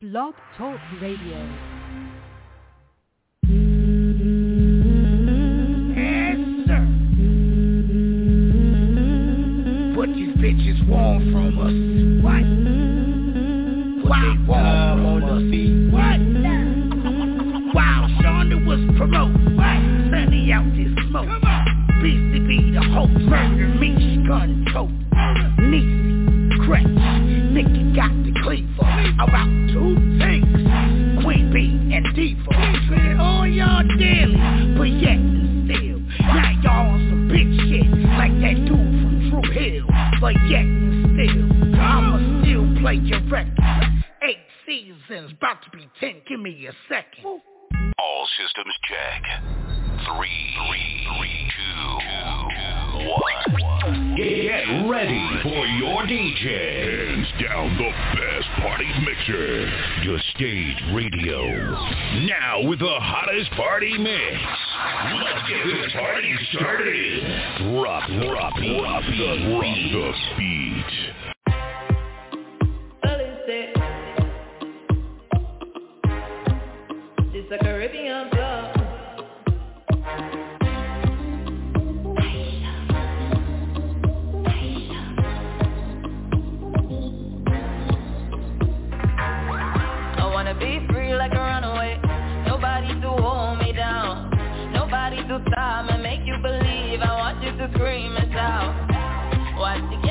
Blog Talk Radio. What these bitches want from us? What? What they want from us? What? Wow, Shonda was promote. What? Sunny out this smoke. Beastie be the host. Murder me, gun tote. Niecy, crack. Nicky got the cleaver. About two things. Queen B and Diva. It on y'all daily. But yet and still. Now y'all on some bitch shit. Like that dude from True Hill. But yet and still. I'ma still play your record. Eight seasons, about to be ten. Give me a second. All systems check. Three, three, three, two, two, one. Get ready for your DJ. Hands down the best party mixer. Your stage radio. Now with the hottest party mix. Let's get this party started. Drop, drop, drop the, drop the beat. This a Caribbean like a runaway. Nobody to hold me down. Nobody to stop me, make you believe. I want you to scream and shout. Watch the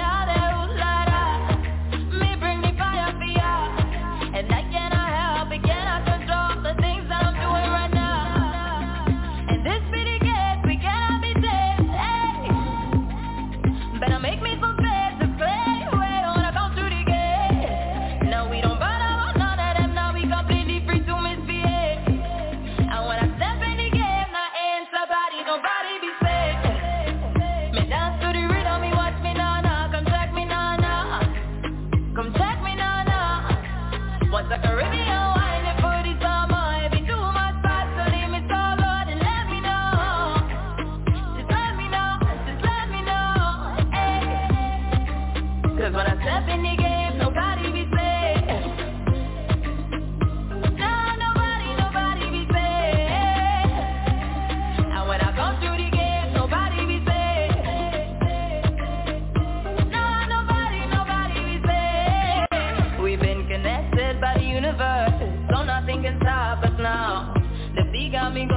beat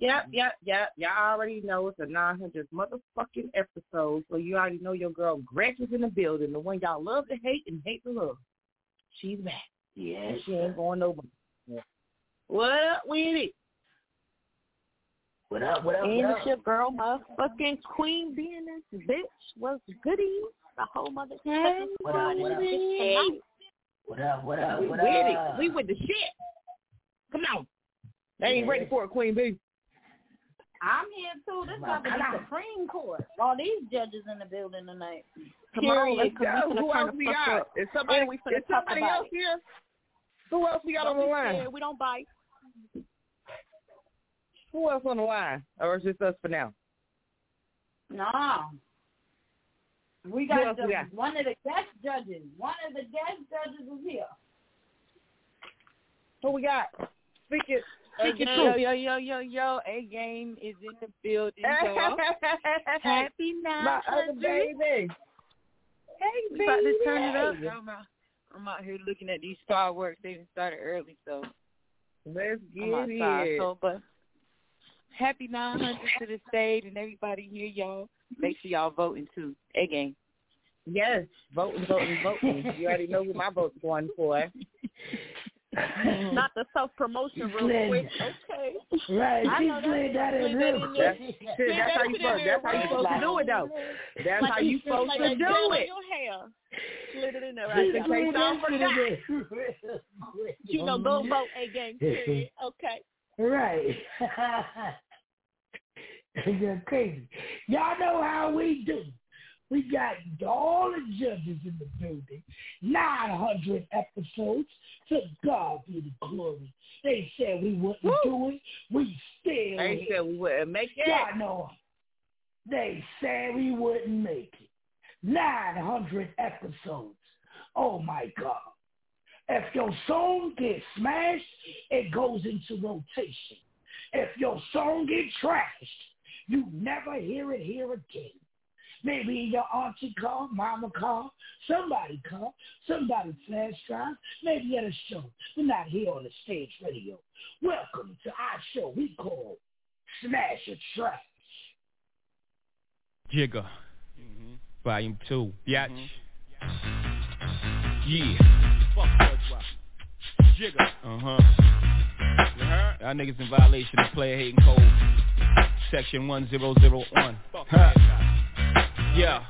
Yep, yep, yep. Y'all already know it's a 900 motherfucking episode, so you already know your girl Gretch is in the building, the one y'all love to hate and hate to love. She's back. Yes. And she ain't going nowhere. What up with it? What up, what up, and what up? it's your girl, motherfucking Queen being this bitch was goody. The whole mother Hey, what up, what up? tonight. What up, what up, We what with up? it. We with the shit. Come on. They ain't ready for it, Queen B. I'm here too. This about to be. Supreme Court. All these judges in the building tonight. Come on, let's Period. go. Who else we got? up. Is somebody, we is somebody else it. here? Who else we got on the line? We don't bite. Who else on the line? Or is just us for now? No. We got the, we got? one of the guest judges. One of the guest judges is here. Who we got? Speak it. Speak it yo, yo, yo, yo, yo, A game is in the building, y'all. Happy My other baby. Hey, We about to turn it up. I'm out, I'm out here looking at these fireworks. They even started early, so Let's I'm get outside. it. So, but happy 900 to the stage and everybody here, y'all. Make sure y'all voting too. A game. Yes, voting, voting, voting. You already know who my vote's going for. Not the self promotion real quick. Okay. Right, I she know that. slid that in real quick. That's, shit, that's how you supposed. That's how you supposed to do it, though. That's like how you you supposed like to do it. Slid it in there right there. slid Take some that for shit that. in real quick. You know, go vote A game. Period. Okay. Right. You're crazy. Y'all know how we do. We got all the judges in the building. 900 episodes. To God be the glory. They said we wouldn't do it. We still They said we wouldn't make it. Y'all know. They said we wouldn't make it. 900 episodes. Oh my God. If your song gets smashed, it goes into rotation. If your song gets trashed, you never hear it here again. Maybe your auntie called, mama called, somebody called, somebody flash drive, maybe at a show, but not here on the stage radio. Welcome to our show we call Smash or Trash. Jigger. Mm-hmm. Volume 2. Biatch. Yeah. Fuck Judge Rock. Jigger. Uh-huh. You heard? Y'all niggas in violation of player hating code. Section 1001. Fuck Huh. Guy.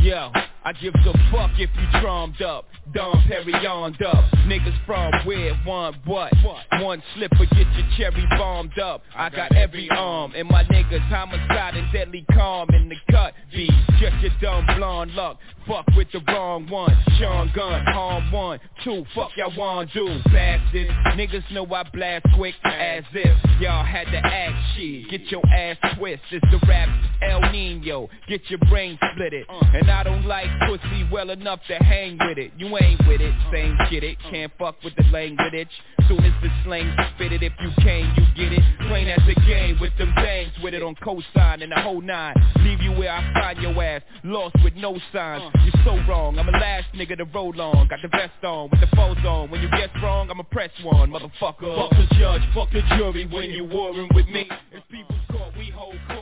Yeah. I give a fuck if you drummed up, Dom Perignon up. Niggas from where, one what? One slip or get your cherry bombed up. I got every arm, and my niggas homicide and deadly calm in the cut. Be just your dumb blonde luck. Fuck with the wrong one. Sean Gun, harm one, two. Fuck y'all want do, bastards. Niggas know I blast quick as if y'all had to act shit. Get your ass twist. It's the rap El Nino. Get your brain split it. And I don't like pussy well enough to hang with it. You ain't with it, same shit it. Can't fuck with the language. Soon as the slang spit it, if you can, you get it. Plain as a game with them things with it on cosign and the whole nine. Leave you where I find your ass, lost with no signs. Uh. You're so wrong. I'm the last nigga to roll on. Got the vest on with the foes on. When you guess wrong, I'ma press one, motherfucker. Fuck the judge, fuck the jury when you warring with me. If people's court, we hold court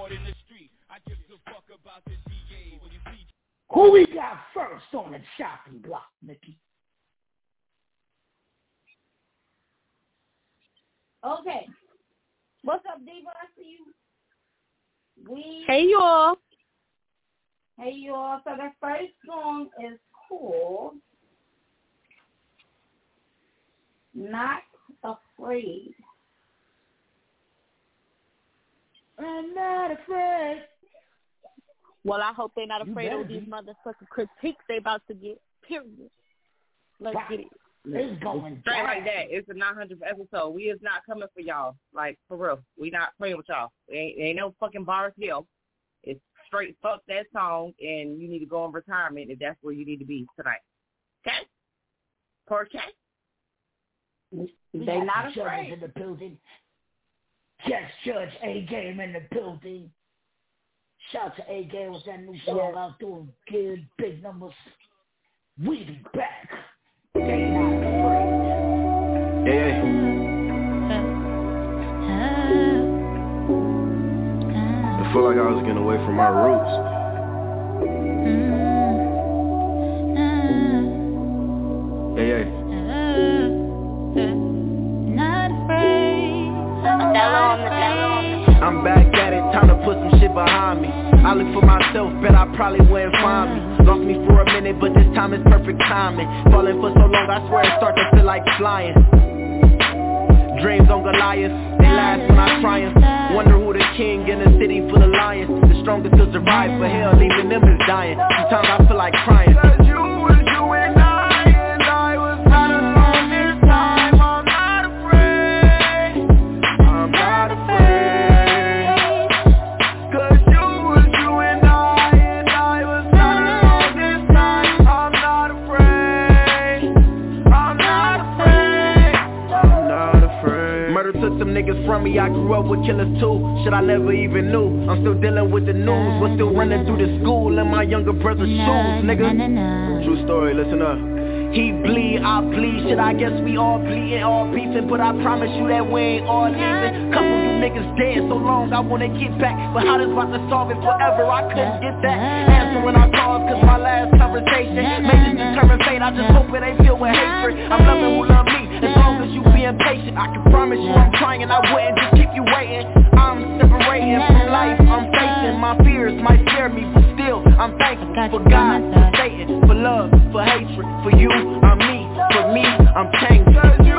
Who we got first on the chopping block, Nikki? Okay. What's up, Diva? I see you. We Hey, y'all. Hey y'all. So the first song is called Not Afraid. I'm not afraid. Well, I hope they're not afraid of these be. motherfucking critiques they about to get. Period. Let's Wow. get it. It's going Straight down. like that. It's the 900th episode. We is not coming for y'all. Like, for real. We not playing with y'all. Ain't, ain't no fucking bars deal. It's straight fuck that song, and you need to go in retirement if that's where you need to be tonight. Okay? Okay? We They got not the judges afraid. in the building. Yes, Judge A Game in the building. Shout out to A Game with that new song out doing good, big numbers. We be back. They not afraid. Yeah. I feel like I was getting away from my roots. Mm-hmm. Yeah, yeah. Not put some shit behind me. I look for myself, bet I probably wouldn't find me. Lost me for a minute, but this time is perfect timing. Falling for so long, I swear it start to feel like flying. Dreams on Goliath, they last when I triumph Wonder who the king in a city full of lions. The strongest to survive, but hell, even them is dying. Sometimes I feel like crying some me, I grew up with killers too. Shit I never even knew. I'm still dealing with the news We're still running through the school in my younger brother's shoes, nigga. True story, listen up. He bleed, I bleed, shit I guess we all bleeding, all beefing But I promise you that we ain't all leaving. Couple you niggas dead so long I wanna get back. But how this about to solve it forever, I couldn't get that Answer when I called cause my last conversation Made this determined fate, I just hope it ain't filled with hatred. I'm loving who love me, as long as you being patient I can promise you I'm trying, I wouldn't just keep you waiting. I'm separating from life, I'm facing My fears. Might scare me, but still I'm thankful For God, for Satan, for love, for hatred For you, I'm me, for me, I'm changed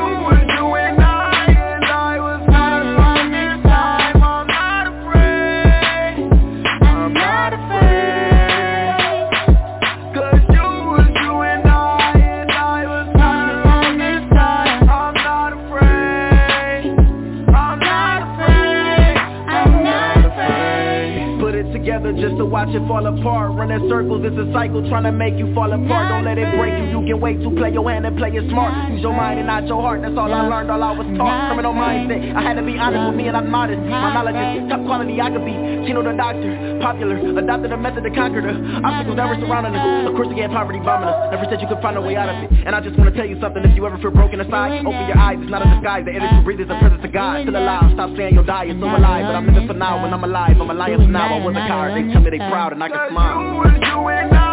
watch it fall apart. Running circles, it's a cycle trying to make you fall apart. Don't let it break you, you can wait to play your hand and play it smart. Use your mind and not your heart, that's all I learned, all I was taught. Criminal mindset, I had to be honest with me and I'm modest. My knowledge is top quality, I could be Chino the doctor, popular. Adopted a method to conquer the obstacles that were surrounding us. Of course again, poverty bombing us. Never said you could find a way out of it. And I just wanna tell you something, if you ever feel broken inside Open your eyes, it's not a disguise. The energy is the presence of God. Still alive, stop saying you'll die, you're so alive. But I'm living for now, when I'm alive. I'm a lion for now, I was a coward. They tell me they and I can smile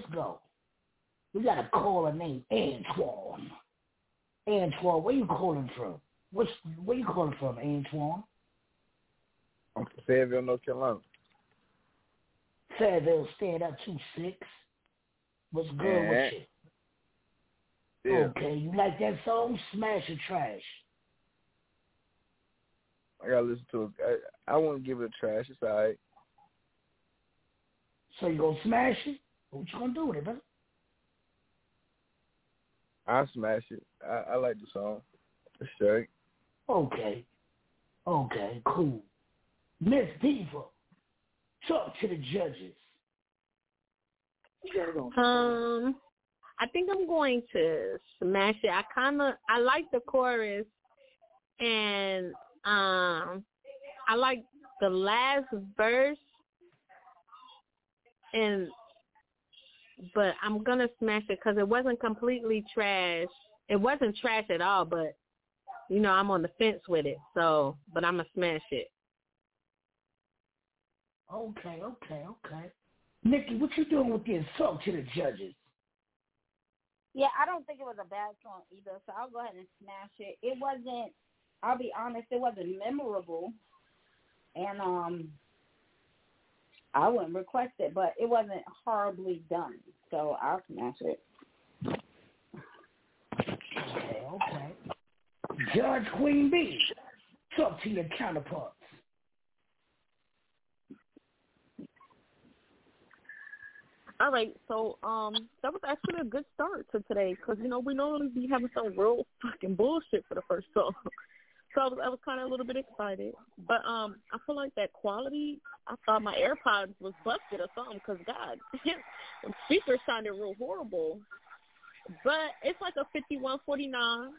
see how this go. We got a caller named Antoine. Antoine, where you calling from? What's where you calling from, Antoine? I'm from Fayetteville, North Carolina. Fayetteville, stand up two six. What's good with you? Yeah. Okay, you like that song? Smash or trash? I gotta listen to it. I, I wouldn't give it a trash. It's alright. So you gonna smash it? What you gonna do with it, man? I smash it. I, I like the song. It's straight. Okay. Okay, cool. Miss Diva, talk to the judges. Um, I think I'm going to smash it. I kind of I like the chorus, and um, I like the last verse, and but I'm gonna smash it because it wasn't completely trash. It wasn't trash at all, but you know I'm on the fence with it. So, but I'm gonna smash it. Okay, okay, okay. Nikki, what you doing with the Talk to the judges. Yeah, I don't think it was a bad song either, so I'll go ahead and smash it. It wasn't I'll be honest, it wasn't memorable and um I wouldn't request it, but it wasn't horribly done. So I'll smash it. Okay, okay. Judge Queen B, talk to your counterparts. All right, so um, that was actually a good start to today because you know we normally be having some real fucking bullshit for the first song. so I was, I was kind of a little bit excited. But um, I feel like that quality. I thought my AirPods was busted or something. Cause God, the speakers sounded real horrible. But it's like a fifty-one forty-nine.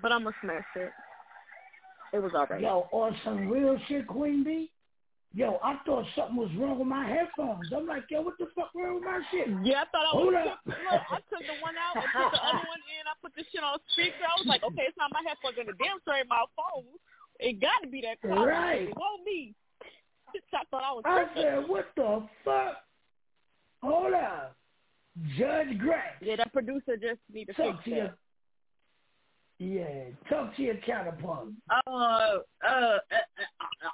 But I'm gonna smash it. It was alright. Yo, on some real shit, Queen B. Yo, I thought something was wrong with my headphones. I'm like, yo, what the fuck wrong with my shit? Yeah, I thought I Hold was. up. Look, I took the one out and put the other one in. I put the shit on speaker. I was like, okay, it's not my headphones and the damn sure ain't my phone. It got to be that quality. Right. It won't be. I thought I was. I said, what the fuck? Hold up. Judge Grant. Yeah, that producer just need to Talk to that. your, yeah, talk to your counterpart. Uh, uh, uh, uh, uh,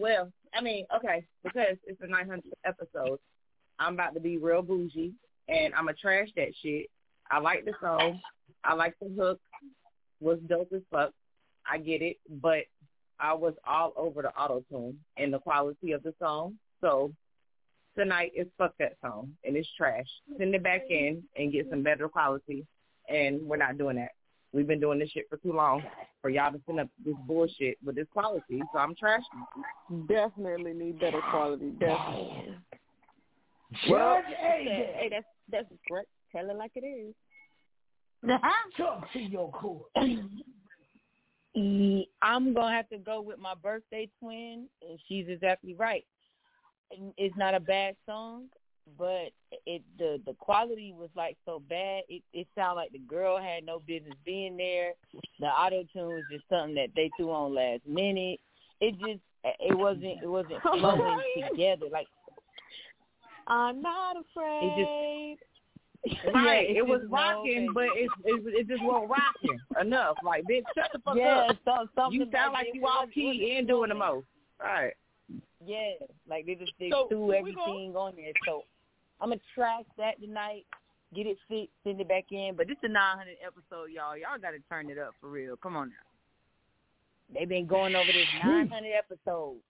well, I mean, okay, because it's the 900th episode, I'm about to be real bougie, and I'm gonna trash that shit. I like the song, I like the hook, was dope as fuck. I get it, but I was all over the auto tune and the quality of the song. So tonight is fuck that song and it's trash. Send it back in and get some better quality, and we're not doing that. We've been doing this shit for too long for y'all to send up this bullshit with this quality. So I'm trashing. Definitely need better quality. Definitely. Judge hey, AJ. hey, that's that's great. Tell it like it is. Uh-huh. Talk to your court. I'm gonna have to go with my birthday twin, and she's exactly right. And It's not a bad song, but it the the quality was like so bad. It it sounded like the girl had no business being there. The auto tune was just something that they threw on last minute. It just it wasn't it wasn't flowing together. Like I'm not afraid. Right, Yeah, it was just no, rocking, but it, it it just wasn't rocking enough. Like, bitch, shut the fuck yeah, up. so, something You sound like it you off wasn't- key wasn't and doing the most. Right. Yeah, like they just they So, threw we everything on there. So I'm gonna trash that tonight, get it fixed, send it back in. But this is the 900 episode, y'all. Y'all got to turn it up for real. Come on now. They've been going over this 900 episodes.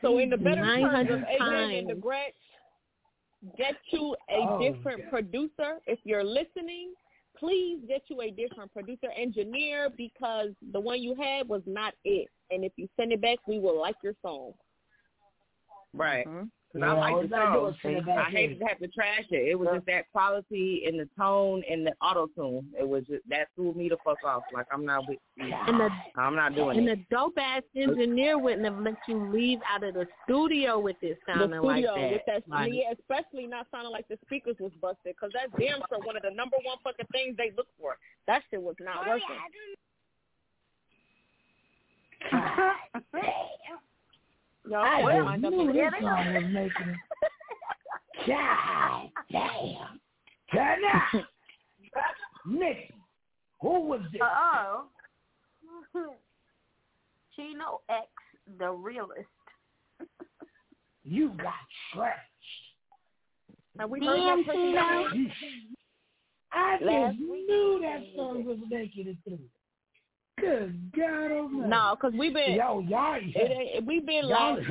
So in the better terms of 900 AJ and the. Gretch, get you a Oh, different producer. If you're listening, please get you a different producer engineer because the one you had was not it. And if you send it back, we will like your song. Right. Mm-hmm. Because Yeah, I like the gotta song. is send it back I hated to have to trash it. It was just that quality and the tone and the auto tune. It was just that threw me the fuck off. Like I'm not with you. And the I'm not doing and it. And the dope ass engineer wouldn't have let you leave out of the studio with it the sounding like that. with that, Like, yeah, especially not sounding like the speakers was busted, because that's damn sure one of the number one fucking things they look for. That shit was not working. Y'all I well, just wind up knew this song was making it. God damn. Turn up. Nikki, who was this? Oh. Chino X, the realist. You got trashed. Have we Damn, heard that Chino. I just knew that song was making it through. Good God Almighty. No, because we've been Yo, y'all, it, we've been y'all, like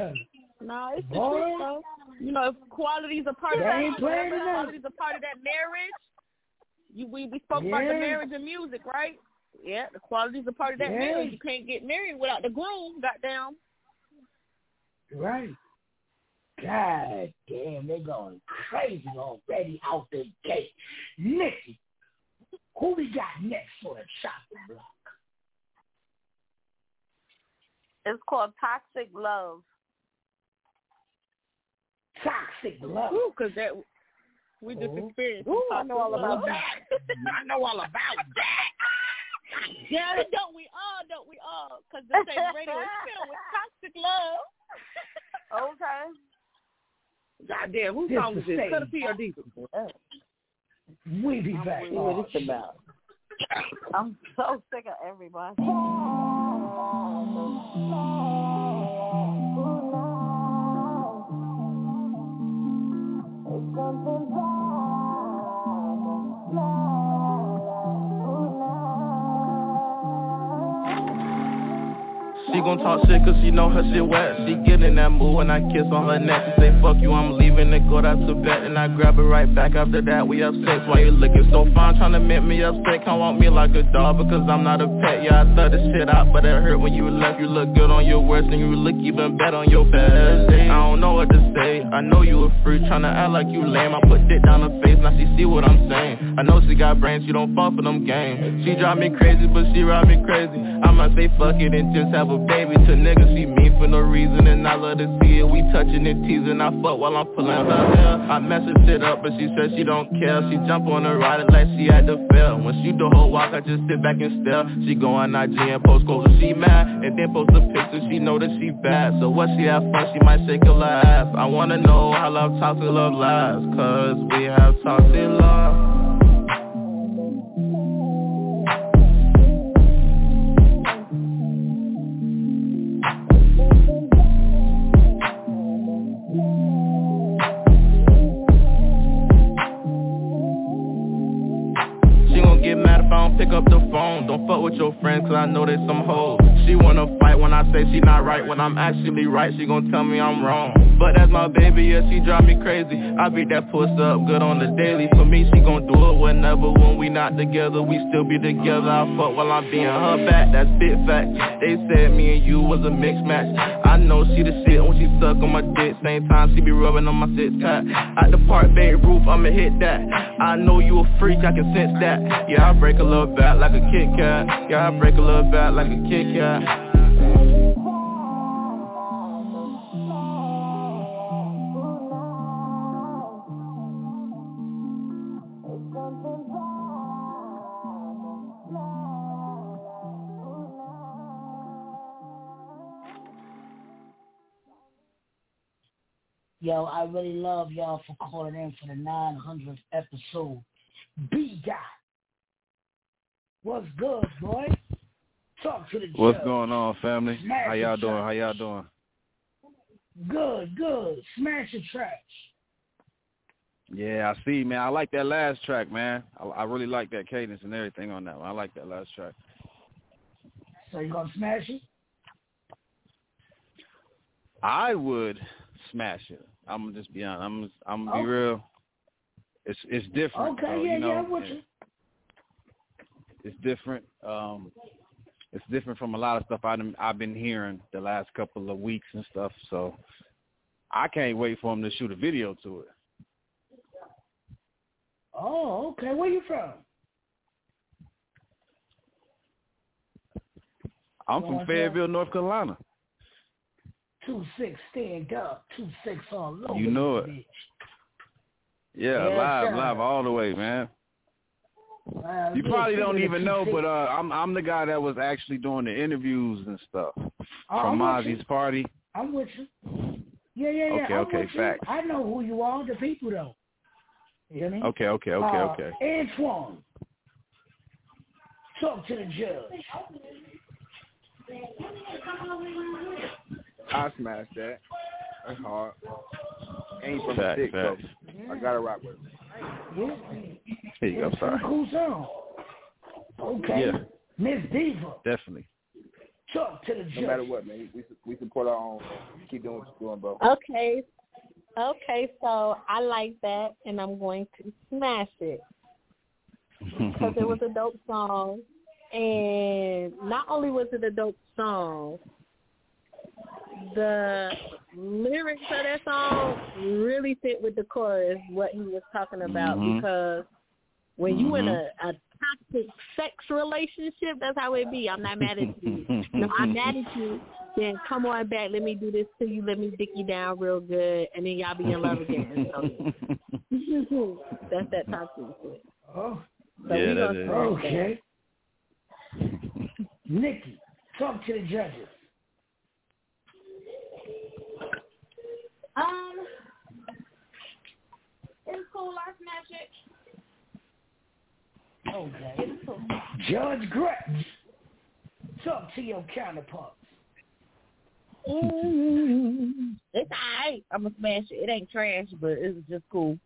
no, it's the Boy. truth though. You know, if quality's a part of that, ain't playing remember, enough. quality's a part of that marriage. You we we spoke about the marriage and music, right? Yeah, the quality's a part of that Yeah. marriage. You can't get married without the groom. Goddamn. right. God damn, they going crazy already out the gate. Nikki, who we got next for the chopping block? It's called Toxic Love. Toxic love. Ooh, cause that we just Ooh. experienced. Ooh, some I know all about love. that. I know all about that. Yeah, don't we all? Don't we all? Because the same radio is filled with toxic love. Okay. Goddamn, whose This song is is this? Satan. Cut a P or Diesel? We be back. See what about. I'm so sick of everybody. Something wrong, love. She gon' talk shit cause she know her shit wet. She get in that mood when I kiss on her neck. She say fuck you, I'm leaving and go that's a bed And I grab her right back after that. We have sex Why you looking so fine? Trying to make me upset. Can't want me like a dog because I'm not a pet. Yeah I thought this shit out but it hurt when you left. You look good on your worst and you look even better on your best I don't know what to say, I know you a freak. Tryna act like you lame, I put dick down her face. Now she see what I'm saying. I know she got brains, she don't fall for them games She drive me crazy but she ride me crazy. I might say fuck it and just have a baby To niggas she mean for no reason And I love to see it, we touching and teasing I fuck while I'm pulling her hair I mess her shit up but she said she don't care. She jump on her ride like she had to fail. When she do her walk I just sit back and stare. She go on IG and post goals she mad. And then post a picture she know that she bad. So what she have fun she might shake her ass. I wanna know how love talks toxic love lasts Cause we have toxic love fuck with your friends cause I know there's some hoes She wanna fight when I say she not right. When I'm actually right she gon' tell me I'm wrong. But that's my baby, yeah she drive me crazy. I beat that puss up good on the daily. For me she gon' do it whenever. When we not together we still be together. I fuck while I'm being her back, that's big fact. They said me and you was a mixed match. I know she the shit when she suck on my dick. Same time she be rubbing on my six pack. At the park bay roof I'ma hit that. I know you a freak I can sense that. Yeah I break a little back like a Kit Kat. Yeah, I break a little back like a Kit Kat. Yo, I really love y'all for calling in for the 900th episode. B guy. What's good, boy? Talk to the What's judge. going on, family? Smash How y'all doing? trash. How y'all doing? Good, good. Smash the trash. Yeah, I see, man. I like that last track, man. I, I really like that cadence and everything on that one. I like that last track. So you gonna smash it? I would smash it. I'm gonna just be honest. I'm I'm gonna be Oh. real. It's it's different. Okay, so, yeah, you know, yeah, I'm with you. It's different. Um, it's different from a lot of stuff I've I've been hearing the last couple of weeks and stuff. So I can't wait for him to shoot a video to it. Oh, okay. Where you from? I'm from on, Fayetteville, North Carolina. Two six stand up, two six all over. You know it. bitch. Yeah, Yes, live, live all the way, man. Wow, You probably don't even know, but uh, I'm I'm the guy that was actually doing the interviews and stuff Oh, from I'm with you. Mozzie's party. I'm with you. Yeah, yeah, yeah. Okay, I'm okay, with you. facts. I know who you are, the people though. You hear me? Okay, okay, okay, Uh, okay. Antoine, talk to the judge. I smashed that. That's hard. Ain't from the dick, though. facts. I gotta rock with it. Yeah. Here you go. It's a Sorry. cool song. Okay. Yeah, Miss Diva, definitely. talk to the No judge. matter what, man. We we support our own. Keep doing what you're doing, bro. Okay. Okay, so I like that and I'm going to smash it because it was a dope song. And not only was it a dope song, the lyrics of that song really fit with the chorus, what he was talking about Mhm. because when you in a, Mhm. a toxic sex relationship, that's how it be. I'm not mad at you. No, I'm mad at you. Then come on back. Let me do this to you. Let me dick you down real good, and then y'all be in love again. So that's that toxic shit. Oh, So Yeah, we that gonna is. smash that. okay. Nikki, talk to the judges. Um, it's cool. I smash it. Okay. It's cool. Judge Gretch, talk to your counterparts. Mm, it's alright. I'm gonna smash it. It ain't trash, but it's just cool.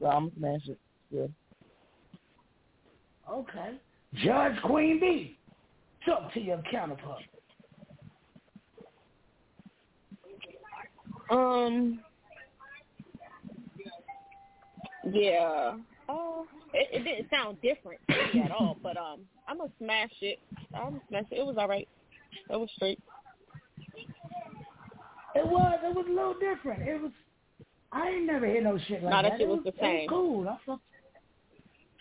So I'm gonna smash it. Yeah. Okay. Judge Queen B, talk to your counterpart. Um. Yeah. Oh, it, it didn't sound different to me at all. But um, I'm gonna smash it. I'm gonna smash it. It was all right. It was straight. It was. It was a little different. It was. I ain't never hear no shit like Nah, that that. shit it was the It same. was cool. I fuck.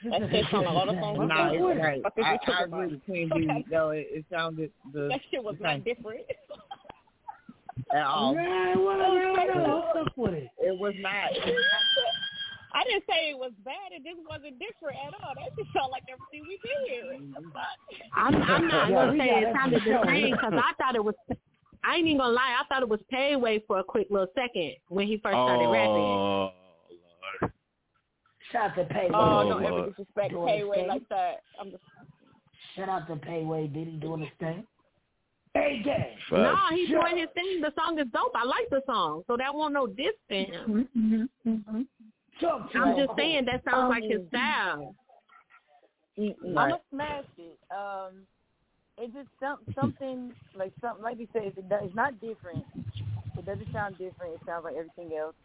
That shit sounded a lot of songs. Nah, it's right. I think we I, talked I about agree it. with Queen B. Though it, it sounded the That shit was the not different. Yeah, well, oh, I fuck with it. It was not. I didn't say it was bad. It just wasn't different at all. That just sounded like everything we been hearing. I'm, I'm not Yeah, gonna say it sounded for the same because I thought it was. I ain't even gonna lie. I thought it was Payway for a quick little second when he first started rapping. Oh, Lord. Shout out to Payway. Oh, Oh, don't ever disrespect Payway like that. I'm just Shout out to Payway. Did he doing his thing? Hey, gang. No, Facts. he's doing his thing. The song is dope. I like the song, so that won't no diss to him. Talk to I'm just saying that sounds like his um, style. I'm gonna smash it. Um, it's just some something like something like you said. It's, it's not different. It doesn't sound different. It sounds like everything else.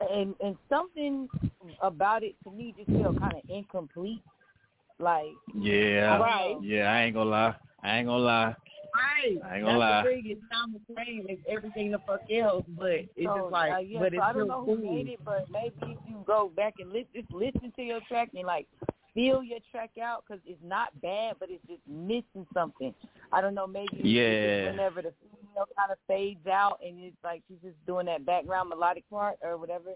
And and something about it to me just feel kind of incomplete. Like Yeah. Right. Yeah, I ain't gonna lie. I ain't gonna lie. Right. I ain't gonna That's lie. the thing. It sounds the same as everything the fuck else, but it's so, just like, uh, yeah, but so it's I don't still know cool. who made it, but maybe if you go back and listen, just listen to your track and like feel your track out because it's not bad, but it's just missing something. I don't know, maybe it's just Yeah. whenever the female kind of fades out and it's like she's just doing that background melodic part or whatever.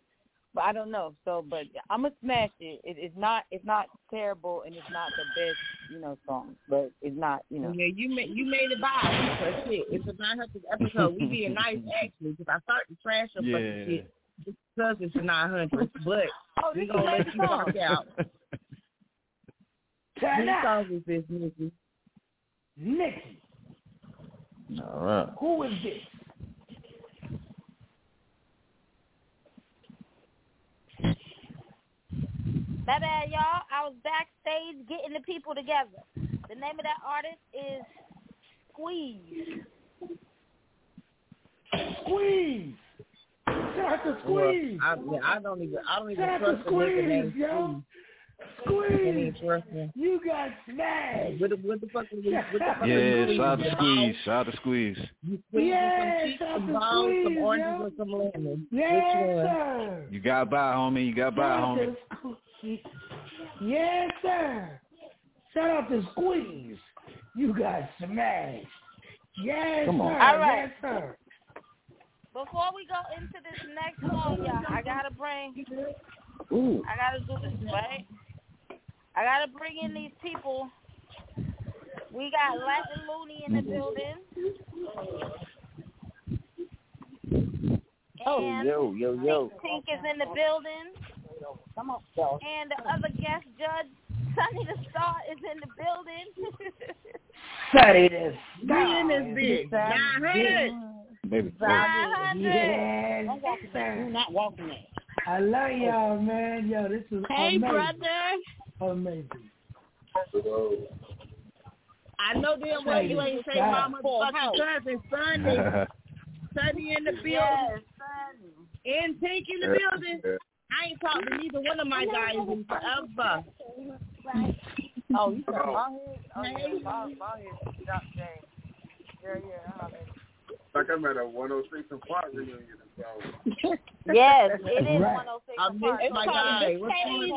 But I don't know. So, but I'm gonna smash it. it. It's not. It's not terrible, and it's not the best, you know, song. But it's not, you know. Yeah, you made you made it by so shit. It's a nine hundred episode. We being nice actually because I started to trash a bunch of shit just because it's a nine hundred. But Oh, we gonna let you song. rock out. Turn Whose out. song is this, Nikki? Nikki. All right. Who is this? My bad, y'all. I was backstage getting the people together. The name of that artist is Squeeze. Squeeze. Shout out to Squeeze. Well, I, yeah, I don't even I don't even Shout out to trust the nigga Squeeze, named yo. Squeeze. Squeeze. ain't trust him. You got smashed. What the what the fuck is what the fuck Yeah, shout out to Squeeze. Shout out to Squeeze. You squeeze Yeah, some cheeks, shout out some to some Squeeze, oranges, yo. or some lemons. Yes, Which one? sir. You got by, homie. You got by, homie. To Squeeze. Yes, sir. Shout out to Squeeze. You got smashed. Yes, Come on. sir. All right. Yes, sir. Before we go into this next song, y'all, I gotta bring, Ooh. I gotta do this, right? I gotta bring in these people. We got Latin Looney in the mm-hmm. building. Oh, and yo, yo, yo. Tink is in the building. Come on, y'all. And the other guest judge, Sunny the Star, is in the building. Sunny this. We in this bitch. Nine hundred. Baby. Nine Yes, Don't walk in there. Do sir. not walk in there. I love y'all, man. Yo, this is Hey, amazing. brother. Amazing. I know damn well you ain't say my motherfucking cousin Sunday. Sunday in the building. yes, Sunny. And Pink in the building. I ain't talked to neither one of my guys in forever. Oh, you said my head? Oh, yeah, my, my head dropped down. Yeah, yeah. I know. Like I'm at a 106 and Park reunion or something. Yes, it is Right. 106 I and miss Park. my guy. What's going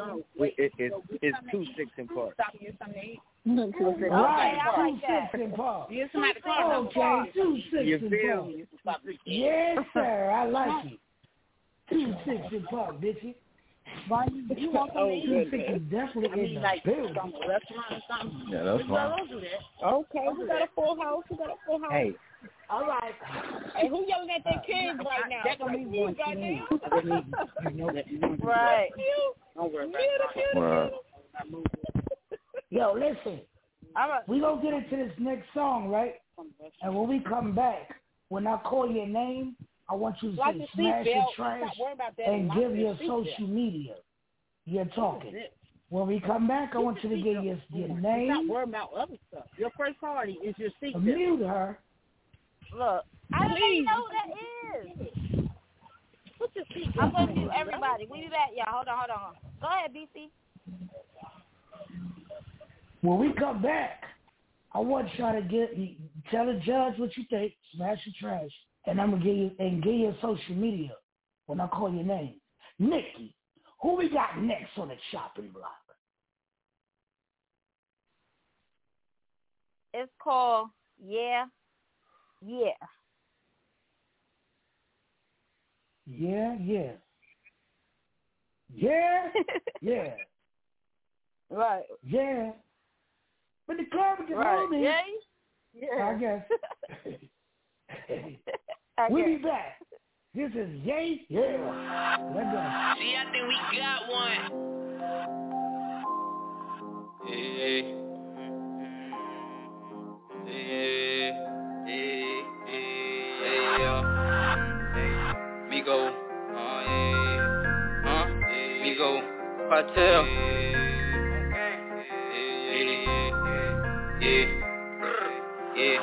on? Wait, it, it, it's two six and Park. Right, I two like that. six and Park. Get somebody to call Okay, two six and Park. Yes, sir. I like it. Two six and Park, bitch. Why you, you want Oh, something to Two six is definitely I in mean, the building. some restaurant or something. Yeah, that's fine. Don't do that. Okay, we got a full house. We got a full house. Hey, All right. Hey, who yelling at their uh, kids right now? that don't mean one goddamn. you know that you know Right. Don't worry Right. Yo, listen. All right. We gonna get into this next song, right? And when we come back, when I call your name, I want you to Like say the smash your seatbelt. trash Stop worrying about that. and Lock give your your seatbelt. social media. You're talking. When we come back, I want you to give your, your Stop name. worrying about other stuff. Your first party is your seatbelt. Mute her. Look, I don't even know who that is. Put your seat I'm gonna do everybody. We be back, y'all. Hold on, hold on. Go ahead, BC. When we come back, I want y'all to get tell the judge what you think, smash the trash, and I'm gonna give you and give you social media when I call your name. Nikki, who we got next on the chopping block? It's called Yeah, Yeah. Yeah, yeah. Yeah, yeah. Right. Yeah. But the club is Right. moving. Yeah. Yeah. I guess. I we'll be back. This is Yay, yeah. Let's go. See, I think we got one. Yeah. Yeah. Yeah. Yeah. Yeah. Migo. Uh, yeah. Huh? Migo. Cartel. Yeah. Yeah. Yeah.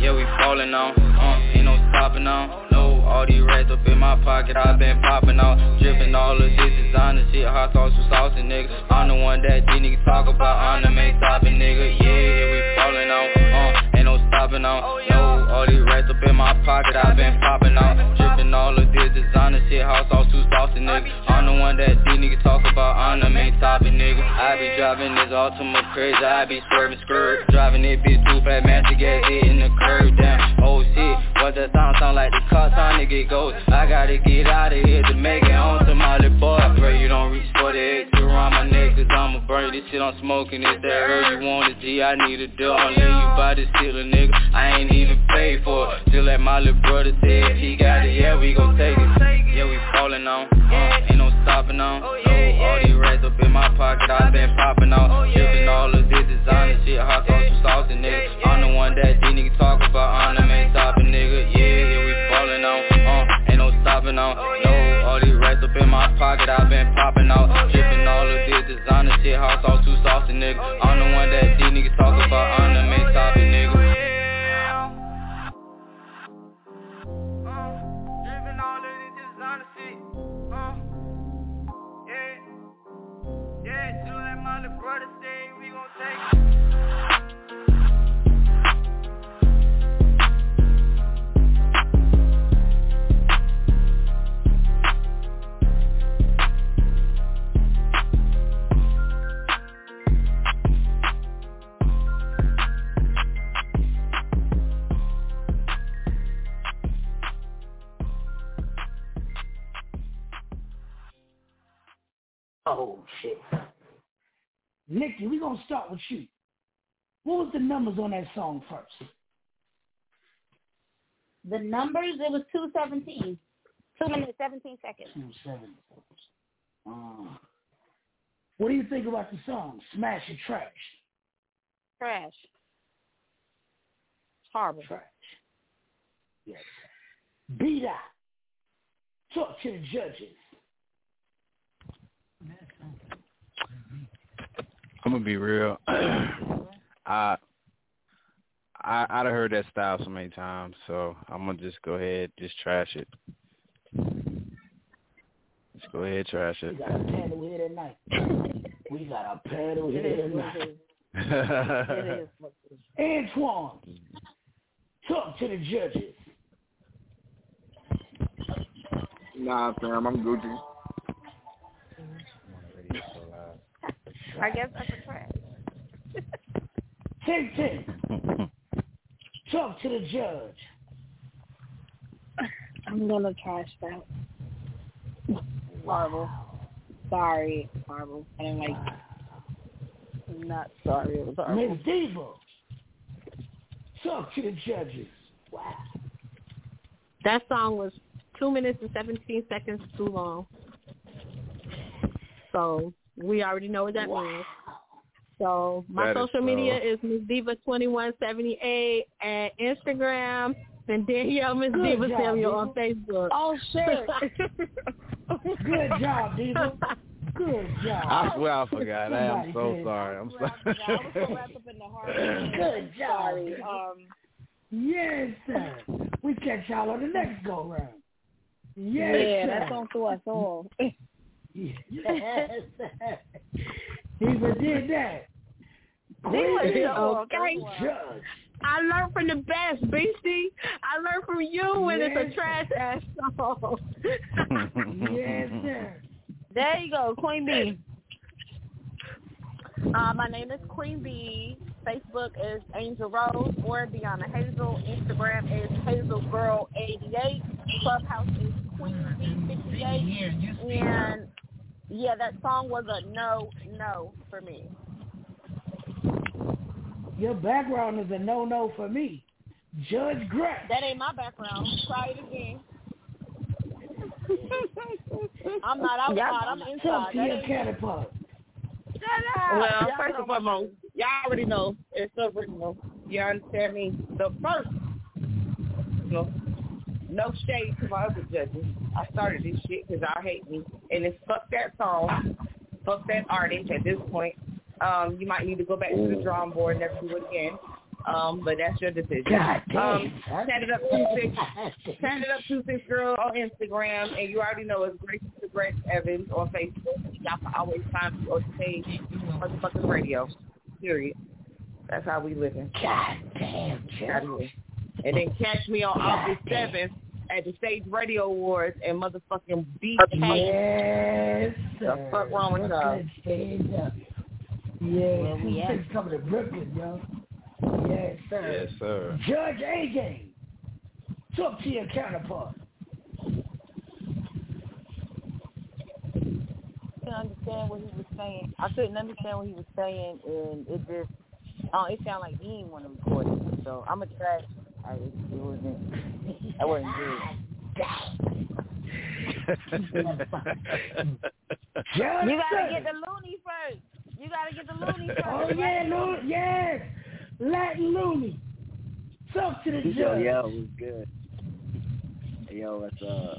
Yeah, we falling on. Uh, ain't no stopping on. No, all these rats up in my pocket, i been popping out. Dripping all of this designer shit, hot sauce with saucy nigga. I'm the one that these niggas talk about, I'm the main stopping nigga. Yeah, we falling on. Uh, ain't no stopping on. No, all these rats up in my pocket, i been popping out. Dripping all of this designer shit, hot sauce too saucy nigga. I'm the one that these niggas talk about, I'm the main topic nigga. I be driving this Altima crazy, I be swerving skirt. Driving it bitch too fast, to get it in the curve down. Oh shit, what that sound sound like the car time to get goes. I gotta get out of here to make it home to my little boy. I pray you don't reach for the exit around my neck, cause I'ma burn this shit I'm smoking. It's that herb you want to G, I need a deal. I'll lay you by the stealer, nigga. I ain't even paid for it. Still like my little brother said, he got it, yeah, we gon' take it. Yeah, we falling on, uh, ain't no stopping on. No, all these rats up in my pocket, I been popping out. Shipping all of this designer shit, hot sauce with saucy, nigga. I'm the one that these niggas talk about, I'm the pocket, I been popping out. Shipping all of this designer shit, hot sauce too saucy, nigga. I'm the one that these niggas talk about, I'm the main topic, nigga. Brother say, we gon' take Oh shit. Nikki, we gonna start with you. What was the numbers on that song first? The numbers, it was 217. 2 minutes, 17 seconds. Two seven. Uh, what do you think about the song? Smash or trash? Trash. Horrible. Trash. Yes. Beat out. Talk to the judges. I'm gonna be real. I I I'd have heard that style so many times, so I'm gonna just go ahead, just trash it. Just go ahead, trash it. We got a paddle here tonight. we got a paddle It here is what tonight. it is. It is what it is. Antoine, talk to the judges. Nah, fam, I'm Gucci. I guess that's a trash. Ten ten. Talk to the judge. I'm gonna trash that. Horrible. Sorry, horrible. I didn't like. I'm not sorry. It was horrible. Miss Diva. Talk to the judges. Wow. That song was two minutes and 17 seconds too long. So we already know what that means. So my That is social media slow. is Miss Diva twenty one seventy eight at Instagram and Danielle Miss Good Diva job, Samuel Diva. on Facebook. Oh shit! Good job, Diva. Good job. I swear I forgot. I am Somebody so did. sorry. I'm I was so sorry. wrapped up in the horror. Good job. Sorry. Um, Yes, sir. We catch y'all on the next go round. Yes, yeah, sir. that song threw us off. Yes, he even did that. Queen so of okay. Judge. I learned from the best, Beastie. I learned from you when it's a trash ass song. Yes, sir. There you go, Queen B. Uh, my name is Queen B. Facebook is Angel Rose or Deanna Hazel. Instagram is HazelGirl88. Clubhouse is Queen B58. And yeah, that song was a no, no for me. Your background is a no-no for me. Judge Gretch. That ain't my background. Try it again. I'm not outside. I'm inside. Talk to That your ain't- catapult. Well, Y'all first know and foremost, y'all already know it's original. You understand me? The first, you know, no shade to my other judges. I started this shit because y'all hate me, and it's fuck that song, fuck that artist. At this point, um, you might need to go back to the drawing board and never do it again. Um, but that's your decision. God damn, um, chat it up two six, chat it up two six girl on Instagram, and you already know it's Grace to Grace Evans on Facebook. Y'all can always find me on the page, motherfucking radio. Period. That's how we living. God damn, Out of here. And then catch me on August seventh at the Stage Radio Awards and motherfucking BK. Yes, The fuck wrong with y'all? Brooklyn, stand up. Yeah, Where we two at? six coming to Brooklyn, yo. Yes, sir. Yes, sir. Judge A game. Talk to your counterpart. I couldn't understand what he was saying. I couldn't understand what he was saying, and it just, oh, it sounded like he didn't want to record it. So I'm a trash. I, it, it wasn't. That wasn't good. Judge You gotta get the loony first. You gotta get the loony first. Oh yeah, Looney, yes, Latin Looney. Talk to the Yo, judge. yo, was good. Yo, it's uh,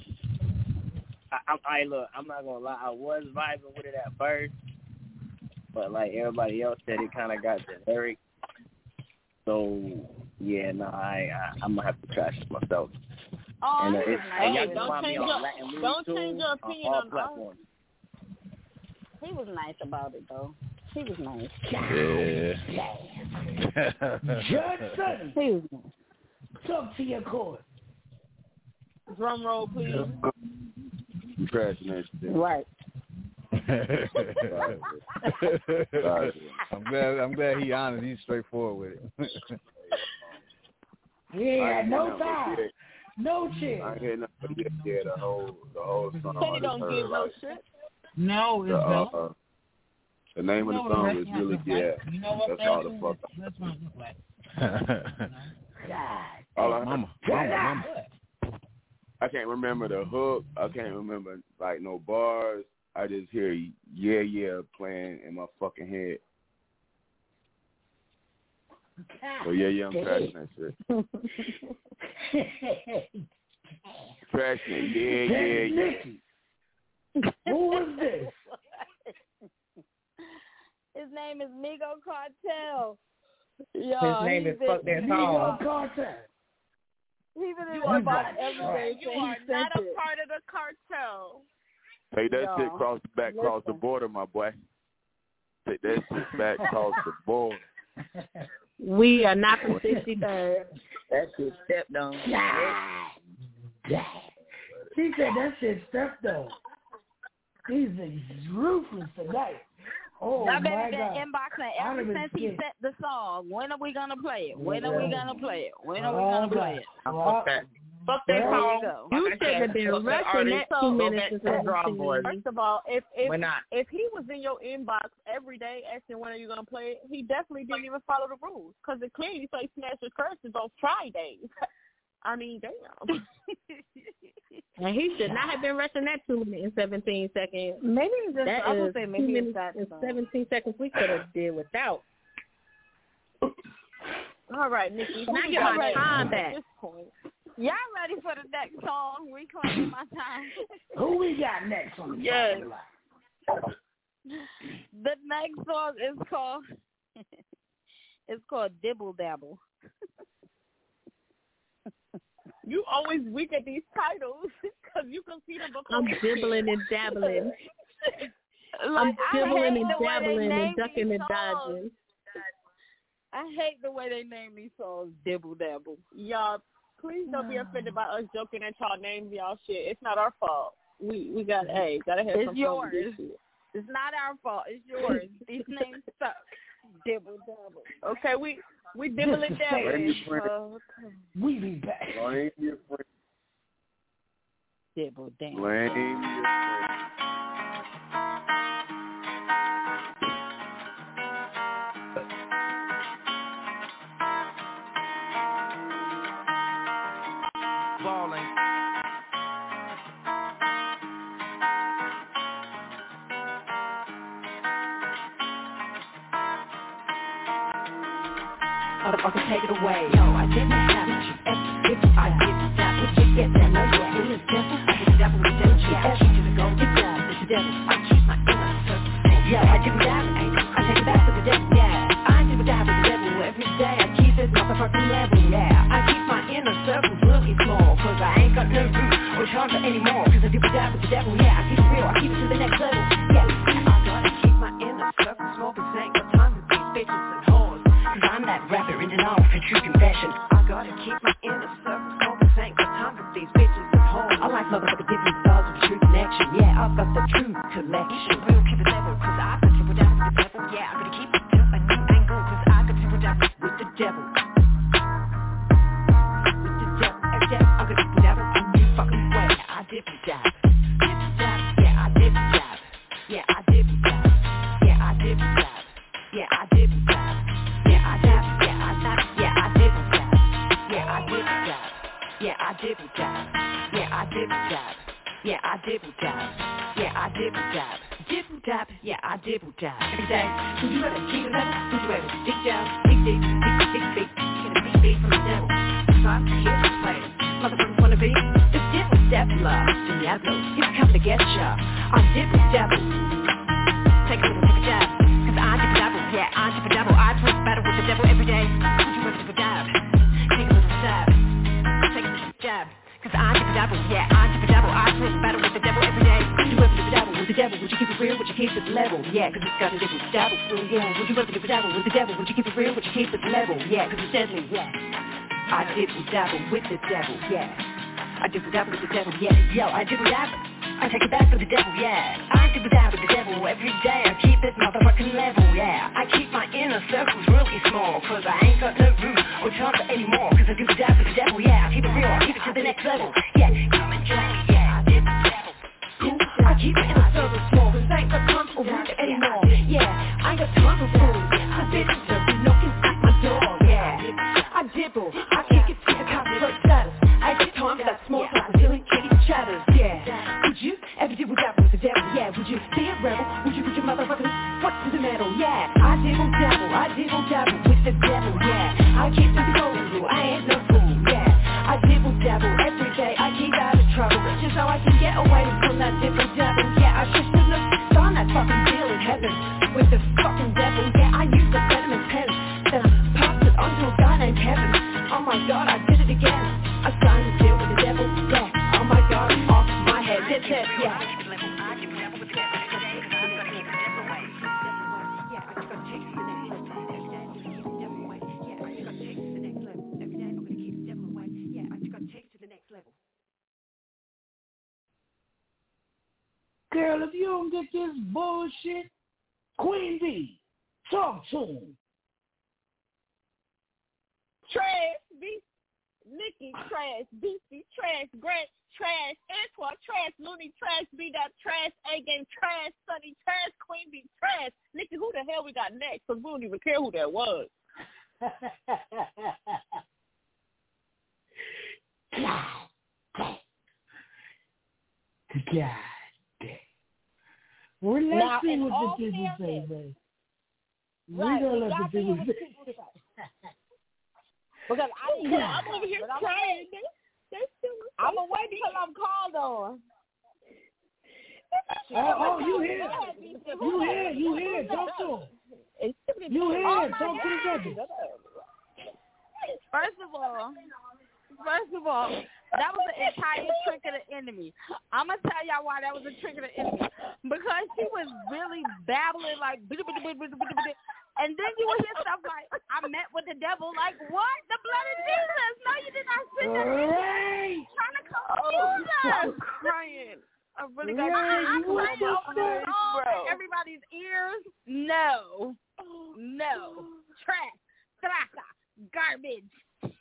I, I, I look, I'm not gonna lie, I was vibing with it at first, but like everybody else said, it kind of got generic. So yeah, no, I, I I'm gonna have to trash it myself. Oh, and, uh, he was it's, nice. and y'all Hey, can don't find me change on your- Latin don't change your opinion all on us. platforms. He was nice about it though. He was nice. Yeah. Judge Sutton. He was nice. Talk to your court. Drum roll, please. You crashing that shit. Right. I'm glad. I'm glad he honest. He's straightforward with it. He ain't I had ain't no time, but no I chill. ain't hear nothing but yeah, yeah, the whole the whole song. Said he don't heard, give no like, shit. No, the, uh, uh, the name You of the song the is really yeah. You know what That's all the fuck. That's what it look like. God. All I, mama, mama, mama. I can't remember the hook. I can't remember like no bars. I just hear yeah yeah playing in my fucking head. So oh, yeah yeah I'm crashing that shit. Crashing. Yeah yeah yeah. Nikki. Who was this? His name is Migo Cartel. His name is been- Fuck That Migo Song. Carter. He's been in You my are not every trash. day. You are not a it. part of the cartel. Take that Y'all, shit cross back across the border, my boy. Take that shit back across the border. We are not from 63rd. That shit stepped on. God. God. He said that shit stepped on. He's ruthless tonight. Oh Y'all my baby been God. inboxing ever since he scared. set the song. When are we gonna play it? When are we gonna play it? When are we Oh, gonna play it? Fuck that. Fuck that There you go. You shouldn't have been rushing artist. that two minutes and to the drawing 17 board. First of all, if if not. if he was in your inbox every day asking when are you gonna play it, he definitely didn't even follow the rules because it clearly says Smash Your Curses on Fridays. I mean, damn. And he should not have been rushing that two minutes and 17 seconds. Maybe it's just That I would is say two maybe minutes it's that and song. 17 seconds we could have did without. All right, Nikki. who Now we get got my next time at this point? Y'all ready for the next song? Reclaiming my time. Who we got next on the Yes. line? the next song is called it's called Dibble Dabble. You always weak at these titles because you can see them before. I'm we dibbling and dabbling. I'm Like, I dibbling hate and the way they dabbling and name ducking these and songs. dodging. I hate the way they name these songs Dibble Dabble. Y'all, please don't be offended by us joking at y'all names, y'all shit. It's not our fault. We we got a gotta have It's some fun with this yours. shit. It's not our fault. It's yours. These names suck. Dibble dabble. Okay, we we dibble and Just dabble. Oh, okay. We be back. Blame your friend. Dibble damn. Blame your friend. Motherfucker, take it away. Yo, I didn't have it. If I didn't stop it, you get that no yeah. It is devil, I get the devil, the devil, yeah. I keep to gold, get down, it's the devil. I keep my inner circle. Yeah, I do that, I take it back to the devil, yeah. I do that with the devil every day. I keep this motherfucking level, yeah. I keep my inner circle really small, cause I ain't got no room or charm for anymore. Cause I do that with the devil, yeah. It I keep Dabble, yeah, I dip a dabble. I play battle with the devil every day. Would you ever dip a dabble with the devil? Would you keep it real? Would you keep it level? Yeah, cause it's got a different dabble. Well, yeah, would you ever dip a dabble with the devil? Would you keep it real? Would you keep it level? Yeah, cause it's deadly, yeah. I dip a dabble with the devil, yeah. I dip a dabble with the devil, yeah. Yo, I dip a dabble. I take it back to the devil, yeah. I dip a dabble with the devil every day. I keep this motherfucking level, yeah. I keep my inner circles really small, cause I ain't got no room or time for any. Cause I a dabble with the devil, yeah. I keep it real, keep it to the next level, yeah. Come and join me, yeah. I a dabble. Cool. I keep my inner circles small, I ain't got time for room anymore. Yeah, I ain't got time for fools. I bitches just be knocking at my door, yeah. I dibble, I devil? Would you be a rebel? Would you put your motherfucking foot to the metal? Yeah, I dibble dabble, I dabble with the devil, yeah. I keep the golden I ain't no fool, yeah. I dabble every day, I keep out of trouble, just so I can get away from that dabble. Yeah, I should have done that fucking deal in heaven with the fucking devil. Yeah, I used the venomous pen, then I passed it onto a guy named Kevin. Oh my god, I Girl, if you don't get this bullshit, Queen B, talk to him. Trash, beast, Nikki, trash, Beastie, trash, Grant, trash, Antoine, trash, Looney, trash, B dot, trash, A game, trash, Sunny, trash, Queen B, trash. Nikki, who the hell we got next? Cause we don't even care who that was. God. God. Well, let's Now, see what the people say, fairness- man. Right, we don't we let the got people say. Because I, Yeah. I'm over here But I'm crying. They, they still, I'm gonna wait till I'm called on. Oh, oh, you here? You here? You here? Talk to him. You here? Talk to the judges. First of all, first of all, That was an entire trick of the enemy. I'm gonna tell y'all why that was a trick of the enemy because she was really babbling like, and then you would hear stuff like, "I met with the devil." Like what? The blood of Jesus? No, you did not send that. Right. Trying to confuse us. Oh, I'm crying. I really got Right, I'm was over the phone everybody's ears. No, no, trash, traca, garbage.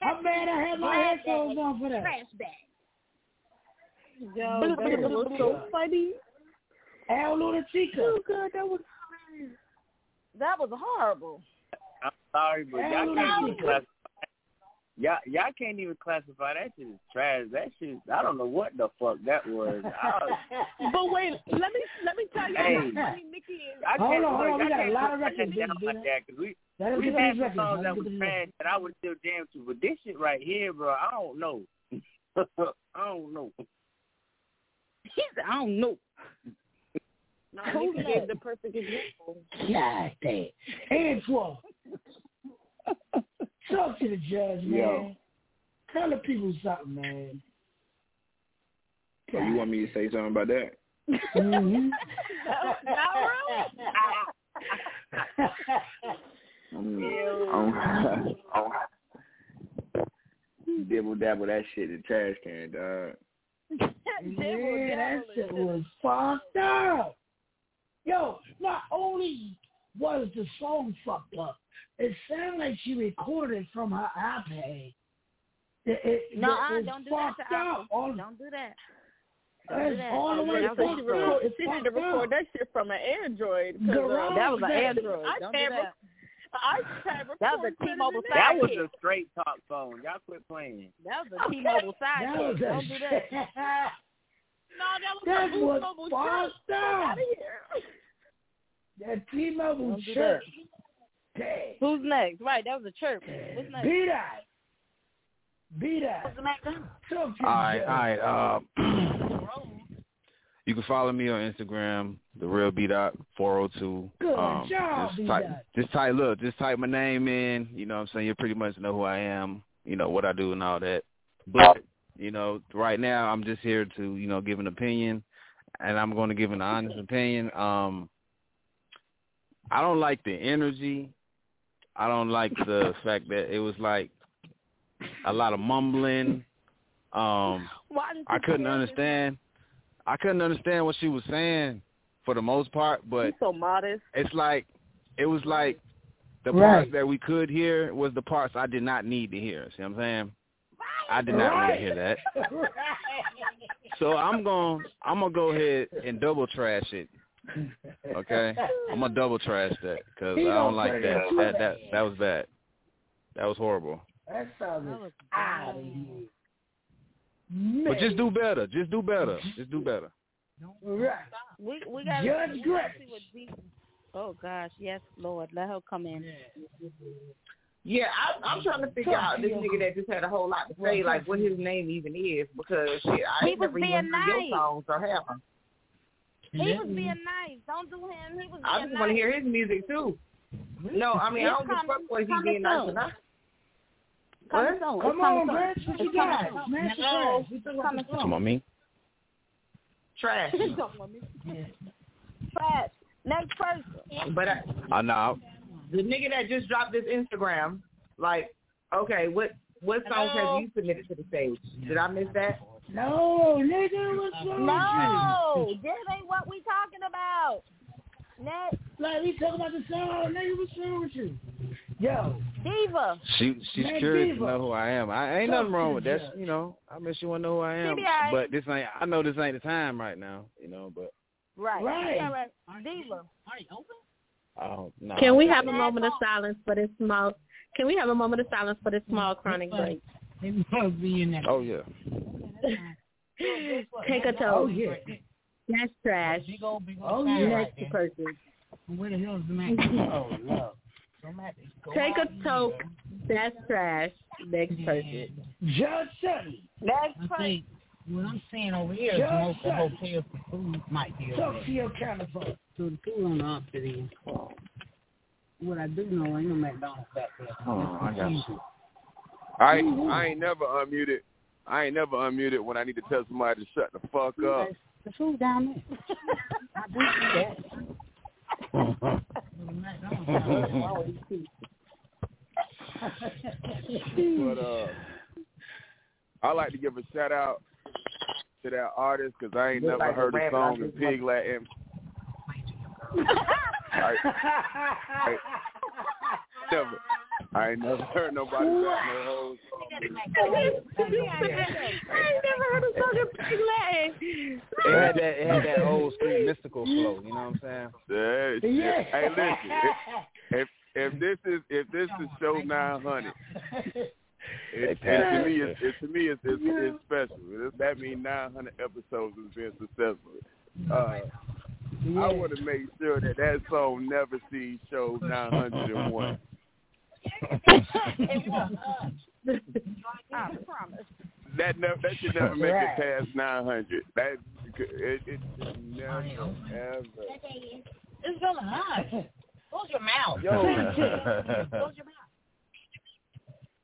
I'm mad I had my Trash headphones bag, on for that. Trash bag. Yo, that was so funny. Al Lunatica. Oh god, that was That was horrible. I'm sorry, but Hell y'all can't even classify. Y'all, y'all can't even classify that shit as trash. That shit, I don't know what the fuck that was. But wait, let me let me tell you Hey. how funny Nikki is. I Hold can't, on, hold on, we got a lot of that records, like that because we Let us we get had some songs that was get these trash that I would still jam to, but this shit right here, bro, I don't know. I don't know. He said, I don't know. No, Nikki gave the perfect example. God damn. Antoine. Talk to the judge, man. Yo. Tell the people something, man. So you want me to say something about that? Mm-hmm. I'm, I'm, I'm dibble dabble that shit in the trash can, dog. yeah, that shit was fucked up. Yo, not only was the song fucked up, it sounded like she recorded from her iPad. It, it, No, it, don't do that to up. All, Don't do that. That's that. all the way That was fucked a record- She need to record up. that shit from an Android. 'cause, uh, Garage That was an. Android. I Don't do that. I can't That was a T-Mobile better than That was a straight talk phone. Y'all quit playing. That was a T-Mobile That was sidekick. Don't do that. No, that was That a Boost was Mobile fucked shirt. Get up. out of here. That T-Mobile Don't do that. Damn. Who's next? Right, that was a chirp. What's next? Beat that. Beat that. What's next? Talk to All right, the all right. Uh, you can follow me on Instagram, the real B dot four hundred two. Good Um, job, just type, just type, look, just type my name in. You know, what I'm saying you pretty much know who I am. You know what I do and all that. But you know, right now I'm just here to you know give an opinion, and I'm going to give an honest opinion. Um, I don't like the energy. I don't like the fact that it was like a lot of mumbling. Um, I couldn't understand. I couldn't understand what she was saying for the most part, but He's so modest. it's like it was like the Right. parts that we could hear was the parts I did not need to hear. See what I'm saying? I did not need to hear that. So I'm going to I'm going to go ahead and double trash it. Okay? I'm going to double trash that cuz I don't like put it that. That that that was bad. That was horrible. That sounded out of here. But just do better. Just do better. Just do better. Right. We we got Judge we gotta see what deep. Oh gosh, yes, Lord, let her come in. Yeah, I, I'm trying to figure out this nigga that just had a whole lot to say, like what his name even is, because shit, I He ain't was never being even heard nice. your songs or have them. He was being nice. Don't do him. He was being I just nice. want to hear his music too. No, I mean I It's don't give a fuck whether it's he's being nice coming or not. Coming What? soon. Come on, soon. Gretch. What you got? coming soon. Smash the Hello. trash. We talking Coming about the Come on, me. Trash. Trash. Next person. But I, I know. the nigga that just dropped this Instagram, like, okay, what what songs Hello? have you submitted to the stage? Did I miss that? No, nigga, what's wrong No, this ain't what we talking about. Next. Like, we talking about the song, nigga, what's wrong with you? Yo, Diva. She she's Man, curious Diva. to know who I am. I ain't Talk nothing wrong with that. You know, I mean, she want to know who I am. She be alright. But this ain't. I know this ain't the time right now. You know, but Right. Right. All right. Diva. Are you open? Oh no. Can we have a moment of silence for this small? Can we have a moment of silence for this small chronic break? Oh yeah. Take a oh yeah, That's trash. oh yeah. Next person. Where the hell is the man? Oh no. Take a toke. That's trash. Next person. Judge Sunny. Next person. What I'm saying over here is Judge most of the hotels for food might be Talk to your counterpart. So the food on the opposite end. What I do know, ain't no McDonald's back there. Oh, I got you. I ain't, I ain't never unmuted. I ain't never unmuted when I need to tell somebody to shut the fuck up. The food down there. I do but uh, I like to give a shout out to that artist because I ain't Look never like heard a song I in Pig Latin. I, I, never, I ain't never heard nobody back no hoes. I ain't never heard a song in Big Latin. It had that, it had that old school mystical flow. You know what I'm saying? Yeah. yeah. Hey, listen. If, if, if this is if this is show 900. It, it, to me, it, it, to me, it's, it's, yeah. it's special. That means 900 episodes has been successful. Uh, yeah. I want to make sure that that song never sees show 901. promise. That never, that should never make right. it past nine hundred. That it, it never ever. It's really nice. Close your mouth. Yo. Close your mouth.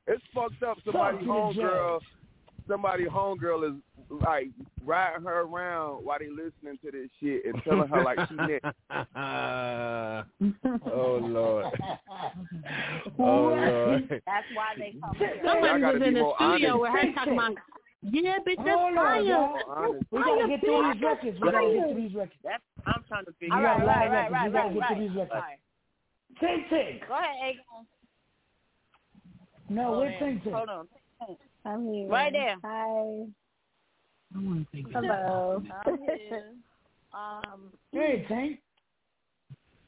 It's fucked up. Somebody homegirl somebody homegirl is like riding her around while they listening to this shit and telling her like she next. oh Lord. Oh Lord. That's why they come here. Somebody was in the studio honest. with her talking about, yeah, bitch, that's Hold fire. y'all. Honest. We gotta get through these records. We gotta get through these records. That's I'm trying to figure got out. a lot of right, right, We gotta right, get right. these records. Right. Tink Tink. Go ahead, Aegon. No, we're on. Tink Tink. Hold on. I'm here. Right there. Hi. I want to think. Hello. I'm here. Um, Hey, Tink.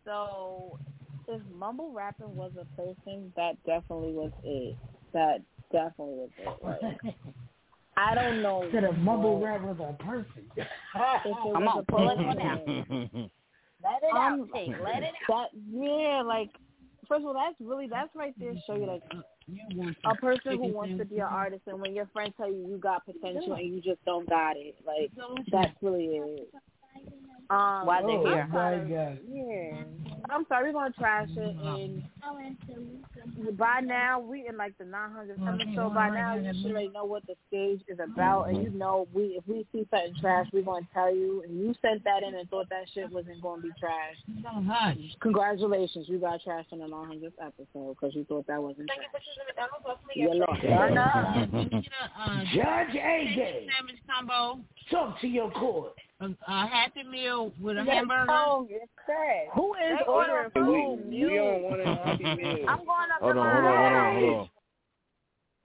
So, if mumble rapping was a person, that definitely was it. That definitely was it. Like, I don't know. Said a mumble what- rap was a person. If it Come was on, a pull it person. one out. Let it Um, out, Tink. Let it out. That yeah, like first of all, that's really that's right there to show you like You want a person who wants to be an artist, and when your friends tell you you got potential and you just don't got it, like that's really it. Um, Why they oh, here? my God. Yeah, I'm sorry, we're gonna trash it, and by now we in like the 900th episode. By now you should already know what the stage is about, and you know we if we see something trash, we're gonna tell you. And you sent that in and thought that shit wasn't gonna be trash. Don't. Congratulations, you got trashed in the 900th episode because you thought that wasn't trash. You You lost. get a, uh, Judge A-Game. sandwich combo, Talk to your court. A, a Happy Meal with a That hamburger. song is trash. Who is They ordering ordering food? We, we don't want to happy meal. I'm going up Hold to on, my hold on, hold on, hold on.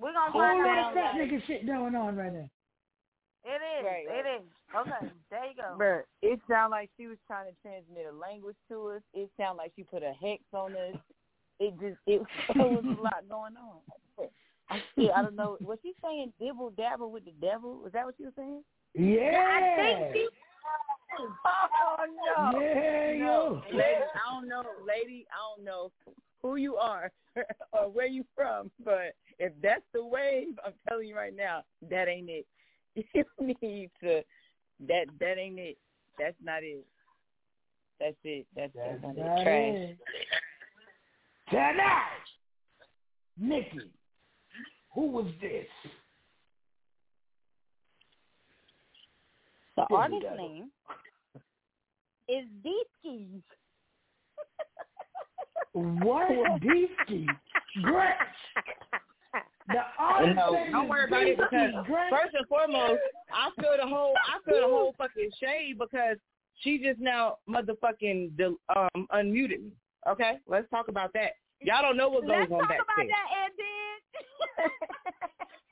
We're gonna Whole find lot out. of fat nigga shit going on right now. It is. Right, right. It is. Okay. There you go. Bruh, it sounded like she was trying to transmit a language to us. It sounded like she put a hex on us. It just it, it was a lot going on. I still I don't know. Was she saying dibble dabble with the devil? Was that what she was saying? Yeah. I think she. Oh no. Yeah, No, yo. lady, I don't know, lady, I don't know who you are or where you from, but if that's the wave, I'm telling you right now, that ain't it. You need to that that ain't it. That's not it. That's it. That's, That's that's not it. Trash. it. Tonight, Nikki, who was this? The Here artist go. name is Deeskis. What? Deesky. Gretch. The artist No, name don't is worry about it because Gretch. first and foremost, I feel the whole I feel the whole fucking shade because she just now motherfucking del- um unmuted me. Okay, let's talk about that. Y'all don't know what goes on. Let's talk about backstage. that, Ed.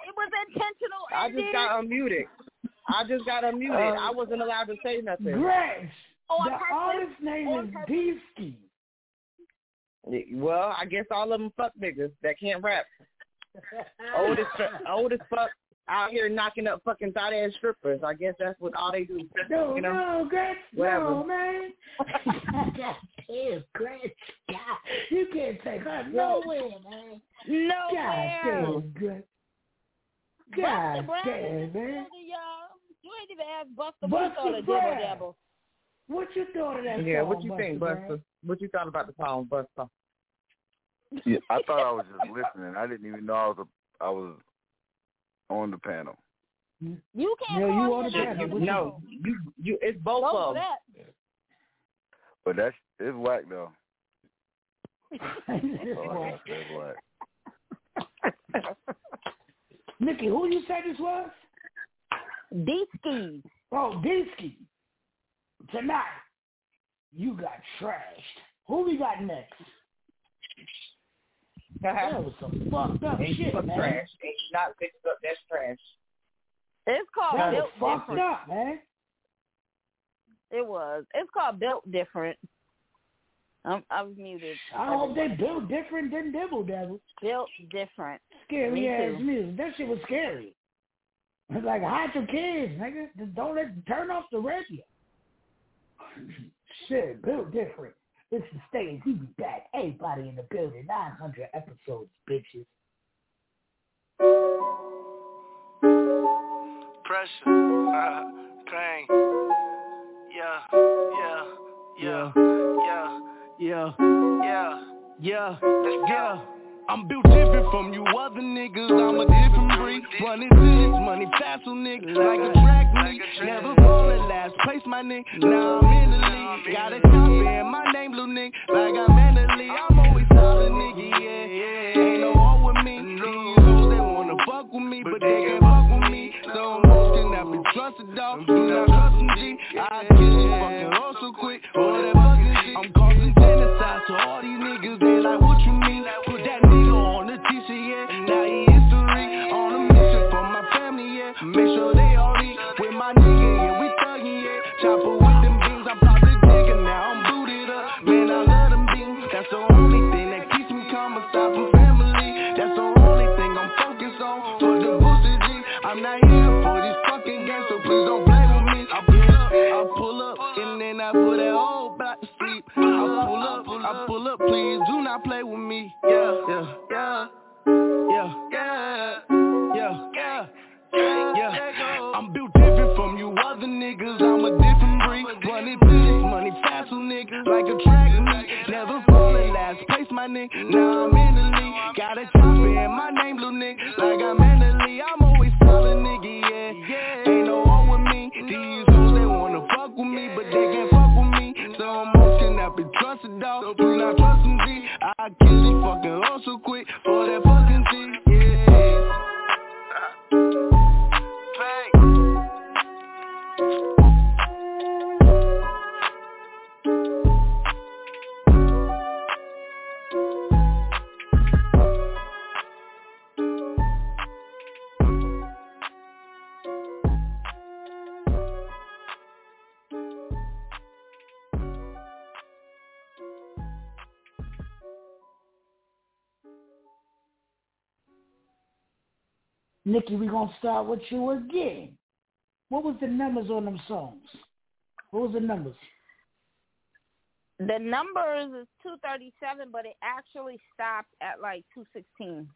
it was intentional. I Ed. just got unmuted. I just got unmuted. Um, I wasn't allowed to say nothing. Gretch. On the purpose. artist name On is purpose. Well, I guess all of them fuck niggas that can't rap. Old as old as fuck out here knocking up fucking thought ass strippers. I guess that's what all they do. No, you know? no, Gretch. Whatever. No, man. Damn, Gretch. God, you can't take her nowhere, man. Nowhere. God damn, Gretch. God Buster damn, is in the man. y'all. You ain't even asked Buster what Buster he thought of Brown. Dibble Dabble. What you thought of that Yeah, song, what you Buster think, Brown? Buster? What you thought about the song, Buster? Yeah, I thought I was just listening. I didn't even know I was a, I was on the panel. You can't Yeah, call you on the panel. No, you you it's both Vote of them. that. But that's it's whack though. It's Oh, whack. that's, that's whack. Nikki, who you say this was? D-Ski. Oh, D-Ski. Tonight, you got trashed. Who we got next? That was some fucked up Ain't shit, some man. trash. Ain't not fixed up. That's trash. It's called That Built fucked Different. up, man. It was. It's called Built Different. I'm, I was muted. I hope they built different than Dibble Devil. Built Different. Scary Me ass too. music. That shit was scary. It's like hide your kids, nigga. Just don't let turn off the radio. Shit, built different. It's the stage. We be back. Everybody in the building. Nine hundred episodes, bitches. Pressure, uh, pain. Yeah, yeah, yeah, yeah, Yeah, yeah. yeah, Let's yeah. I'm built different from you other niggas. I'm a different breed. Running to money fast, so nigga. Like a track meet. Never fall in last place, my nigga. Now I'm in the league. Got a chopper and my name, blue nigga. Like I'm in the league. I'm always solid, nigga. Yeah. Ain't no war with me. These they wanna fuck with me, but they can't fuck with me. So most cannot be trusted, dog. Do not trust them, G. I Nikki, we're gonna start with you again. What was the numbers on them songs? What was the numbers? The numbers is 237, but it actually stopped at like 216.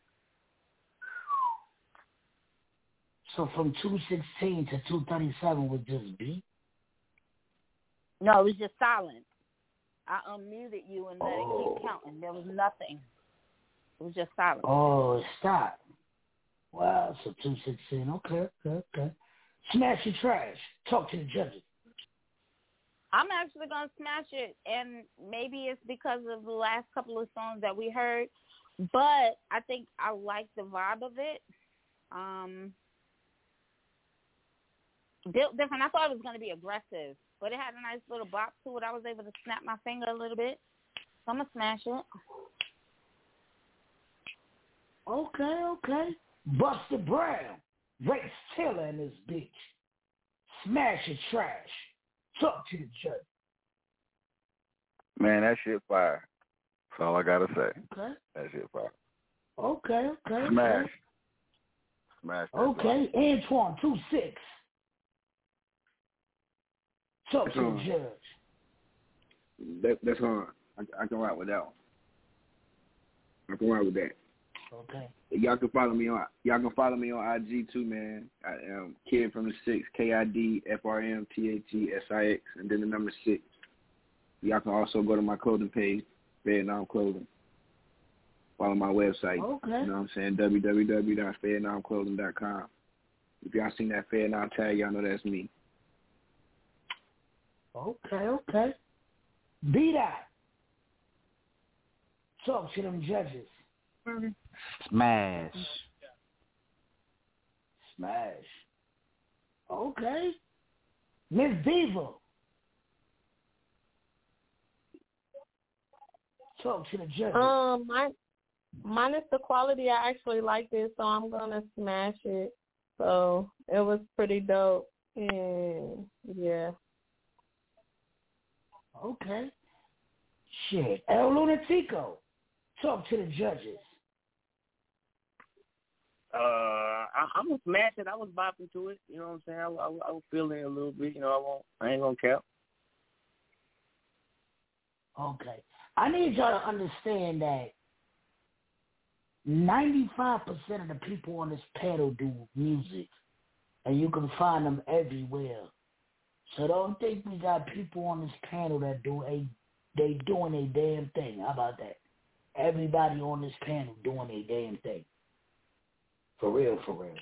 So from two sixteen to two thirty seven was just beat. No, it was just silent. I unmuted you and let it Oh. keep counting. There was nothing. It was just silent. Oh, it stopped. Wow, so two sixteen. Okay, okay, okay. Smash or trash. Talk to the judges. I'm actually gonna smash it, and maybe it's because of the last couple of songs that we heard, but I think I like the vibe of it. Um, built different. I thought it was gonna be aggressive, but it had a nice little bop to it. I was able to snap my finger a little bit, so I'm gonna smash it. Okay, okay. Buster Brown, Race Taylor and this bitch. Smash or trash. Talk to the judge. Man, that shit fire. That's all I gotta say. Okay. That shit fire. Okay, okay. Smash. Smash. that Okay, Antoine, two six. Talk to the judge. That, that's hard. I, I can ride with that one. I can ride with that. Okay. Y'all can follow me on y'all can follow me on IG too, man. I am Kid from the Six, K I D F R M T H E S I X, and then the number six. Y'all can also go to my clothing page, Vietnam Clothing. Follow my website. Okay. You know what I'm saying? www.vietnamclothing.com. If y'all seen that Fed Now tag, y'all know that's me. Okay, okay. Be that. Talk to them judges. Smash. Smash. Okay. Miss Diva. Talk to the judges. Um, my minus the quality, I actually like this, so I'm gonna smash it. So it was pretty dope, and yeah. Okay. Shit. El Lunatico. Talk to the judges. Uh, I, I'm gonna smash. I was bopping to it. You know what I'm saying? I, I, I was feeling it a little bit. You know, I won't. I ain't gonna cap. Okay. I need y'all to understand that 95% of the people on this panel do music, and you can find them everywhere. So don't think we got people on this panel that do a they doing a damn thing. How about that? Everybody on this panel doing a damn thing. For real, for real.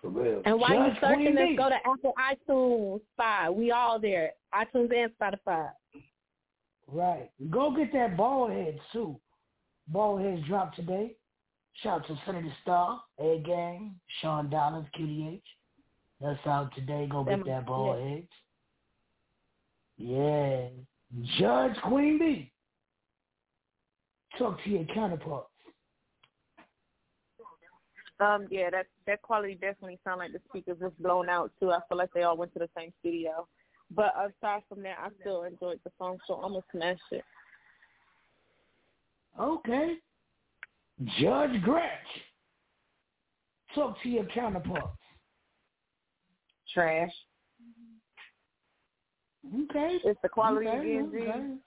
For real. And while you Judge searching this, go to Apple iTunes, Spy. We all there. iTunes and Spotify. Right. Go get that ball head too. Ball heads dropped today. Shout out to Senator Star, A Gang, Sean Dollars, QDH. That's out today. Go get that ball yeah. Judge Queen B. Talk to your counterparts. Um, yeah, that that quality definitely sound like the speakers was blown out too. I feel like they all went to the same studio. But aside from that, I still enjoyed the song, so I'm gonna smash it. Okay. Judge Gretch. Talk to your counterparts. Trash. Okay. It's the quality okay, of D&D.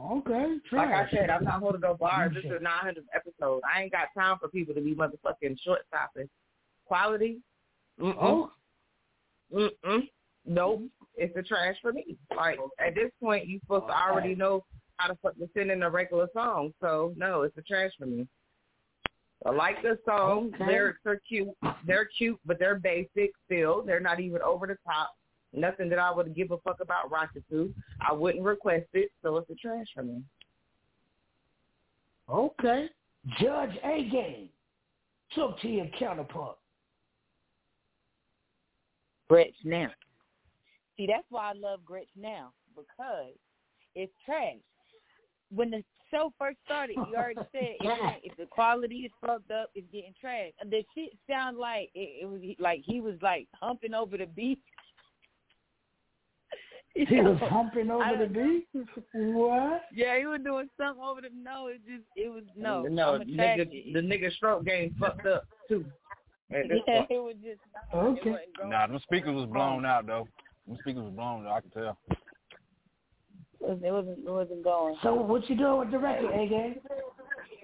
Okay. Okay. Like I said, I'm not holding no bars. This is 900 episodes. I ain't got time for people to be motherfucking short stopping. Quality? Mm-mm. Oh. Mm-mm. Nope. It's a trash for me. Like, at this point, you supposed to already know how to fucking send in a regular song. So, no, it's a trash for me. I like the song. Okay. Lyrics are cute. They're cute, but they're basic still. They're not even over the top. Nothing that I would give a fuck about rocking to. I wouldn't request it, so it's a trash for me. Okay. Judge A Game. Talk to your counterpart. Gretch now. See, that's why I love Gretch now because it's trash. When the show first started, you already said if, if the quality is fucked up, it's getting trash. The shit sound like it, it was like he was like humping over the beat. You He was know? humping over I the don't beat? What? Yeah, he was doing something over the. No, it just it was no. no, nigga, the nigga stroke game fucked up too. At Yeah, it was just. Okay. Nah, them speakers was blown out though. Them speakers was blown out. I can tell. It wasn't. It wasn't, going. So what you doing with the record, A Game?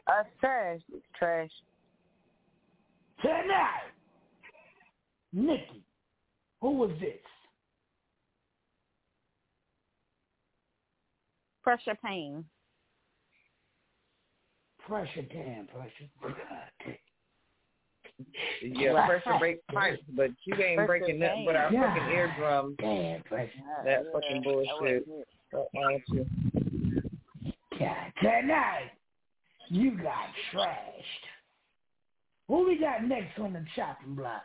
Uh, trash. It's trash. Tonight. Nikki. Who was this? Pressure pain. Pressure, pain, pressure. God. Yeah, pressure breaks pipes, but you ain't Pressure breaking nothing but our pain. fucking eardrums. Damn pressure. That fucking bullshit. What's wrong with you? God. Tonight, you got trashed. Who we got next on the chopping block?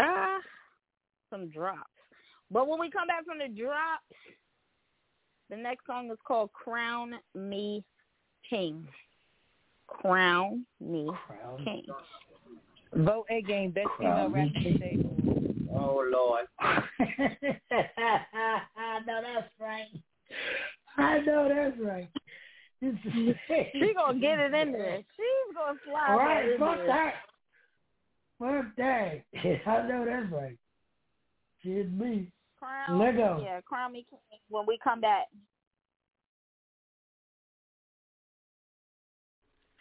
Ah, some drops. But when we come back from the drops, the next song is called Crown Me King. Crown Me Crown. King. Vote A game best female rapper me today. Oh Lord. I know that's right. I know that's right. This is She gonna get it in there. She's gonna slide All that right, in fuck there. that. Fuck that. I know that's right. Shit me. Crown, Let go. Yeah, Crown Me King. When we come back.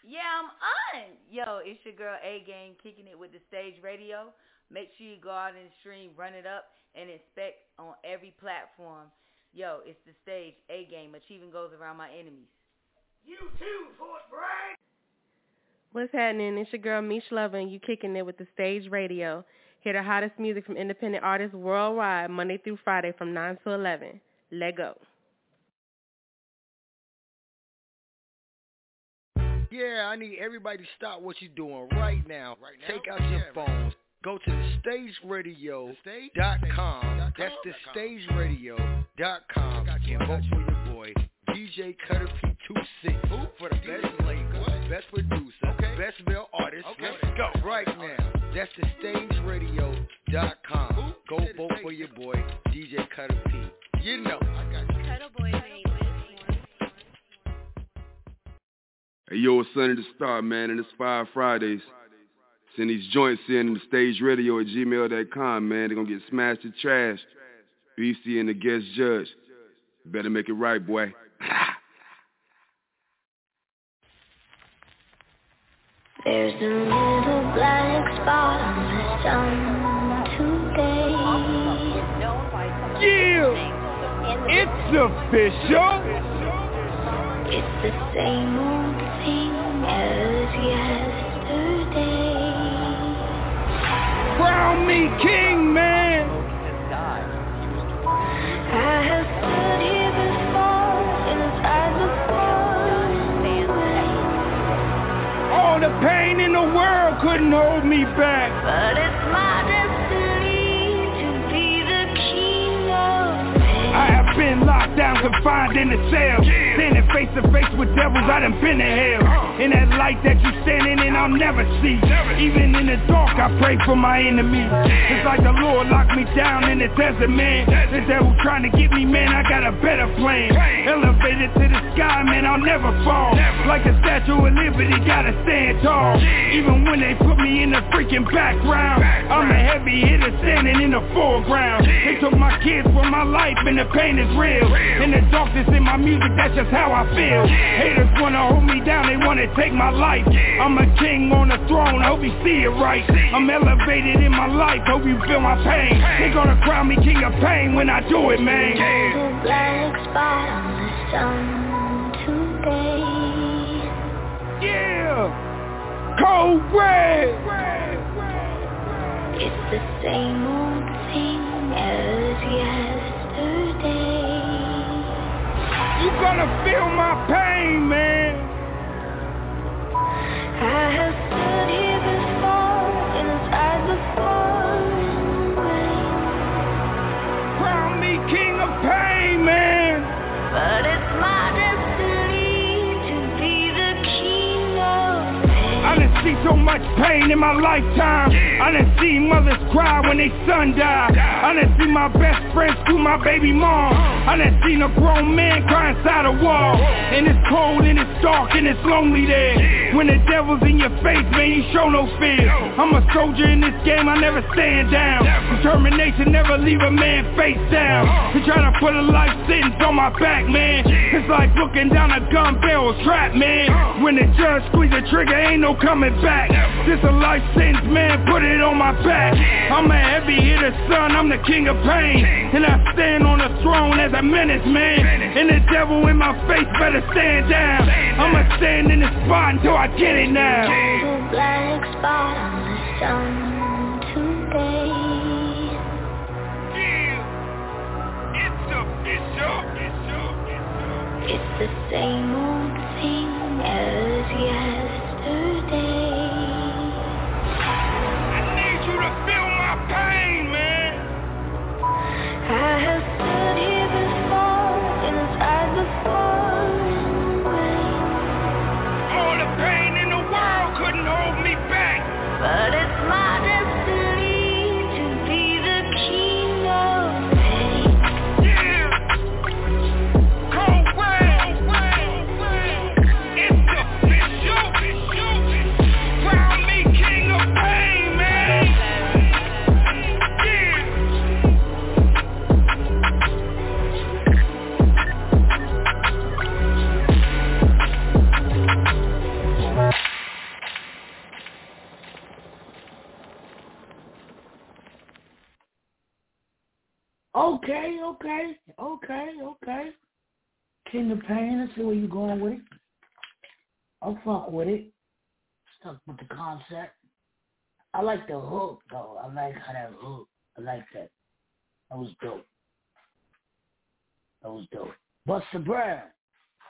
Yeah, I'm on. Yo, it's your girl A Game kicking it with the stage radio. Make sure you go out and stream, run it up, and inspect on every platform. Yo, it's the stage A Game. Achieving goes around my enemies. You too, Fort Bragg. What's happening? It's your girl Mish Lover, and you kicking it with the Stage Radio. Hear the hottest music from independent artists worldwide, Monday through Friday from 9 to 11. Let go. Yeah, I need everybody to stop what you're doing right now. Right now? Take out your yeah, phones. Go to the stageradio.com. That's the stageradio.com. And vote for your boy, DJ Cutter P26 for the best label, best producer, okay. best male artist. Okay. Let's go right now. That's the stageradio.com. Go vote for your boy, DJ Cutter P. You know. I got you. Cutter Boy Hey, yo, it's Sunny the Star, man, and it's Fire Fridays. Send these joints in the stage radio at gmail.com, man. They're going to get smashed to trash. BC and the guest judge. Better make it right, boy. There's a little black spot on the sun today. Yeah! It's official! It's the same old thing as yesterday. Crown me king, couldn't hold me back. But it's my destiny to be the king of pain. I have been locked down, confined in a cell. Standing face to face with devils, I done been to hell. In that light that you standing in, I'll never see. Even in the dark, I pray for my enemies. It's like the Lord locked me down in the desert, man. The devil trying to get me, man, I got a better plan. Elevated to the sky, man, I'll never fall. Like a statue of liberty, gotta stand tall. Even when they put me in the freaking background, I'm a heavy hitter standing in the foreground. They took my kids from my life, and the pain is real. And the darkness in my music, that's just how I feel. Haters wanna hold me down, they wanna take my life. I'm a king on the throne, I hope you see it right. I'm elevated in my life, hope you feel my pain. They gonna crown me king of pain when I do it, man. Little black spot on the sun today. Yeah! Cold red! It's the same old thing as yesterday. You gonna feel my pain, man. So much pain in my lifetime. I done see mothers cry when they son die. I done see my best friends screw my baby mom. I done seen a grown man cry inside a wall. And it's cold and it's dark and it's lonely there. When the devil's in your face, man, you show no fear. I'm a soldier in this game, I never stand down. Determination never leave a man face down. They try to put a life sentence on my back, man. It's like looking down a gun barrel trap, man. When the judge squeeze the trigger, ain't no coming back. This a life sentence, man, put it on my back. I'm a heavy hitter, son, I'm the king of pain. And I stand on the throne as a menace, man. And the devil in my face better stand down. I'ma stand in the spot until I get it now. Little black spot on the sun today. It's the same old thing as yesterday. I need you to feel my pain, man. I have But it's my destiny Okay, okay, okay, okay. King of Pain, let's see where you going with it. I'll fuck with it. stuck with the concept. I like the hook though. I like how that hook. I like that. That was dope. That was dope. Buster Brown,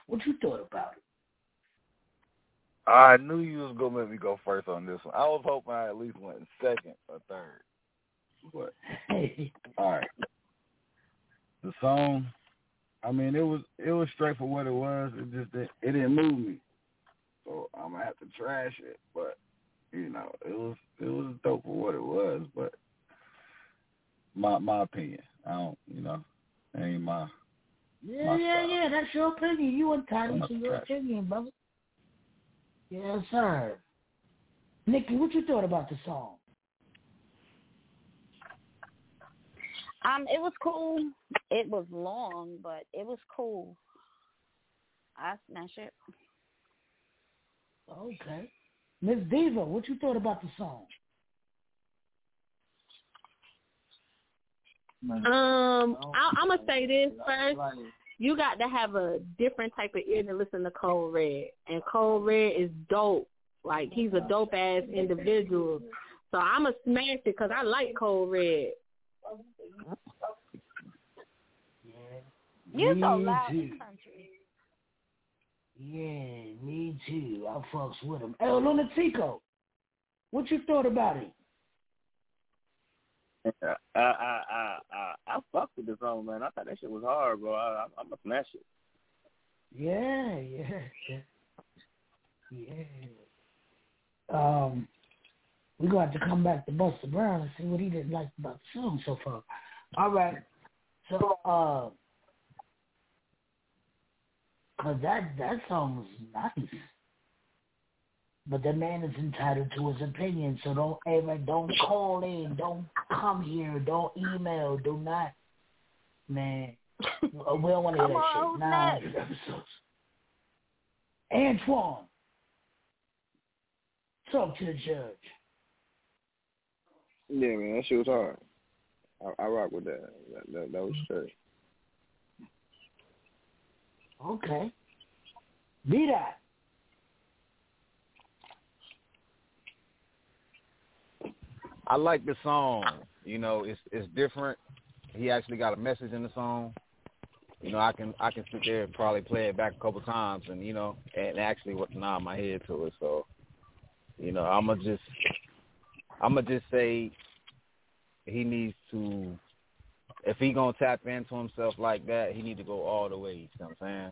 what you thought about it? I knew you was gonna let me go first on this one. I was hoping I at least went second or third. But all right, the song. I mean, it was it was straight for what it was. It just it, it didn't move me, so I'm gonna have to trash it. But you know, it was it was dope for what it was. But my my opinion, I don't, you know, ain't my Yeah, My yeah, style. yeah. That's your opinion. You entitled to your opinion, brother. Yes, sir. Nikki, what you thought about the song? Um, it was cool. It was long, but it was cool. I smash it. Okay. Miss Diva, what you thought about the song? Um, I, I'm gonna say this first. You got to have a different type of ear to listen to Cole Red, and Cole Red is dope. Like he's a dope ass individual. So I'm gonna smash it because I like Cole Red. You're so loud too. in country. Yeah, me too. I fucks with him. Hey, Lunatico, what you thought about it? I I I I I fucked with the song, man. I thought that shit was hard, bro. I, I, I'm gonna smash it. Yeah, yeah, yeah. Yeah. Um, we're going to have to come back to Buster Brown and see what he didn't like about the song so far. All right. So, uh, cause that that song was nice, but the man is entitled to his opinion. So don't ever don't call in, don't come here, don't email, do not, man. We don't want to hear that on, shit. Nah, episodes. Antoine, talk to the judge. Yeah, man, that shit was hard. I, I rock with that. That, that, that was straight. Okay. Be that. I like the song. You know, it's it's different. He actually got a message in the song. You know, I can I can sit there and probably play it back a couple times, and you know, and actually what nod my head to it. So, you know, I'ma just I'ma just say he needs to if he gonna tap into himself like that, he need to go all the way. You know what I'm saying?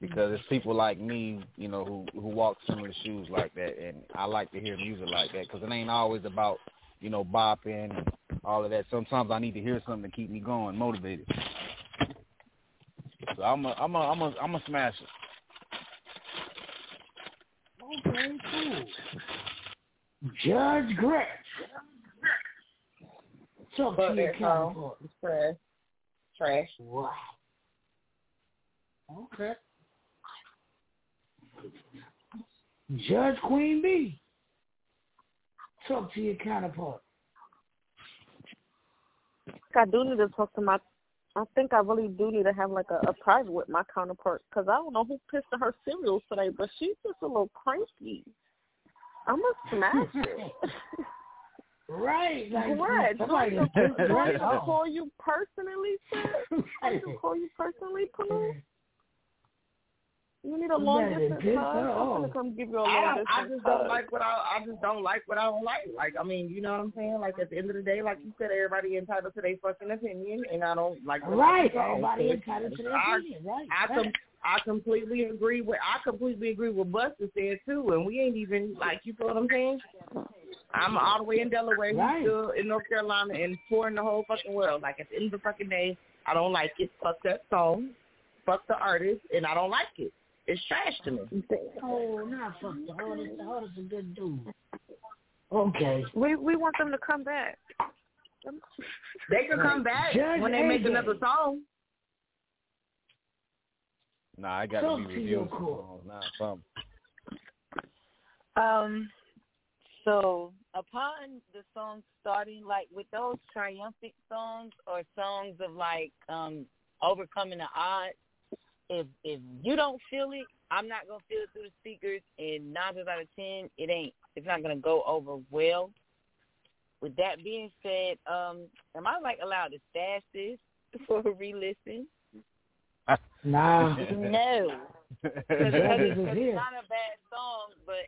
Because it's people like me, you know, who who walk similar shoes like that, and I like to hear music like that because it ain't always about you know bopping and all of that. Sometimes I need to hear something to keep me going, motivated. So I'm a I'm a I'm a I'm a smash. Okay, cool. Judge Gretch. Talk But to your counterpart. trash. Trash. Wow. Okay. Judge Queen B. Talk to your counterpart. I do need to talk to my. I think I really do need to have like a, a private with my counterpart because I don't know who pissed in her cereal today, but she's just a little cranky. I'm gonna smash it. Right. Like, what? Do I somebody have pissed to- do I have to call you personally, sir? I have to call you personally, Pooh? You need a long distance hug. I'm gonna come give you a long I, distance I just hug. don't like what I I just don't like what I don't like. Like I mean, you know what I'm saying? Like at the end of the day, like you said, everybody entitled to their fucking opinion, and I don't like Right. Everybody entitled to their opinion. Right. I right. Com- I completely agree with I completely agree with Buster said too, and we ain't even like you feel what I'm saying. I'm all the way in Delaware, he's still in North Carolina, and touring the whole fucking world. Like at the end of the fucking day, I don't like it. Fuck that song, fuck the artist, and I don't like it. It's trash to me. Oh, not fuck the artist. The artist is a good dude. Okay. We we want them to come back. They can come back Judge when they make AJ. another song. Nah, I got Talk to be to your reviewing some court. songs now. Something. Um, so upon the song starting, like with those triumphant songs or songs of like um overcoming the odds, if if you don't feel it, I'm not gonna feel it through the speakers, and nine times out of ten, it ain't. It's not gonna go over well. With that being said, um, am I like allowed to stash this for a re-listen? Nah. no, because it's not a bad song, but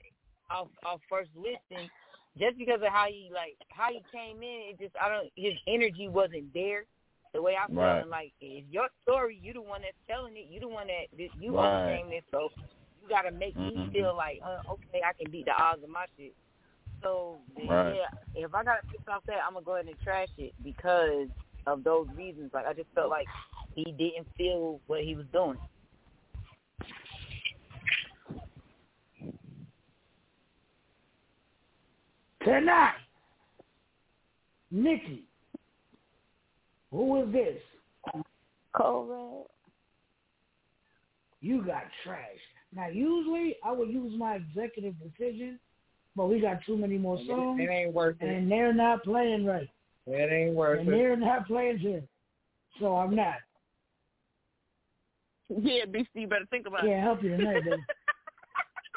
off off first listen, just because of how he like how he came in, it just I don't his energy wasn't there. The way I feel, Right. and like it's your story, you the one that's telling it, you the one that that you Right. overcame this, so you gotta make me Mhm. feel like uh, okay, I can beat the odds of my shit. So Right. yeah, if I gotta pick off that, I'm gonna go ahead and trash it because of those reasons. Like I just felt like he didn't feel what he was doing. Tonight, Nikki, who is this? Correct. You got trash. Now, usually I would use my executive decision, but we got too many more songs, It ain't worth it. and they're not playing right. It ain't worth and it. they're not playing here. So I'm not. Yeah, BC, you better think about it. Yeah, help you tonight, baby.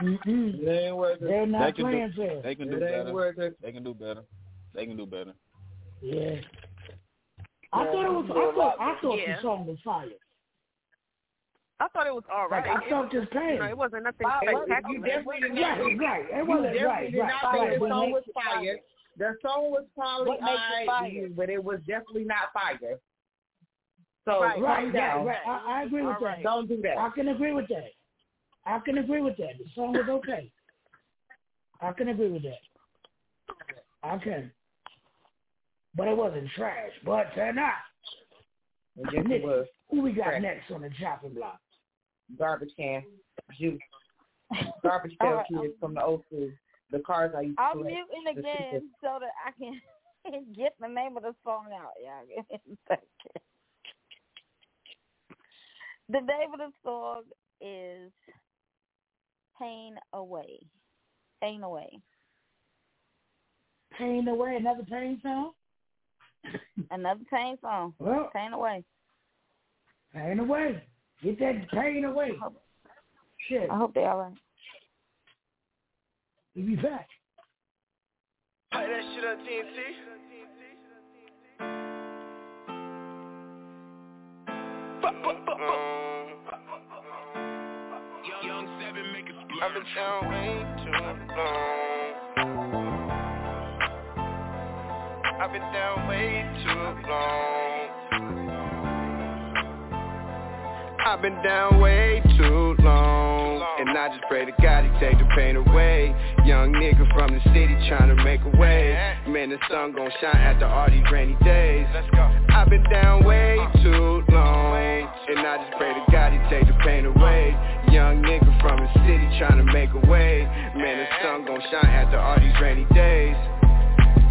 Mm-mm. It ain't worth it. They're not they playing do, fair. They can do It ain't better. worth it. They can do better. They can do better. Yeah. I Yeah, thought it was. I thought. I thought better. the song was fire. I thought it was all right. Like I felt this pain. You know, it wasn't nothing Wow, spectacular. you definitely did not. Right, right. It wasn't definitely right, did right, not right. think the But song was fire. The song was probably What alright, fire? but it was definitely not fire. So Right, Right, right, down. right. I, I agree with All right. that. Don't do that. I can agree with that. I can agree with that. The song was okay. I can agree with that. I can. But it wasn't trash. But tonight, Yes, it was. who we got Trash. next on the chopping block? Garbage can, juice, garbage All pail right, kids from the old school. The cars I used to I'm collect. muting The again so that I can get the name of the song out. Yeah, give me a second. The name of the song is Pain Away. Pain Away. Pain away, another pain song? Another pain song. Well, Pain Away. pain away. Get that pain away. Shit. I hope they all right. We'll be back. Play that shit on TNT. Young I've been down way too long. I've been down way too long. I've been down way too long. And I just pray to God he take the pain away. Young nigga from the city trying to make a way. Man, the sun gon' shine after all these rainy days. I've been down way too long. And I just pray to God he take the pain away. Young nigga from the city trying to make a way. Man, the sun gon' shine after all these rainy days.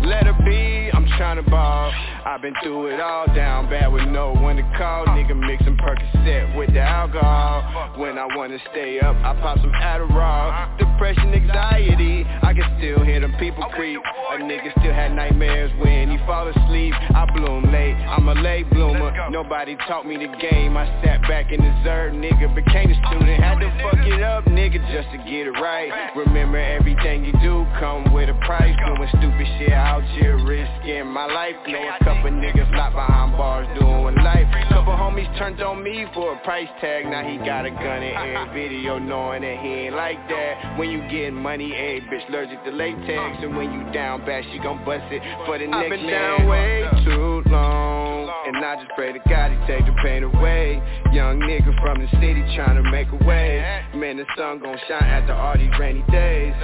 Let her be, I'm tryna ball. I've been through it all, down bad with no one to call. Nigga mixing Percocet with the alcohol. When I wanna stay up, I pop some Adderall. Depression, anxiety, I can still hear them people creep. A nigga still had nightmares when he fall asleep. I bloom late, I'm a late bloomer. Nobody taught me the game. I sat back and observed, nigga became a student. Had to fuck it up, nigga, just to get it right. Remember everything you do come with a price. Doing stupid shit out here, risking my life. A couple niggas locked behind bars doing life. Couple homies turned on me for a price tag. Now he got a gun in every video, knowing that he ain't like that. When you getting money, a bitch allergic to latex, and when you down bad, she gon' bust it for the next man I've been man. down way too long, and I just pray to God he take the pain away. Young nigga from the city trying to make a way. Man, the sun gon' shine after all these rainy days.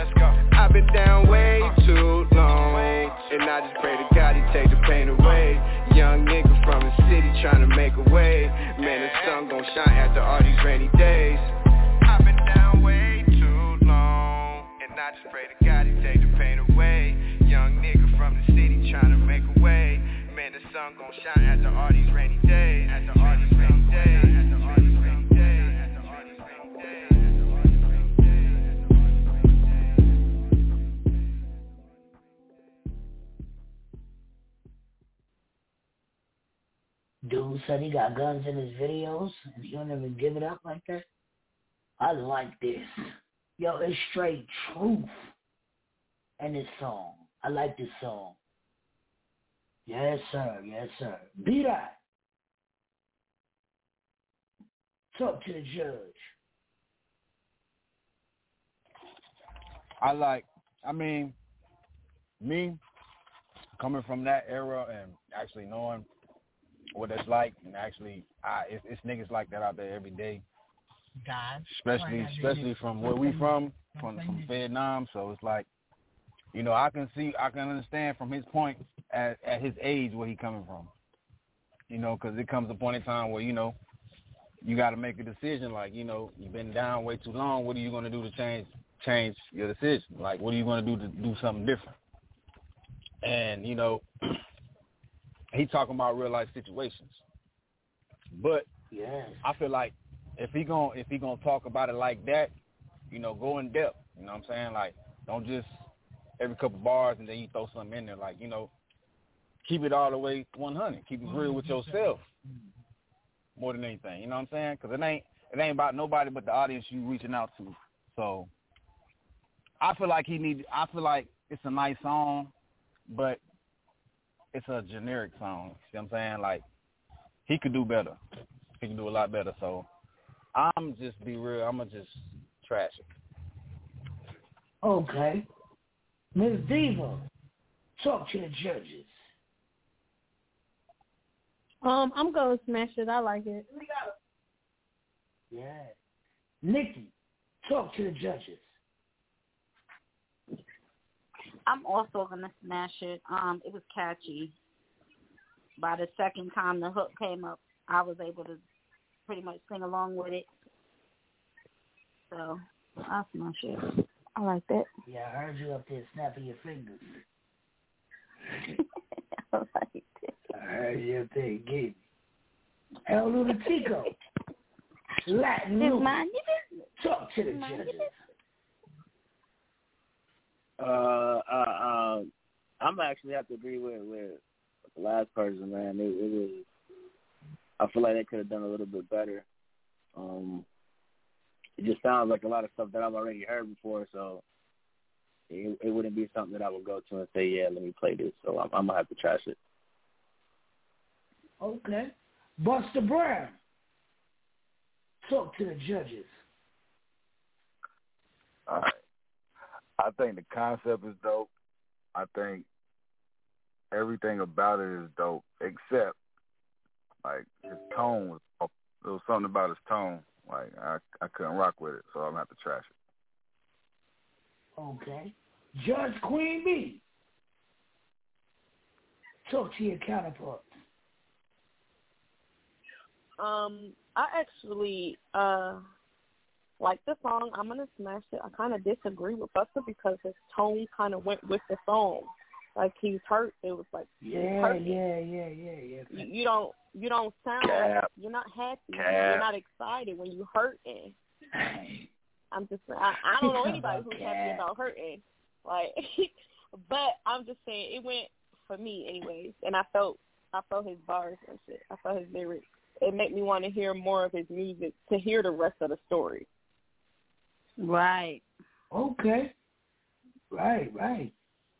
I've been down way too long, and I just pray to God he take the pain away. Young nigga from the city trying to make a way. Man, the sun gon' shine after all these rainy days. I've been down way too long, and I just pray to God he take the pain away. Young nigga from the city trying to make a way. Man, the sun gon' shine after all these rainy days. After all these Who said he got guns in his videos and he don't even give it up like that. I like this. Yo, it's straight truth in this song. I like this song. Yes, sir. Yes, sir. Be that. Talk to the judge. I like. I mean, me coming from that era and actually knowing what it's like, and actually, I it's, it's niggas like that out there every day. God. Especially, especially from where we from, from from Vietnam. So it's like, you know, I can see, I can understand from his point at at his age where he coming from. You know, because it comes a point in time where you know you got to make a decision. Like, you know, you've been down way too long. What are you going to do to change change your decision? Like, what are you going to do to do something different? And you know, he talking about real life situations. But yes. I feel like if he going if he gonna talk about it like that, you know, go in depth. You know what I'm saying? Like, don't just every couple bars and then you throw something in there. Like, you know, keep it all the way 100. Keep it real with yourself more than anything. You know what I'm saying? Because it ain't it ain't about nobody but the audience you reaching out to. So I feel like he need. I feel like it's a nice song, but it's a generic song. See what I'm saying? Like he could do better. He can do a lot better. So I'm just be real. I'm gonna just trash it. Okay. Ms. Diva, talk to the judges. Um, I'm gonna smash it. I like it. Yeah. Nikki, talk to the judges. I'm also gonna smash it. Um, it was catchy. By the second time the hook came up, I was able to pretty much sing along with it. So I'll smash it. I like that. Yeah, I heard you up there snapping your fingers. I like it. I heard you up there getting El Lunatico. Latin Luke. mind your business. Talk to the Mind judges. Uh, uh, um, I'm actually have to agree with with the last person, man. It, it was. I feel like they could have done a little bit better. Um, it just sounds like a lot of stuff that I've already heard before, so it, it wouldn't be something that I would go to and say, "Yeah, let me play this." So I'm, I'm gonna have to trash it. Okay. Buster Brown. Talk to the judges. All right. I think the concept is dope. I think everything about it is dope, except like his tone was. off. There was something about his tone. Like I, I couldn't rock with it, so I'm gonna have to trash it. Okay. Judge Queen B. Talk to your counterpart. Um, I actually uh like the song. I'm gonna smash it. I kind of disagree with Buster because his tone kind of went with the song. Like he's hurt. It was like Yeah, perfect. yeah, yeah, yeah, yeah. You, you don't you don't sound Cap. you're not happy. Cap. You're not excited when you hurting. I'm just I, I don't know anybody who's happy Cap. about hurting. Like, but I'm just saying it went for me anyways, and I felt I felt his bars and shit. I felt his lyrics. It made me want to hear more of his music to hear the rest of the story. Right. Okay. Right, right.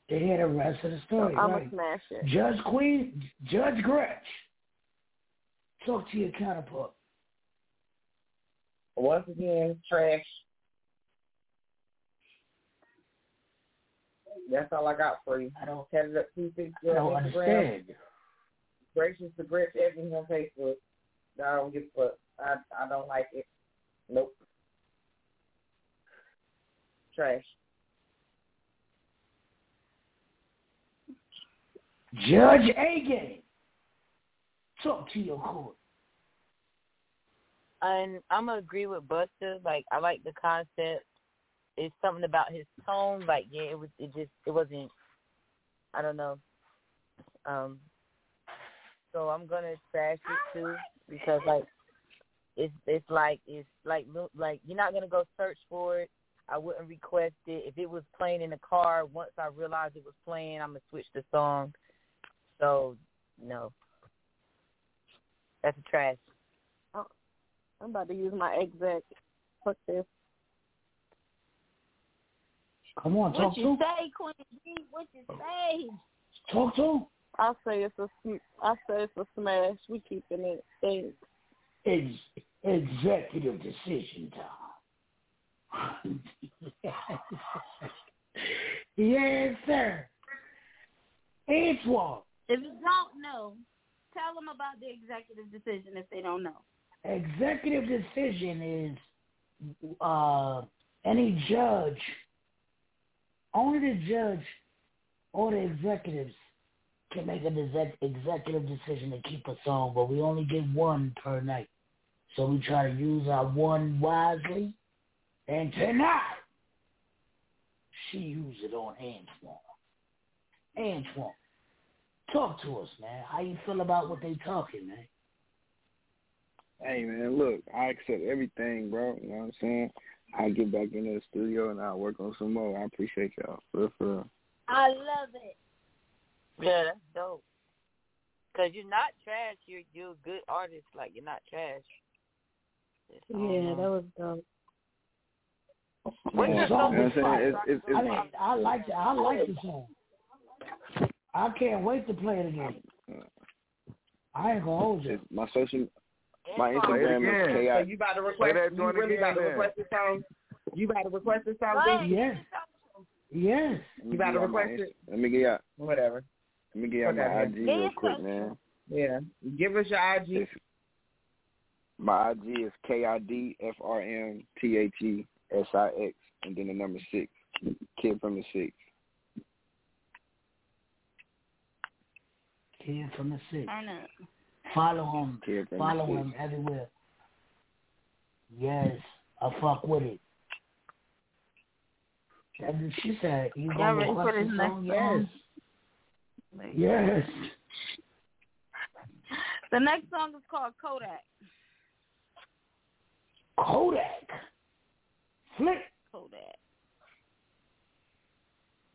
They hear the rest of the story. I'm right. gonna smash it. Judge Queen, Judge Gretch. Talk to your counterpart. Once again, trash. That's all I got for you. I don't have it up two six I don't Instagram. understand. Gracious to Gretch Evans on Facebook. I don't give a fuck. I I don't like it. Nope. Trash. Judge A Game. Talk to your court. and I'm gonna agree with Buster. Like I like the concept. It's something about his tone. Like yeah, it was. It just. It wasn't. I don't know. Um. So I'm gonna trash it too because like it's it's like it's like like you're not gonna go search for it. I wouldn't request it if it was playing in the car. Once I realized it was playing, I'm gonna switch the song. So no. That's a trash. Oh, I'm about to use my exec. Fuck this. Come on, talk What to you him. say, Queen B? What you say? Talk to. I'll say it's a say it's a smash. We keeping it. Thanks. Ex- executive decision time. yes, sir. Antoine, If you don't know, tell them about the executive decision if they don't know. executive decision is uh, any judge, only the judge or the executives can make an exec- executive decision to keep a song, but we only get one per night. So we try to use our one wisely. And tonight, she used it on Antoine. Antoine, talk to us, man. How you feel about what they talking, man? Hey man, look, I accept everything, bro. You know what I'm saying? I get back into the studio and I'll work on some more. I appreciate y'all. For real, for real. I love it. Yeah, that's dope. Cause you're not trash. You're you're a good artist. Like you're not trash. Just, Yeah, that was dope. What's The your song song You know what I'm saying? It's- it's- I mean, I like the, I like the song. I can't wait to play it again. I ain't gonna hold you. My social, my Instagram is again. ki. So you about to request? that You really again about to request this song? You about to request this song? Go B? Yes. Yes. You about to y'all my request it? Let me get y'all. Whatever. Let me get y'all my Okay. IG real quick, man. Yeah. Give us your IG. It's, my IG is K I D F R M T H E S I X and then the number six. Kid from the six. Kid from the six. Turn up. Follow him. Follow him six. everywhere. Yes, I fuck with it. And she said, "You Y'all gonna ready for this next song?" song? Yes. Yes. The next song is called Kodak. Kodak. Flick. Kodak.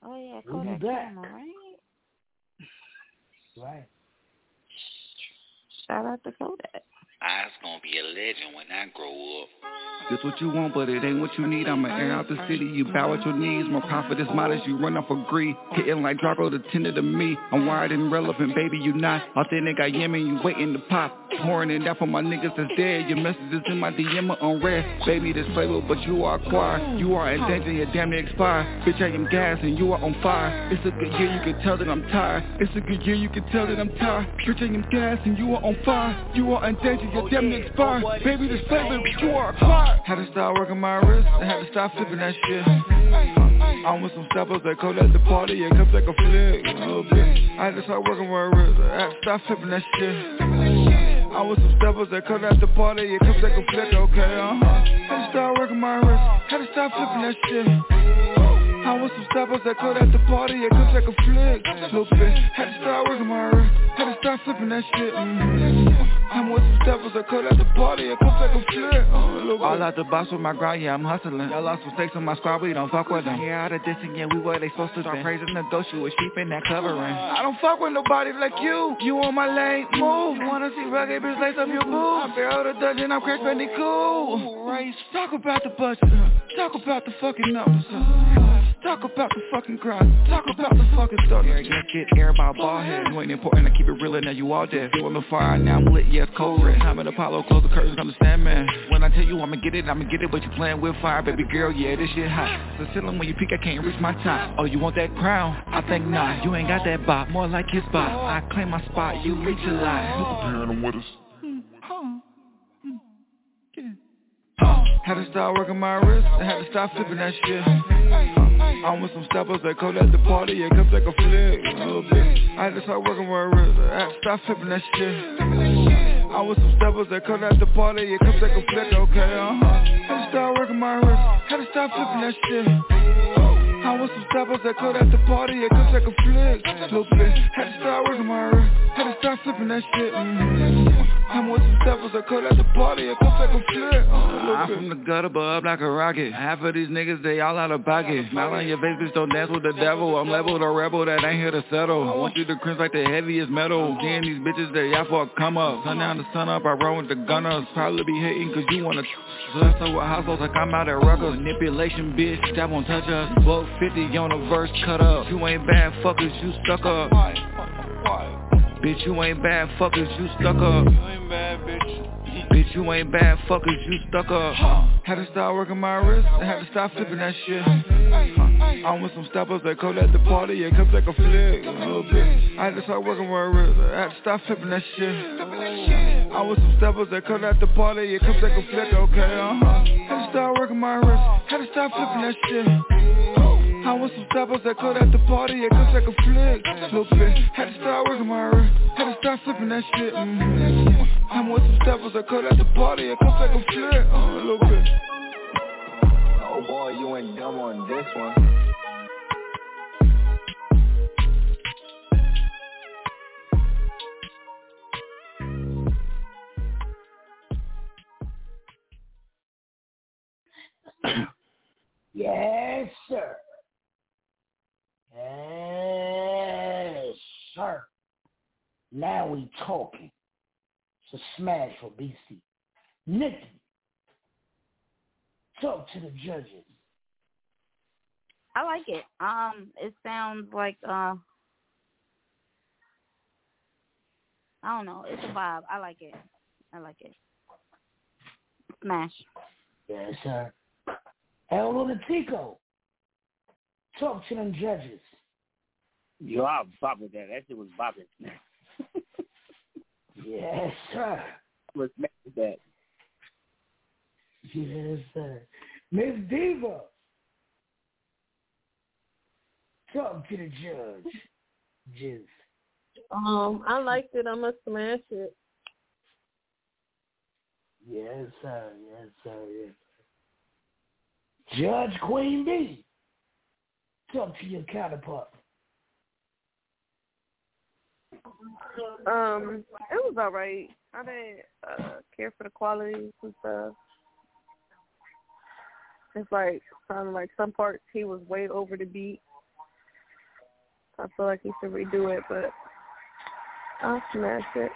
Oh yeah, We'll Kodak back. camera, right? Right. Shout out to Kodak. I was gonna be a legend when I grow up. This what you want, but it ain't what you need. I'ma air out the city. You bow at your knees. My confidence, modest. You run off a greed. Hitting like Draco, the tender to me. I'm wired and relevant, baby. You not authentic. I am, and you waiting to pop. It out for my niggas that's dead. Your messages in my DM are on red. Baby, this flavor, but you are quiet. You are in danger. You're damn near expired. Bitch, I am gas and you are on fire. It's a good year. You can tell that I'm tired. It's a good year. You can tell that I'm tired. Bitch, I am gas and you are on fire. You are in danger. You're damn near expired. Baby, this flavor, but you are quiet. Had to start working my wrist. I had to stop flipping that shit. I'm with some steppers that come at the party. and comes like a flick. A little bit. I had to start working my wrist. I had to stop flipping that shit. I'm with some steppers that come at the party. It comes like a flick. Okay, uh-huh. Had to start working my wrist. Had to stop flipping that shit. I with some steppers that come at the party. It comes like a flick. Little bit. Had to start working my wrist. Had to start flipping that shit. Mm-hmm. I'm with some steppers that come at the party. It comes like a flick. Uh, a little bit. All out the box with my grind, yeah, I'm hustling. Y'all lost mistakes on my squad, we don't fuck with them. Yeah, out of distance, yeah, we where they supposed to Start praising the ghost, you a sheep in that covering. I don't fuck with nobody like you. You on my lane, move. You wanna see rugged bitch lace up your boots? I barrel the dungeon, I'm Benny cool. Talk about the budget, talk about the fucking numbers? Talk about the fucking grind. Talk about the fucking stuff. Yeah, get, get everybody ball head. You ain't important. I keep it real, and now you all dead. You on the fire, now I'm lit. Yes, cold red. I'm in Apollo, close the curtains. Understand, man. When I tell you I'ma get it, I'ma get it. But you playing with fire, baby girl. Yeah, this shit hot. The ceiling when you peek, I can't reach my top. Oh, you want that crown? I think not. You ain't got that bop. More like his bop. I claim my spot. You reach a lot. Parent with us. Had to start working my wrist, I had to stop flipping that shit. I'm with some steppers that come at the party, it comes like a flick. A little bit. I had to start working my wrist, I had to stop flipping that shit. I'm with some steppers that come at the party, it comes like a flick, okay, uh-huh. Had to start working my wrist, had to stop flipping that shit. I'm with some steppers that come at the party, it comes like a flick. Little bit. Had to start working my wrist, had to stop flipping that shit. Mm-hmm. I'm with some steppers, I cut at the party, I come take a flip. Uh, I'm from the gutter, but up like a rocket. Half of these niggas, they all out of pocket. Smile on your face, bitch, don't dance with the devil. I'm level the rebel that ain't here to settle. I want you to cringe like the heaviest metal. Seeing these bitches, they out for a come up. Sun down to sun up, I run with the gunners. Probably be hating cause you wanna so that's with households like I'm out at Rutgers. Manipulation, bitch, that won't touch us. Buck 50 on the verse, cut up. You ain't bad fuckers, you stuck up. Bitch, you ain't bad fuckers, you stuck up. You ain't bad, bitch. Bitch, you ain't bad fuckers, you stuck up. Had to start working my wrist, I had to stop flipping that shit. I'm with some steppers that come at the party, yeah, come take a flick, little. I had to start working my wrist, I had to stop flipping that shit. I'm with some steppers that come at the party, yeah, come take a flick, okay, uh-huh. Had to start working my wrist, had to stop flipping that shit. I want some steppers that cut at the party, yeah, come take a flick. Little bit, had to start working my wrist, had to start flipping that shit. Mm-hmm. I want some steppers that cut at the party, yeah, come take a flick. Uh, a little bit. Oh boy, you ain't dumb on this one. yes, sir. Yes, sir. Now we talking. It's a smash for BC. Nikki, talk to the judges. I like it. Um, it sounds like uh, I don't know. It's a vibe. I like it. I like it. Smash. Yes, sir. El Tico. Talk to them judges. Yo, I bop with that. That shit was bopping. yes, sir. What's with that? Yes, sir. Miss Diva. Talk to the judge. Jizz. Um, I liked it. I'm gonna smash it. Yes, sir. Yes, sir. Yes. Sir. Judge Queen B. Talk to your counterpart. Um, it was all right. I didn't uh, care for the qualities and stuff. It's like sounded like some parts he was way over the beat. I feel like he should redo it, but I'll smash it.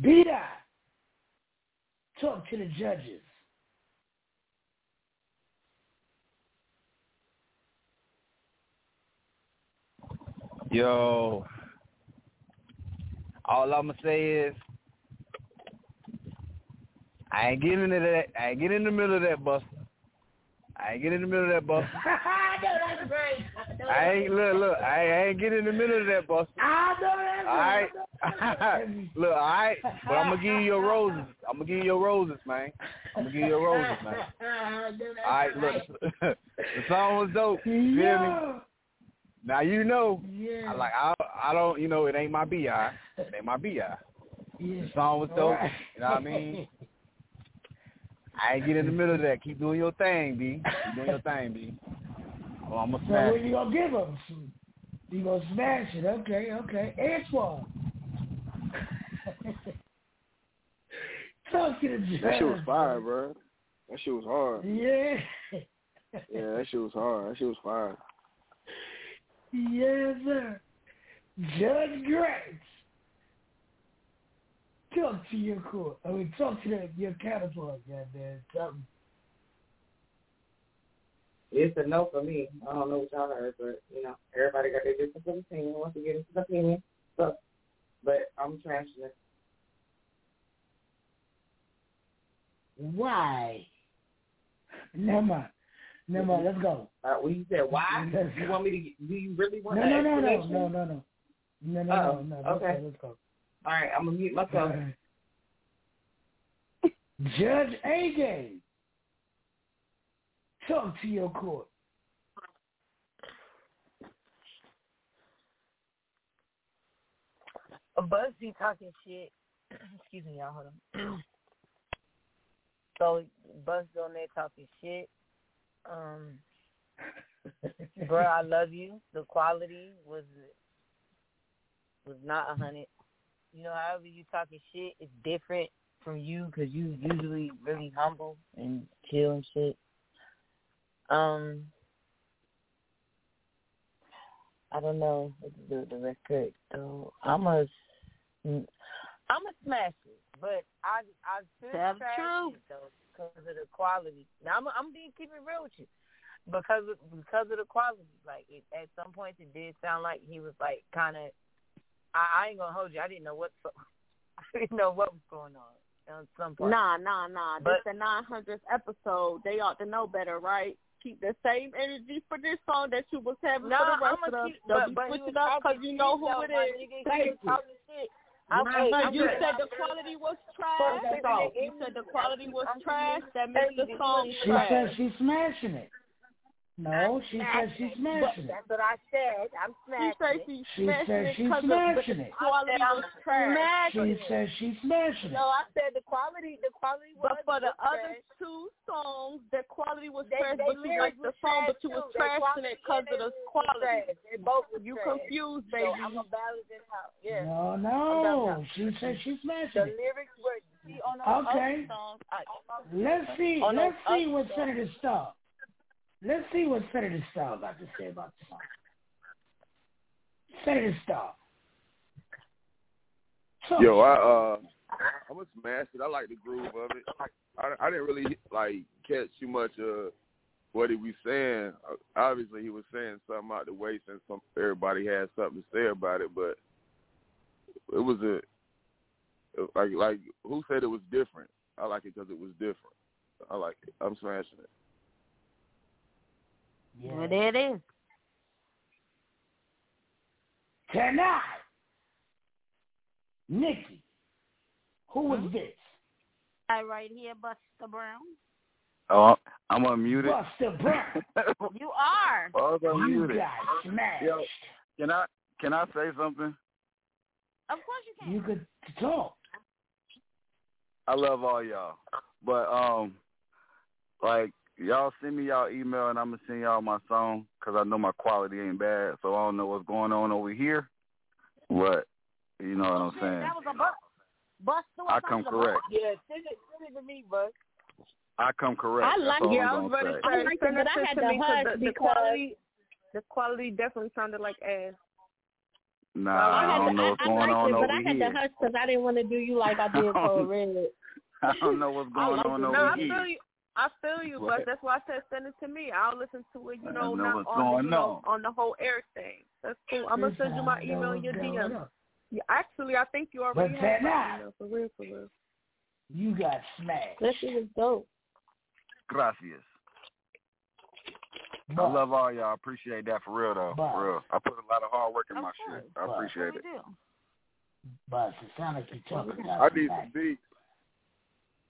Beat Talk to the judges. Yo, all I'm gonna say is I ain't getting into that. I ain't getting in the middle of that bus. I ain't getting in the middle of that bus. I know that's great. I, ain't look look. I, I ain't getting in the middle of that bus. I know that's all right. look, all right. But I'm gonna give you your roses. I'm gonna give you your roses, man. I'm gonna give you your roses, man. All right, look. the song was dope. You feel me? Now you know, yeah. I like I I don't you know it ain't my bi, it ain't my bi. Yeah. The song was dope. Right. You know what I mean? I ain't get in the middle of that. Keep doing your thing, B. Keep doing your thing, B. Oh, I'm gonna So smash. what you gonna give him? You gonna smash it? Okay, okay. Antoine. Talk to the judge. That shit was fire, bro. That shit was hard. Yeah. Yeah, that shit was hard. That shit was fire. Yes, sir. Judge Grace. Talk to your court. I mean, talk to the, your counterpart, goddamn. Something. It's a no for me. I don't know what y'all heard, but you know, everybody got their different opinion. Once again, it's an opinion. So, but I'm trashing it. Why? Never mind. Never mind. Let's go. Uh, when you said why, Let's you want me to? get- Do you really want? No, an no, no, no, explanation? no, no, no. No, no, no, no. Okay. go. Let's go. All right, I'm gonna mute myself. Judge A Talk to your court. A BuzzFeed talking shit. Excuse me, y'all. Hold on. so Buzz on there talking shit. Um, bro, I love you. The quality was was not a hundred. you know, however you talking shit, it's different from you because you usually really humble and chill and shit. Um, I don't know the the record though. I'm a, I'm a smash it, but I I feel Tell the trash it though because of the quality. Now I'm I'm being keeping real with you because of, because of the quality. Like it, at some points it did sound like he was like kind of. I, I ain't gonna hold you. I didn't know what I didn't know what was going on on some point. Nah, nah, nah. But- this the 900th episode. They ought to know better, right? Keep the same energy for this song that you was having No, for the rest I'ma of keep- Don't be switching up because you know who it is. Thank you. Talking shit. But you good. said the quality was trash. You said the quality was trash. That makes the telling you, song he was She trash. said she's smashing it. No, she said she's smashing it. that's what I said. I'm smashing said it. she's She smashing said it she's 'cause of- but smashing the it. quality I said was I'm trash. smashing She said she's smashing No. I said the quality. The quality was. But for the was other two songs, the quality was They- trash, they but you liked the was song, but you was too. Trashing it because of the they lyrics was quality. They both was You trash. confused, So baby. I'm gonna balance it out. Yeah. No, no. She said she's The smashing it. lyrics were see on Okay. other songs. I, Let's see. Let's see what songs- Senator Starr. Let's see what Senator Starr got to say about song. Senator Starr. Talk Yo, I uh, I'm gonna smash it. I like the groove of it. I, I didn't really like catch too much of what he was saying. Obviously, he was saying something out the way since some everybody had something to say about it. But it was a like like who said it was different? I like it because it was different. I like it. I'm smashing it. Well, there it is. Tonight, Nikki, who was this? I right here, Buster Brown. Oh, I'm unmuted. Buster Brown. You are. Oh, I'm You got smashed. Yo, can I can I say something? Of course you can. You could talk. I love all y'all, but um, like y'all send me y'all email and I'm gonna send y'all my song 'cause I know my quality ain't bad, so I don't know what's going on over here, but you know what I'm saying. That was a bust. Buster was I come a bust. correct. Yeah, send it, send it to me, bud. I come correct. I like all it. I'm was gonna say. I like it, but I had to to hush the- the because quality- the quality definitely sounded like ass. Nah, I, I had don't to, know I, what's I going liked on it, but over I had to hush because I didn't want to do you like I did for Red. I don't know what's going like on it. over no, I here. feel you. I feel you, but that's why I said send it to me. I'll listen to it, you know, know not on the, going you know, on. on the whole air thing. That's cool. I'm gonna send you my Listen, I email know and your what's going DM. on. Yeah, actually, I think you already But have my tonight- email for real, for real. You got smashed. That shit is dope. Gracias. I But- love all y'all. I appreciate that for real though. But- For real. I put a lot of hard work in my course. shit. I But- appreciate We it. do. But it sounds like you're talking about I need some beats.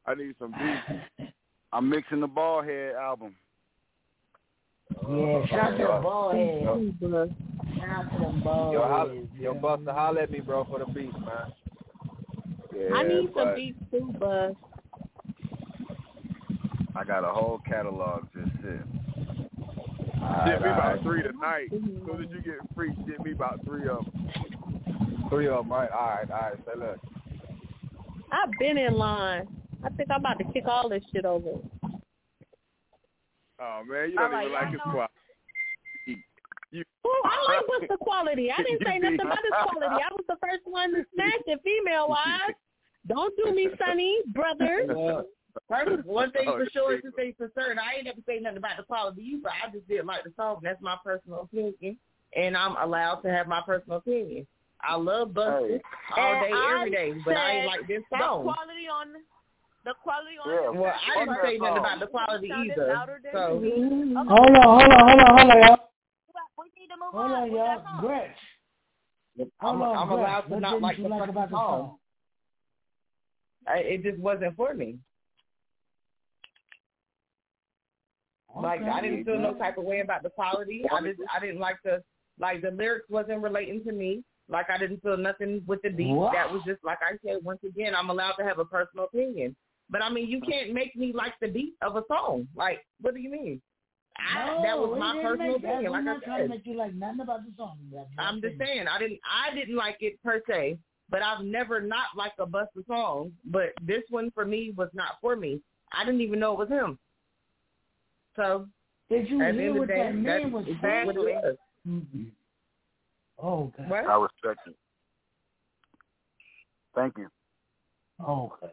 I need some beats. I'm mixing the ball head album. Yeah, shout out to the ball head. Bro. Shout to them ball Yo, holla, heads. yo, Buster, holla at me, bro, for the beats, man. Yeah, I need some beats too, but I got a whole catalog just sitting. Get me about Alright, three tonight. As soon as you get free, get me about three of them. Three of them, right? All right, all right. Say look. I've been in line. I think I'm about to kick all this shit over. Oh man, you don't All right, even like his know- squad. You, Ooh, I like what's the quality. I didn't say nothing about his quality. I was the first one to smash it female wise. Don't do me, Sonny, brother. Well, first, one thing Oh, for sure is shit. to say for certain. I ain't never say nothing about the quality either. I just didn't like the song. That's my personal opinion, and I'm allowed to have my personal opinion. I love Buster all day, I every day, but I ain't like this The song. quality on the quality on Yeah, Well, I didn't say nothing about the quality either. louder than So me. Mm-hmm. Hold on, hold on, hold on, hold on, y'all. We need to move Hold on. on, y'all. that. Gretch. I'm, on, I'm allowed to What not like the like fucking about the song. song? I, it just wasn't for me. Like I didn't feel no type of way about the quality. I just I didn't like the like the lyrics wasn't relating to me. Like I didn't feel nothing with the beat. What? That was just like I said once again. I'm allowed to have a personal opinion, but I mean you can't make me like the beat of a song. Like what do you mean? I, No, that was my personal opinion. We're Like not I trying to said, make you like nothing about the song. I'm just saying I didn't I didn't like it per se. but I've never not liked a Buster song. But this one for me was not for me. I didn't even know it was him. So Did you at hear what the day, that man that's was exactly what it saying? was. Mm-hmm. Oh, God. What? I respect it. Thank you. Okay.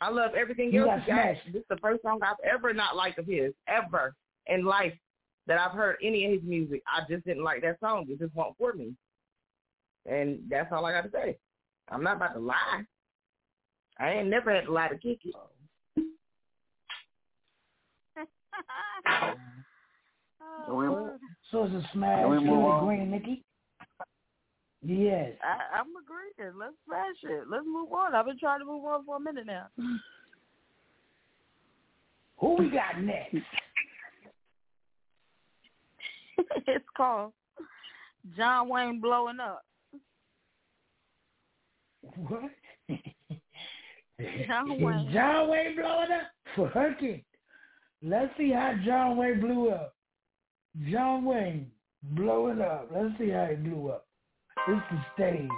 I love everything You else got he got. This is the first song I've ever not liked of his, ever in life that I've heard any of his music. I just didn't like that song. It just wasn't for me. And that's all I got to say. I'm not about to lie. I ain't never had to lie to kick it. Oh, so it's a smash. Can we You move on? agree, Nikki? Yes. I, I'm agreeing. Let's smash it. Let's move on. I've been trying to move on for a minute now. Who we got next? it's called John Wayne blowing up. What? John Wayne. John Wayne blowing up? Fuck it. Let's see how John Wayne blew up. John Wayne blowing up. Let's see how he blew up. The stage.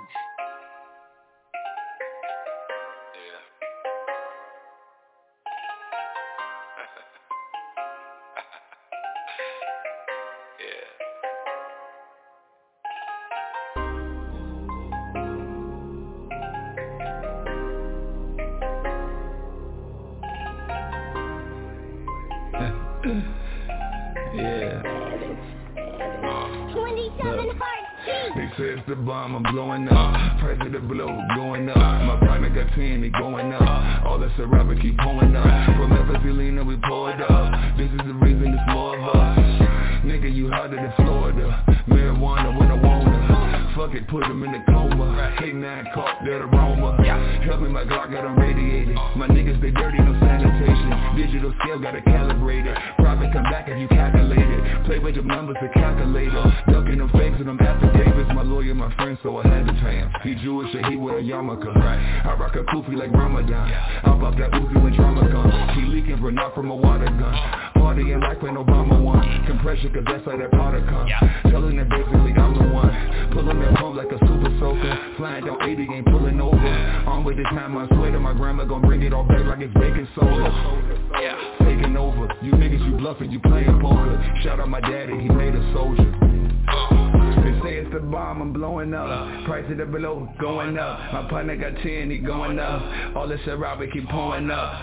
Bomb, I'm blowing up. Price of the blow, going up. My partner got 10, they going up. All the Ciroc keep pulling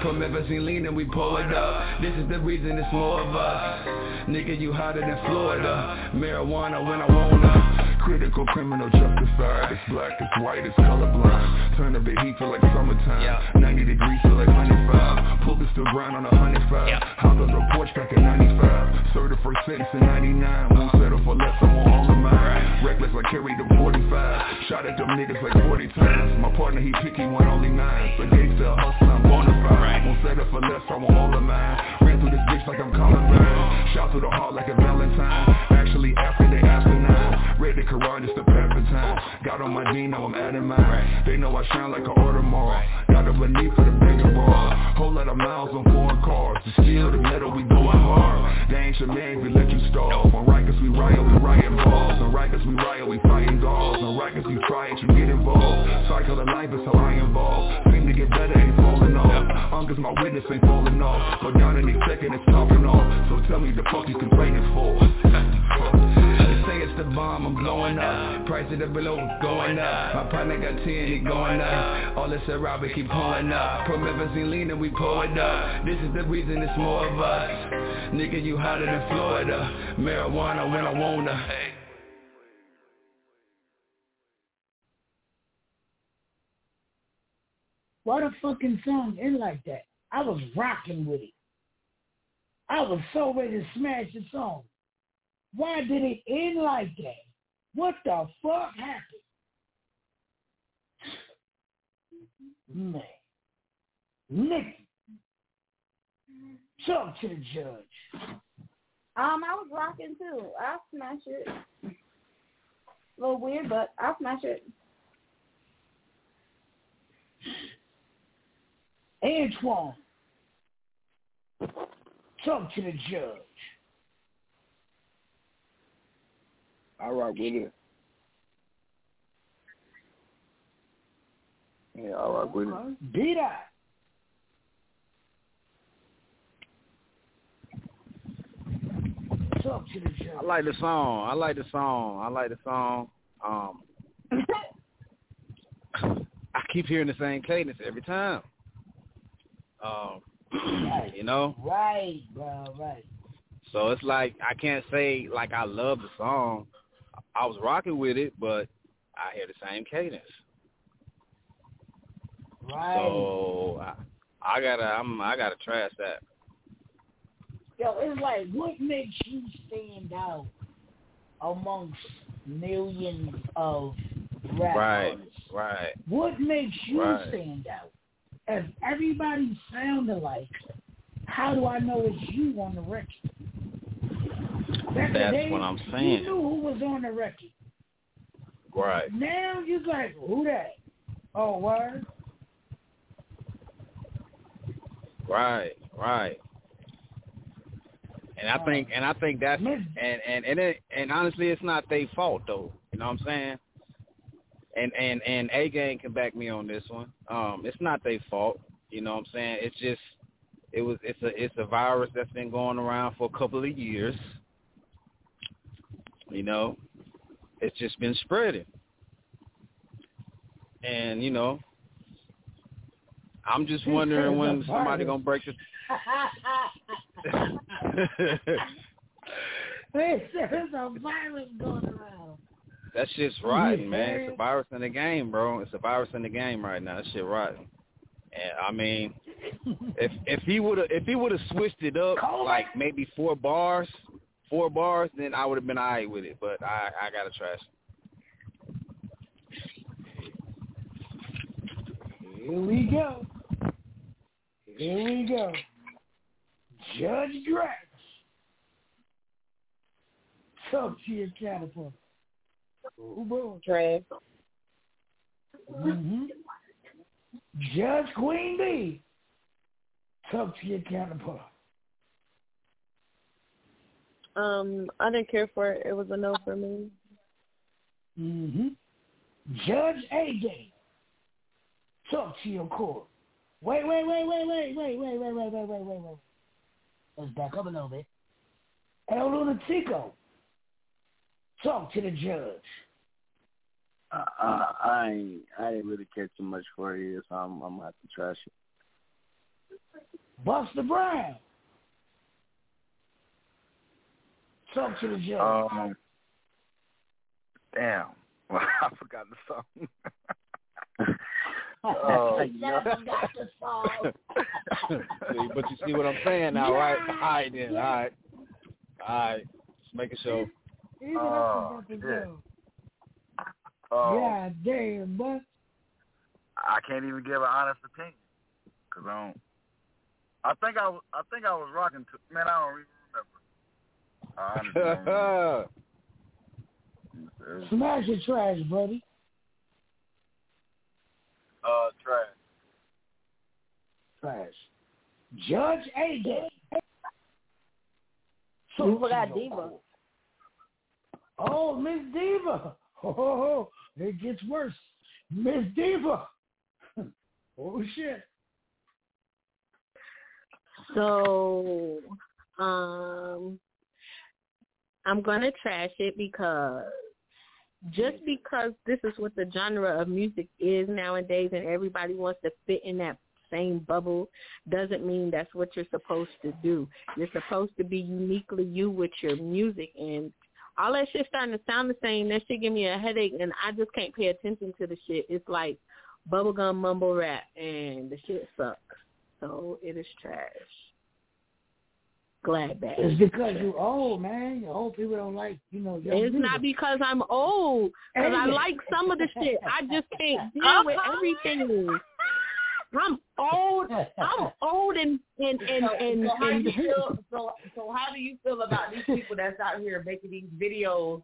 pulling up. From Everson leaning, we pull it up. This is the reason it's more of us. Nigga, you hotter than Florida. Marijuana when I wanna. Critical criminal justified. It's black, it's white, it's colorblind. Turn up the heat feel like summertime. 90 degrees feel like 105. Pull this to grind on a 105. Hop on the porch back in 95. Served the first sentence in 99. Won't settle for less, I want all of mine. Reckless, I carry the 45. Shot at them niggas like 40 times. My partner, he picky, one only nine. So gangsta hustle, I'm bonafide. Won't settle for less, I want all of mine. Ran through this bitch like I'm Columbine. Shot through the heart like a Valentine. Actually, after they the Quran pass the time. Got on my Dino, I'm adding mine. They know I shine like an Audemars. Got a beneath for the bigger ball. Whole lot of miles on foreign cars. The steel, the metal, we going hard. They ain't your man, we let you stall On Rikers, we riot, we riot balls. On Rikers, we riot, we fighting dogs. On Rikers, you try it, you get involved. Cycle of life is how I involve Seem to get better, ain't falling off. Uncle's my witness, ain't falling off. Go down any second, it's talking off. So tell me the fuck you complaining for. The bomb, I'm blowing up. Price of the below going up. My partner got 10, he going up. All this Ciroc keep pulling up. From Evangelina, we pull it up. This is the reason it's more of us. Nigga, you hotter than Florida. Marijuana when I wanna. Why the fucking song end like that? I was rocking with it. I was so ready to smash the song. Why did it end like that? What the fuck happened? Man. Nick. Talk to the judge. Um, I was rocking too. I'll smash it. A little weird, but I'll smash it. Antoine. Talk to the judge. I rock with it. Yeah, I rock with it. Be that. Talk to the judge. I like the song. I like the song. I like the song. Um, I keep hearing the same cadence every time. Um, you know. Right, bro. Right. So it's like I can't say like I love the song. I was rocking with it, but I hear the same cadence. Right. So I, I gotta I'm I gotta trash that. Yo, it's like what makes you stand out amongst millions of rap Right, artists? right. What makes you Right. stand out? If everybody sound alike, how do I know it's you on the record? Back That's day, what I'm saying. You knew who was on the record. Right. Now you like, who that? Oh, word? Right, right. And I think and I think that's and and and it, and honestly it's not their fault though. You know what I'm saying? And and and A gang can back me on this one. Um it's not their fault. You know what I'm saying? It's just it was it's a it's a virus that's been going around for a couple of years. You know, it's just been spreading. And you know, I'm just wondering when somebody gonna break the Hey, there's a virus going around. That shit's rotten, man. man. It's a virus in the game, bro. It's a virus in the game right now. That shit rotten. And I mean, if if he would have if he would have switched it up like maybe four bars, four bars, then I would have been alright with it. But I I gotta trash. Here we go. Here we go. Judge Drax. Talk to your catapult. Oh, boy. Trash. hmm Judge Queen B. Talk to your counterpart. Um, I didn't care for it. It was a no for me. hmm Judge A Game. Talk to your court. Wait, wait, wait, wait, wait, wait, wait, wait, wait, wait, wait, wait, wait. Let's back up a little bit. El Lunatico. Talk to the judge. I, I, I ain't I didn't really care too much for it, so I'm I'm gonna have to trash it. Buster Brown. Talk to the judge. Um, damn, well, I forgot the song. Oh, Never got the song. See, but you see what I'm saying now, right? All right then. All right. All right. Just making sure. Even Oh, I forgot shit. song. Um, God damn, but I can't even give an honest opinion because I don't. I think I was. I think I was rocking. To, man, I don't even remember. I honestly don't remember. smash your trash, buddy. Uh, trash. Trash. Judge A Game. You forgot Diva. Oh, Miss Diva. Oh, it gets worse. Miss Diva. oh shit. So, um, I'm gonna trash it because just because this is what the genre of music is nowadays, and everybody wants to fit in that same bubble, doesn't mean that's what you're supposed to do. You're supposed to be uniquely you with your music, and all that shit starting to sound the same. That shit give me a headache, and I just can't pay attention to the shit. It's like bubblegum mumble rap, and the shit sucks. So it is trash. Glad that. It's because you're old, man. Your old people don't like, you know. young It's not because I'm old. Because I like some of the shit. I just can't deal with everything. I'm old. I'm old and and and so, and, so how and do you feel? So, so how do you feel about these people that's out here making these videos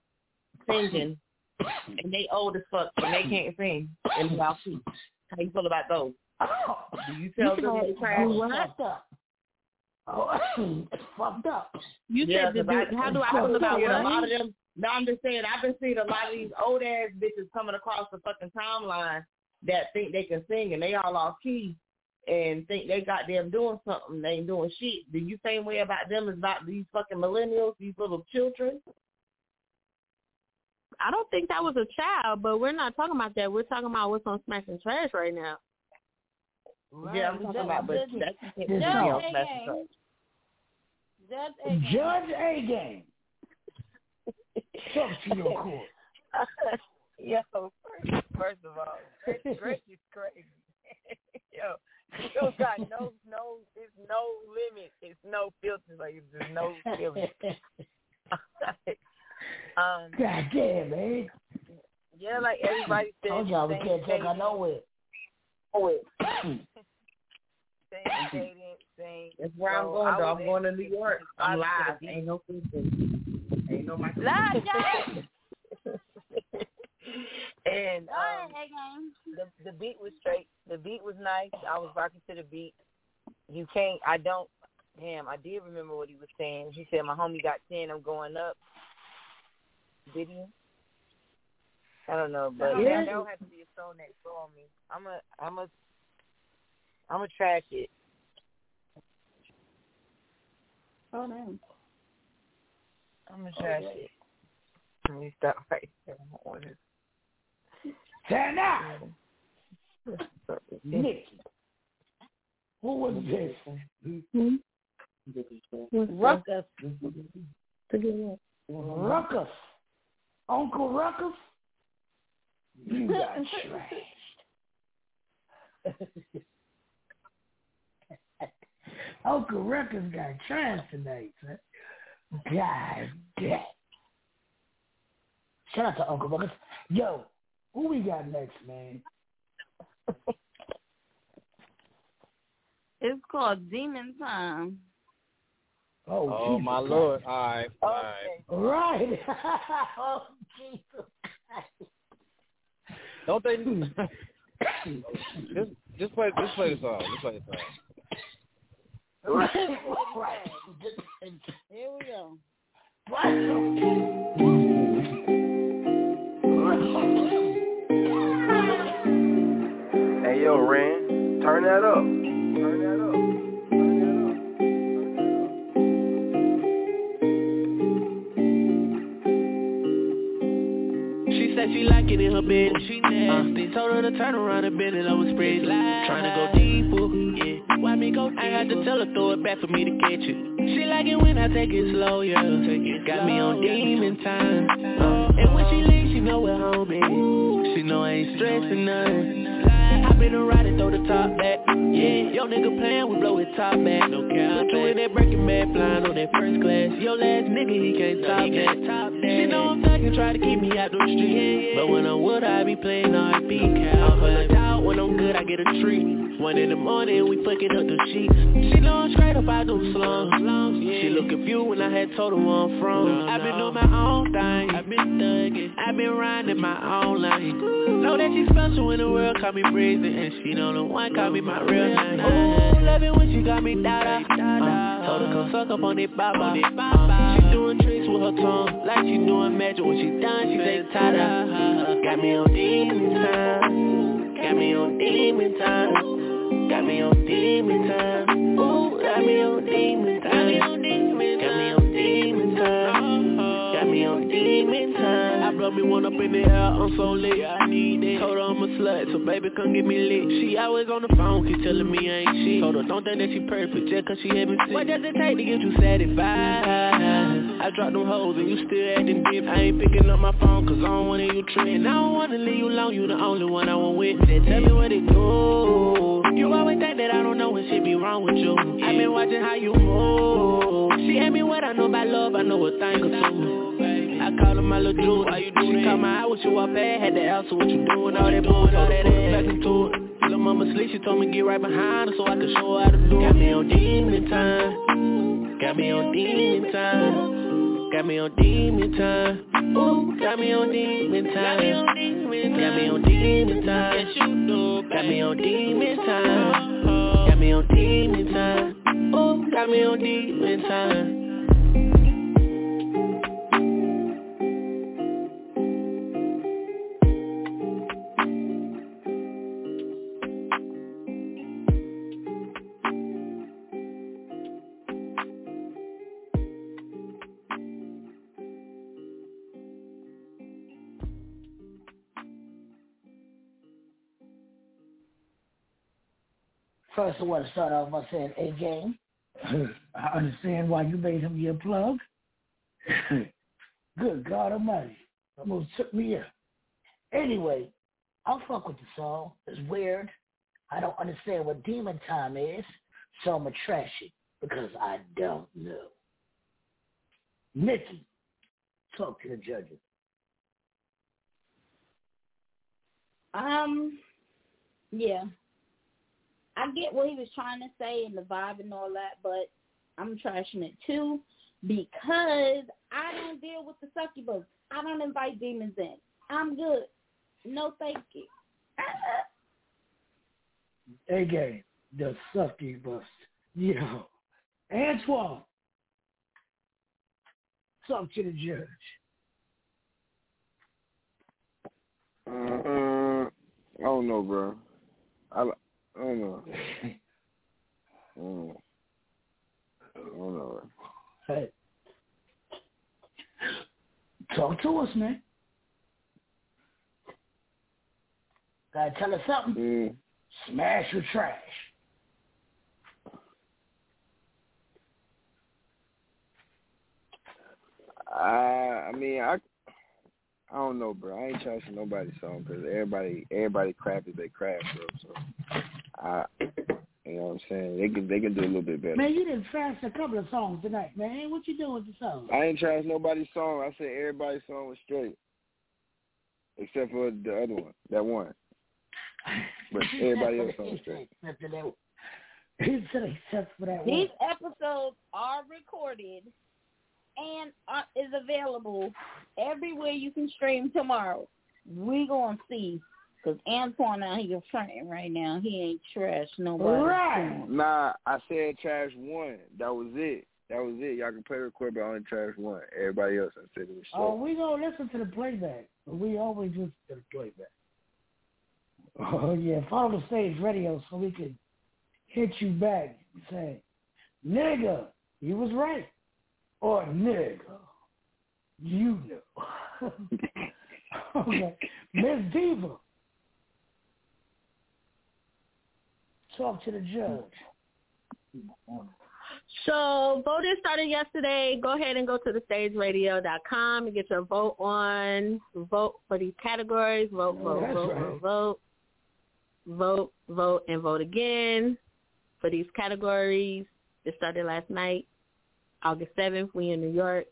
singing, and they old as fuck and they can't sing and without feet? How you feel about those? Oh, do you tell them they trash? You fucked up. Oh, it's fucked up. You yeah, said to 'cause do, I, how do I oh, feel about seeing a lot of them. No, I'm just saying I've been seeing a lot of these old ass bitches coming across the fucking timeline that think they can sing and they all off key and think they got them doing something, they ain't doing shit. Do you same way about them as about these fucking millennials, these little children? I don't think that was a child, but we're not talking about that. We're talking about what's on Smash and Trash right now. Right. Yeah, I'm talking about, but that's Judge. A That's game. Judge A game. Judge A game. Talk to your court. Yo, first, first of all, Grace, Grace is crazy. Yo, you don't got no, no, it's no limit. It's no filters. Like it's just no feeling. um, God damn, man. yeah, like everybody said. Told y'all we can't take her dating, nowhere. Same dating, same. That's where I'm going though. I'm going to New York. I'm live. Ain't no filters. Ain't no microphone. Live, yeah. and um, the the beat was straight. The beat was nice. I was rocking to the beat. You can't. I don't. Damn, I did remember what he was saying. He said my homie got ten. I'm going up. Did he? I don't know, but Yeah. that don't have to be a song that saw me. I'm a. I'm a. I'm a trash it. Oh no. I'm a oh, trash it. Let me stop right there. I don't want to- Turn. Nikki. Who was this? Hmm? Ruckus. Ruckus. Uncle Ruckus? You got trashed. Uncle Ruckus got trashed tonight, son. God damn. Shout out to Uncle Ruckus. Yo, who we got next, man? It's called Demon Time. Oh, Oh Jesus my Christ. lord! All right, all right. Right. oh, Jesus Christ. Don't they? Hmm. just, just play, just play the song. Just play the song. Here we go. Hey yo, Ran, turn that up. Turn that up. She said she like it in her bed, she nasty. Told her to turn around and bend it over spread. Trying to go deeper, yeah. Why me go? I had to tell her throw it back for me to catch it. She like it when I take it slow, yeah. Got me on demon time. Uh, and when she leaves, she know where home is. She know I ain't stressing nothing. I been a ride and throw the top back. Yeah, yo nigga playin', we blow his top back. No cap. In that breaking bad flying on that first class. Yo last nigga, he can't top that. She know I'm thuggin', try to keep me out the street. But when I'm with I be playin' R&B. I'm full of doubt, when I'm good, I get a treat. One in the morning, we fucking up the sheets. She know I'm straight up, I do slums. She look confused when I had told her where I'm from. I been doing my own thing. I been thuggin', I been riding my own lane. Know that she special in the world, call me breezy, and she know the one call me my real name. Ooh, love it when she got me dada. Uh, told her come suck up on it, baba. Uh, she doing tricks with her tongue, like she doing magic. When she done, she say tada. Got me on demon time. Got me on demon time. Got me on demon time. Blow me one up in the air, I'm so lit. I need that. Told her I'm a slut, so baby come get me lit. She always on the phone, keep telling me I ain't shit. Told her don't think that she perfect just cause she having sex. What does it take to get you satisfied? I dropped them hoes and you still acting deep. I ain't picking up my phone cause I don't want to you trend. I don't wanna leave you alone, you the only one I want with. Then tell me what it do. You always think that I don't know when shit be wrong with you. i been watching how you move. She had me what I know about love, I know a thing or two. I call her my little dude, how you doing? She call my eye, what you up at? Had to ask her what you doing, all that bull, all that ass. Back into it. Little mama sleep, she told me get right behind her so I could show her how to do it. Got me on demon time. Got me on demon time. Got me on demon time. Ooh, uh-huh. got me on demon time. Got me on demon time. Got me on demon time. Got me on demon time. Got me on demon time. Ooh, got me on demon time. First, I want to start off by saying, "Hey, game, I understand why you made him your plug. Good God Almighty, almost took me out. Anyway, I'll fuck with the song. It's weird. I don't understand what Demon Time is, so I'm gonna trash it because I don't know. Nikki, talk to the judges. Um, yeah. I get what he was trying to say and the vibe and all that, but I'm trashing it too because I don't deal with the succubus. I don't invite demons in. I'm good. No, thank you. Again, the succubus. Yo, Antoine, talk to the judge. Uh, I don't know, bro. I, I don't know. I don't know. I don't know. Hey, talk to us, man. Gotta tell us something. Mm. Smash your trash. I, I mean, I, I don't know, bro. I ain't trashing nobody's song because everybody, everybody crap is they craft, bro. So, I, you know what I'm saying? They can, they can do a little bit better. Man, you didn't trash a couple of songs tonight, man. What you doing with the song? I ain't trash nobody's song. I said everybody's song was straight, except for the other one, that one. But everybody else song was straight. Except for that. He said except for that These one. episodes are recorded and are, is available everywhere you can stream tomorrow. We gonna see because Antoine out here fronting right now. He ain't trash nobody. Right. Hmm. Nah, I said trash one. That was it. That was it. Y'all can play the record, but only trash one. Everybody else, I said it was Oh, straight. we gonna listen to the playback. We always listen to the playback. Oh yeah, follow the stage radio so we can hit you back and say, "Nigga, you was right," or "Nigga, you know." okay, Miss Diva, talk to the judge. So voting started yesterday. Go ahead and go to thestageradio.com and get your vote on. Vote for these categories. Vote, vote, That's vote, right. vote, vote. Vote, vote, and vote again for these categories. It started last night, August 7th. We in New York.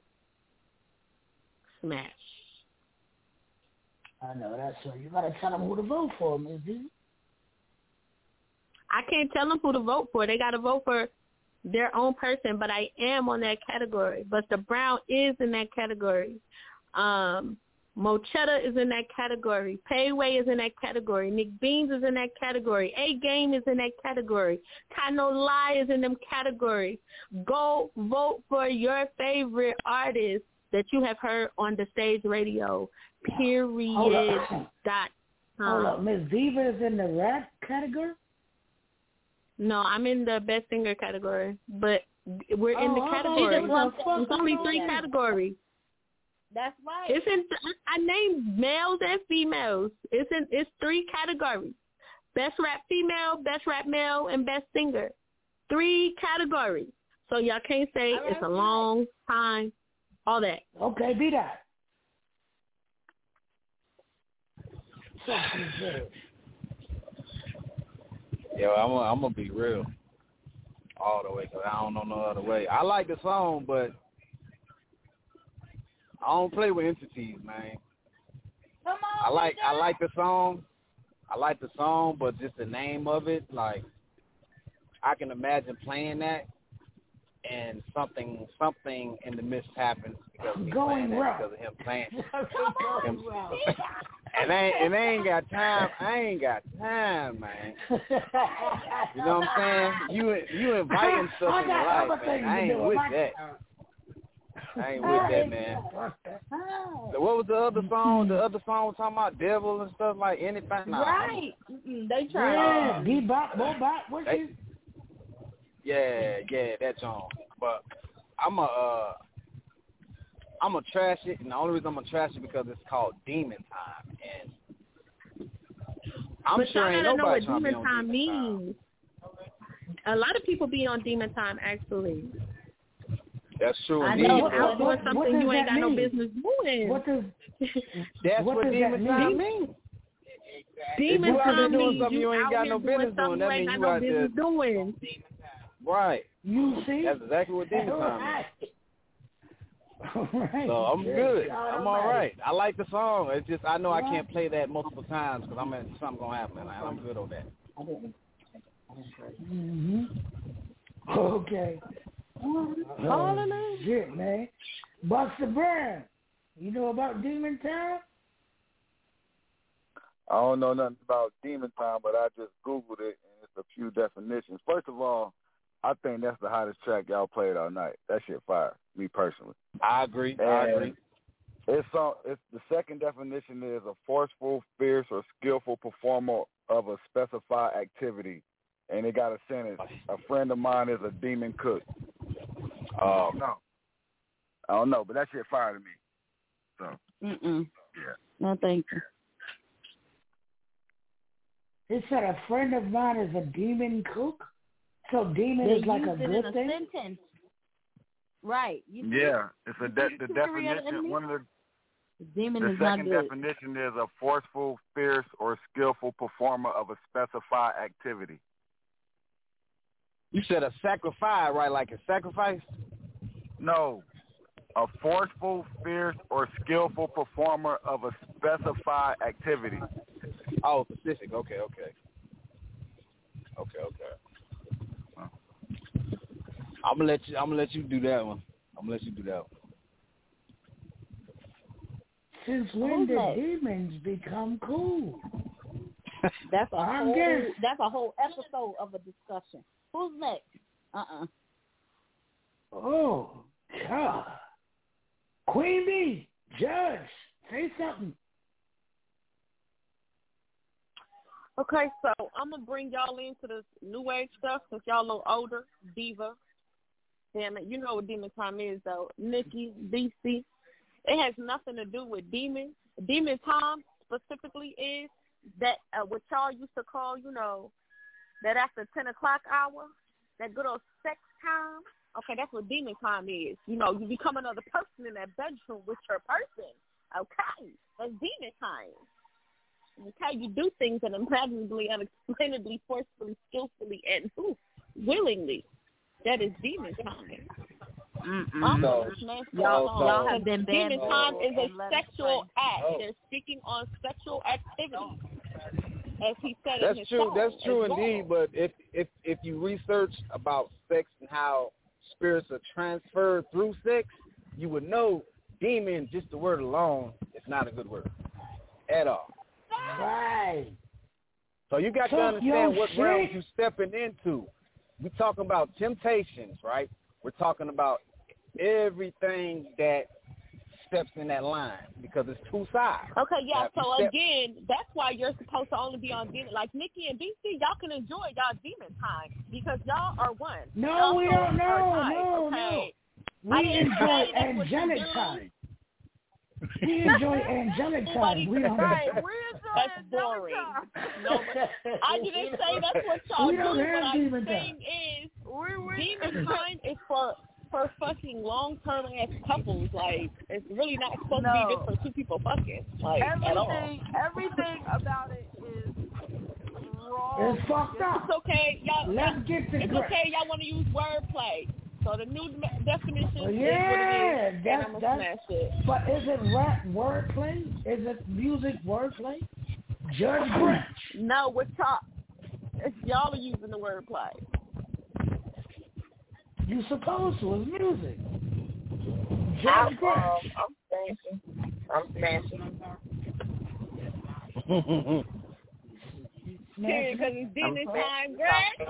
Smash. I know that's so. You gotta tell them who to vote for, Miss Diva. I can't tell them who to vote for. They got to vote for their own person, but I am on that category. Buster Brown is in that category. Um, Mochetta is in that category. Payway is in that category. Nick Beans is in that category. A Game is in that category. Kano Lie is in them categories. Go vote for your favorite artist that you have heard on the stage radio. Hold Period. up. Dot. Hold up. Miss Diva is in the rap category. No, I'm in the best singer category, but we're in the Oh, I thought category. you was There's only three on. categories. That's right. It's in. I named males and females. It's in. It's three categories: best rap female, best rap male, and best singer. Three categories. So y'all can't say it's a long time. All that. Okay, be that. Talk to the judge. Yo, I'm gonna, I'm gonna be real all the way because I don't know no other way. I like the song, but I don't play with entities, man. Come on, I like I like the song. I like the song, but just the name of it, like I can imagine playing that and something something in the midst happens because of me Going playing that because of him playing. Going Him- rough. and I ain't, and I ain't got time. I ain't got time, man. You know what I'm saying? You you inviting stuff I in your got life, other man. I ain't with that. I ain't with that, man. So what was the other song? The other song was talking about devil and stuff like anything. Nah, Right. Mm-mm, they try. Yeah, bebop, bobop, what's Hey. his? Yeah, yeah, that song. But I'm a, uh, I'm gonna trash it, and the only reason I'm gonna trash it because it's called Demon Time, and I'm but sure y'all ain't gotta know nobody what trying to be demon on time Demon Time. means. A lot of people be on demon time actually. That's true. I indeed. know. What- Out doing something what you ain't that got no business doing. What does That's what what, does demon that time mean? means. Demon If you out there time doing means something you ain't got no doing business doing, something that you ain't means got you no out there- doing. Right. You see? That's exactly what demon time Right. is. So I'm Yeah. good. God I'm all right. right. I like the song. It's just I know I can't play that multiple times because I'm at, something gonna happen, and I'm good on that. Mm-hmm. Okay. Oh, shit, man. Buster Brown, you know about Demon Time? I don't know nothing about Demon Time, but I just Googled it and it's a few definitions. First of all, I think that's the hottest track y'all played all night. That shit fire, me personally. I agree. I agree. It's on, it's the second definition is a forceful, fierce, or skillful performer of a specified activity. And it got a sentence. A friend of mine is a demon cook. Um, no, I don't know, but that shit fire to me. So Mm-mm. yeah. No, thank you. It said a friend of mine is a demon cook. So demon They is like a good in a thing. sentence. Right. You see? Yeah, it's a de- the definition. One of the Demon the is second good. definition is a forceful, fierce, or skillful performer of a specified activity. You said a sacrifice, right? Like a sacrifice? No, a forceful, fierce, or skillful performer of a specified activity. Oh, specific. Okay, okay. Okay, okay. I'm gonna let you. I'm gonna let you do that one. I'm gonna let you do that one. Since when Who's did next? demons become cool? That's a I'm whole. guessing. That's a whole episode of a discussion. Who's next? Uh uh Oh, God. Queen B, Judge, say something. Okay, so I'm gonna bring y'all into this new age stuff since y'all a little older. Diva, damn it, you know what demon time is though. Nikki, BC, it has nothing to do with demons. Demon time specifically is that uh, what y'all used to call, you know, that after ten o'clock hour, that good old sex time. Okay, that's what demon time is. You know, you become another person in that bedroom with your person. Okay, that's demon time. Okay, you do things unimaginably, unexplainably, forcefully, skillfully, and ooh, willingly. That is demon time. I'm So- gonna smash that y'all- song. y'all have been banned. demon bamboozled time is a and let us sexual act. Oh. They're speaking on sexual activity, as he said in his true. song That's as true well. indeed. But if if if you research about sex and how spirits are transferred through sex, you would know demon. Just the word alone is not a good word at all. Right. So you got to understand what realms shit. you stepping into. We're talking about temptations, right? We're talking about everything that steps in that line because it's two sides. Okay, yeah. Now, if you So step- again, that's why you're supposed to only be on demon. Like Nikki and BC, y'all can enjoy y'all demon time because y'all are one. No, Y'all we don't. No, no, okay? no. We enjoy say that's what you angelic time. We enjoy angelic time. We don't. Right, That's boring. No, I didn't say that's what y'all We don't do. have what I'm demon saying is, demon time is for for fucking long term ass couples. Like it's really not supposed to be just for two people fucking. Like at all. everything, everything about it is wrong. It's fucked up. It's okay, y'all. Let's get to It's gra- okay, y'all want to use wordplay. So the new de- definition Well, is yeah, what it is, that's, and I'm that's, smash it. but is it rap wordplay? Is it music wordplay? Judge Branch. No, with y'all, it's y'all are using the wordplay. You supposed to. It's music. Judge um, Branch. I'm smashing. I'm smashing. Period, because it's demon time, Greg.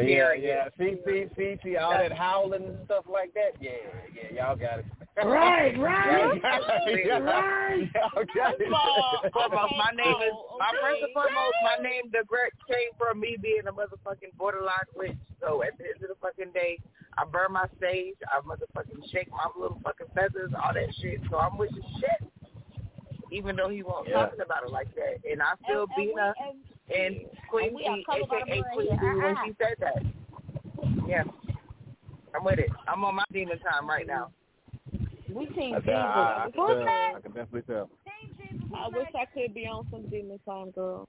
Yeah, yeah. See, see, see, see, all that howling and stuff like that. Yeah, yeah, y'all got it. Right, right, Y'all got it. right. Y'all got it. Foremost, my name is my okay. first and foremost. My name, the Gret, came from me being a motherfucking borderline witch. So at the end of the fucking day, I burn my stage. I motherfucking shake my little fucking feathers, all that shit. So I'm with the shit. Even though he won't Yeah. talking about it like that, and I still And- and we- Bina and- and Queen we B, aka the Queen B, when Uh-uh. she said that. Yeah, I'm with it. I'm on my demon time right now. We team I, I, I, can Who's tell. that? I can definitely tell. I wish I could be on some demon time, girl.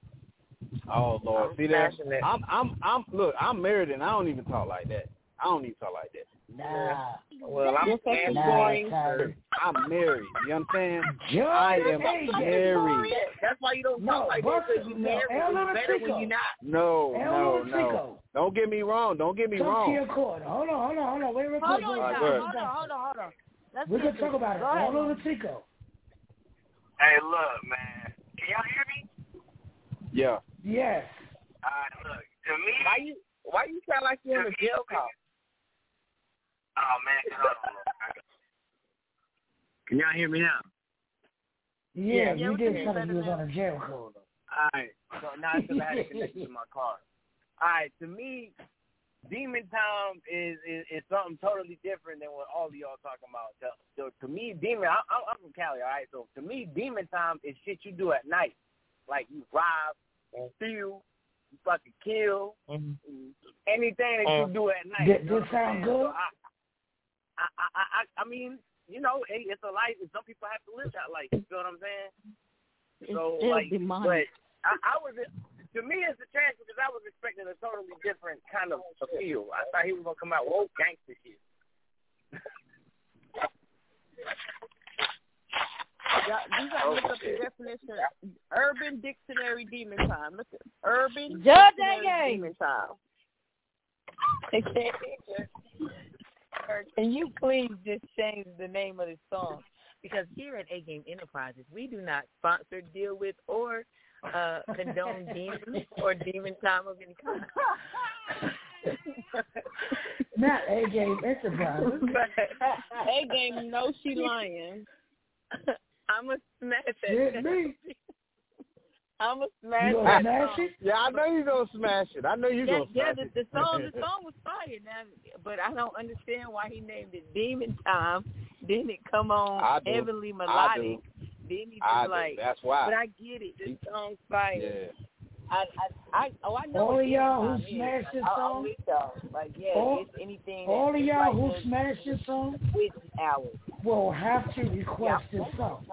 Oh Lord, I'm see that? smashing. I'm I'm I'm look. I'm married and I don't even talk like that. I don't even talk like that. Nah. Well, I'm You're a Nah, I'm married. You understand? John, I am hey, married. That's why you don't No, talk like that Buster, because you no, married. El You better Chico. when you're not. No, no, no. Don't get me wrong. Don't get me Talk to wrong. your corner. Hold on, hold on, hold on. Wait, real Hold quick. on, wait, All right, y'all. go wait, ahead. Hold on, hold on, hold on. Let's We're gonna talk about it. Go ahead. All over Tico. Hey, look, man. Can y'all hear me? Yeah. Yes. All right, look. To me, Why you Why you sound like you're in a jail call? Oh man. Can y'all hear me now? Yeah, yeah, you we did can tell hear us you was on a jail code. All right. So now it's because I had to connect to my car. All right, to me, Demon Time is, is is something totally different than what all of y'all talking about. So, so to me, Demon, I, I'm I'm from Cali, all right. So to me, Demon Time is shit you do at night, like you rob and steal, you fucking kill, mm-hmm. anything that you uh, do at night. Did- you did what sound good? So I, I, I, I, I mean, you know, hey, it's a life. and Some people have to live that life. You know what I'm saying? So still like, demonic. but I, I was to me it's a chance because I was expecting a totally different kind of appeal. I thought he was gonna come out with old gangster shit. Y'all, you gotta look up the oh, definition. Urban Dictionary Demon Time. Look at Urban Judge Dictionary that game. Demon Time. Can you please just change the name of the song? Because here at A Game Enterprises, we do not sponsor, deal with, or uh, condone demons or demon time of any kind. Not A Game Enterprise. A game, no, she lying. I'm a smash that. Me. I'm a smash You gonna smash it? Yeah, I know you're gonna smash it. I know you're Yeah, gonna yeah, smash the, it. the song, the song was fire, now, but I don't understand why he named it Demon Time. Didn't it come I on do. heavily I melodic? do. Then he I just do. like, That's why. but I get it. The song's fire. Yeah. I, I, I, oh, I know. All of y'all who Time is. smashed this song? with. Like, yeah, All- it's anything. All of y'all like who the smashed this song witch hour. will have to request this song.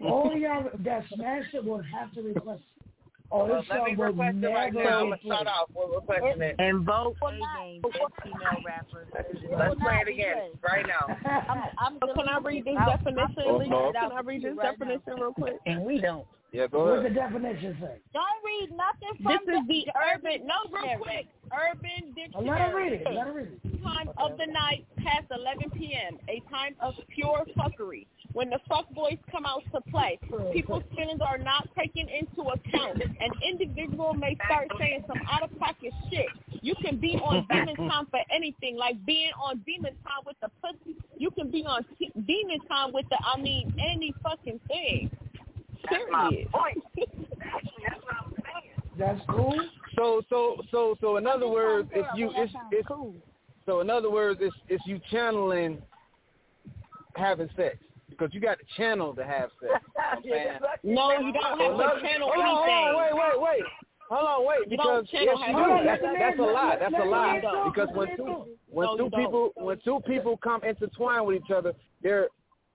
All of y'all that smashed it will have to request it. Or Well, this let me will request it never right now. I'm be gonna played. start off with requesting it. Invoke Well, a not- game best female rapper. Let's play it again right now. I'm, I'm oh, So can I read this definition? Oh, no. Can I read this definition real quick? And we don't. Yeah, go What's the definition say? Don't read nothing from This is the urban. No, real quick. Urban Oh, let her read Dictionary. it. Let her read it. Time of the night past 11 p.m. A time of pure fuckery. When the fuck boys come out to play, people's feelings are not taken into account. An individual may start saying some out of pocket shit. You can be on demon time for anything, like being on demon time with the pussy. You can be on t- demon time with the, I mean, any fucking thing. Period. That's cool. So so so so in other words, if you it's it's so in other words, it's it's you channeling having sex because you got to channel to have sex. Man. No, you don't have Another- to channel hold on, anything. Hold on, wait, wait, wait. Hold on, wait. You Because don't channel yes, you do. That's, that's a lie. That's a lie. No, you don't. Because when two when No, two people when two people come intertwined with each other, they're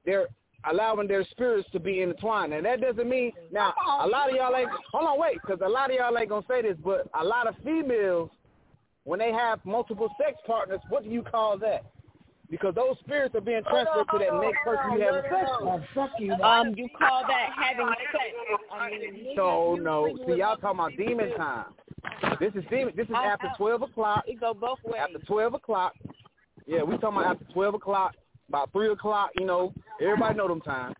they're allowing their spirits to be intertwined. And that doesn't mean now a lot of y'all ain't hold on, wait, because a lot of y'all ain't gonna say this, but a lot of females when they have multiple sex partners, what do you call that? Because those spirits are being transferred to that next person you have sex with. Fuck you. Um, you call that having sex. I mean, So no, see y'all talking about demon time. This is demon. This is after twelve o'clock. it go both ways. After twelve o'clock. Yeah, we talking about after twelve o'clock, about three o'clock. You know, everybody know them times.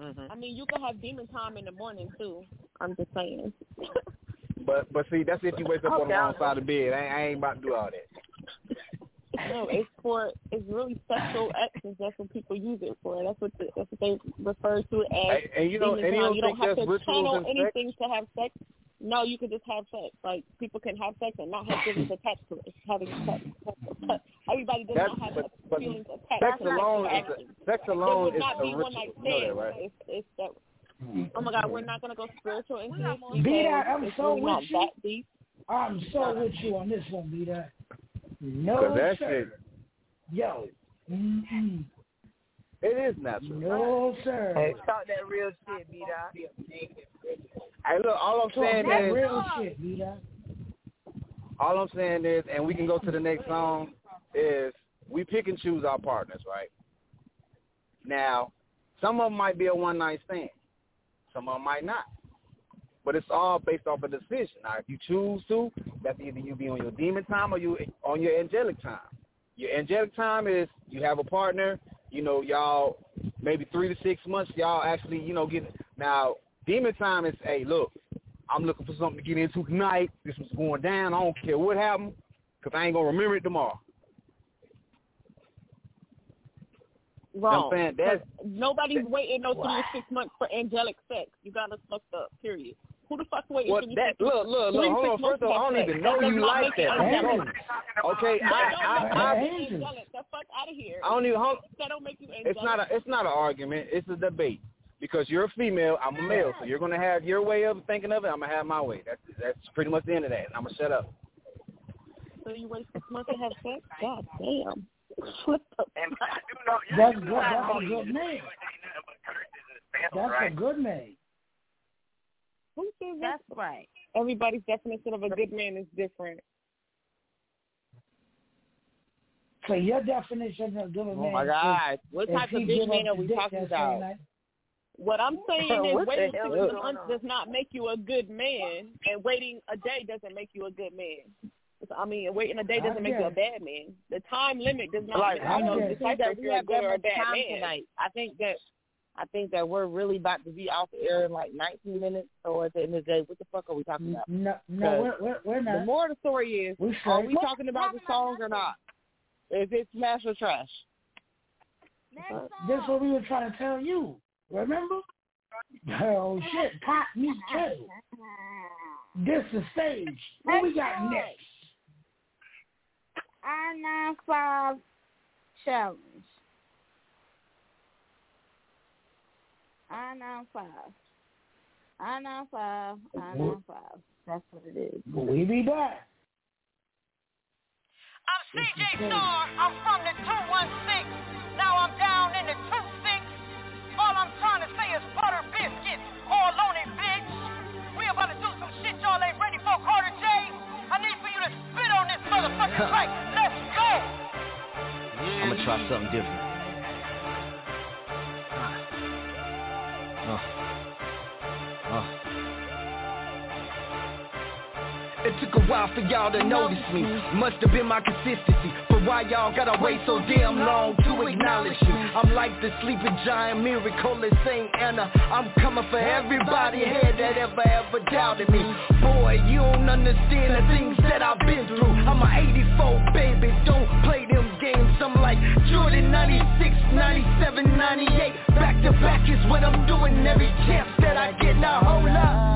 Mm-hmm. I mean, you can have demon time in the morning too. I'm just saying. But but see, that's if you wake up Oh, on the wrong side of bed. I ain't, I ain't about to do all that. No, it's for it's really sexual actions. That's what people use it for. That's what the, that's what they refer to as. And- and you don't- demon and you time. don't you don't have to channel and sex? anything to have sex. No, you can just have sex. Like people can have sex and not have feelings attached to it. Having sex. Everybody does That's not have but, but feelings attached sex to alone is actions. sex There alone would is not a be ritual. one night You know that, stand. right? It's, it's that. Hmm. Oh my God, we're not gonna go spiritual into this. Be because that I'm it's so really with you. that deep. I'm so with you on this one, be that. No, 'Cause that sir. shit- Yo. Mm-mm. It is natural. No, sir. Hey, talk that real shit, B Dot. Hey, look, all I'm saying is, real shit, be all I'm saying is, and we can go to the next song, is we pick and choose our partners, right? Now, some of them might be a one night stand, some of them might not, but it's all based off a decision. Now, if you choose to, that's either you be on your demon time or you on your angelic time. Your angelic time is you have a partner, you know, y'all maybe three to six months, y'all actually, you know, get now. Demon time is, hey, look, I'm looking for something to get into tonight. This was going down. I don't care what happened, cause I ain't gonna remember it tomorrow. You know Wrong. I'm saying? That's- nobody's waiting no three or six months for angelic sex. You got us fucked up. Period. Who the fuck's waiting Well, for that, look, look, look. to Hold on. First of all, I don't even know you like that. Okay, That I, I, I, you angelic. The fuck out of here. I don't even. Hold, That don't make you angelic. it's not a, it's not an argument. It's a debate because you're a female. I'm a male, so you're gonna have your way of thinking of it. I'm gonna have my way. That's that's pretty much the end of that. I'm gonna shut up. So you wait six months to have sex? God damn. What the That's good. That's a good name. That's a good name. Who says That's right. Everybody's definition of a good man is different. So your definition of a good Oh man my is God. What type of good man are we talking about? Same night? What I'm saying is What waiting hell six is months does not make you a good man, and waiting a day doesn't make you a good man. I mean, waiting a day doesn't make you a bad man. The time limit does not, Like, you know, don't decide think that if we you're a good or a bad time man. tonight. I think that I think that we're really about to be off the air in like 19 minutes. So at the end of the day, what the fuck are we talking about? No, no, we're, we're, we're not. The more of the story is, We are straight. we talking about the songs or not? Is it smash or trash? Uh, That's what we were trying to tell you. Remember? Oh shit, pop me too. This is stage. What we got next? I nine five challenge. I nine five. I nine five. I nine five. That's what it is. We be back. I'm CJ Star. I'm from the 216. Now I'm down in the 26. All I'm trying to say is butter biscuits. All on it, bitch. We about to do some shit y'all ain't ready for, Carter J. I need for you to spit on this motherfucking track. Let's go. I'm gonna try something different. Uh, uh. It took a while for y'all to notice me. Must have been my consistency. But why y'all gotta wait so damn long to acknowledge me? I'm like the sleeping giant miracle at St. Anna. I'm coming for everybody here that ever, ever doubted me. Boy, you don't understand the things that I've been through. I'm a 84 baby, don't play them games. I'm like Jordan 96, 97, 98. Back to back is what I'm doing every chance that I get. Now hold up.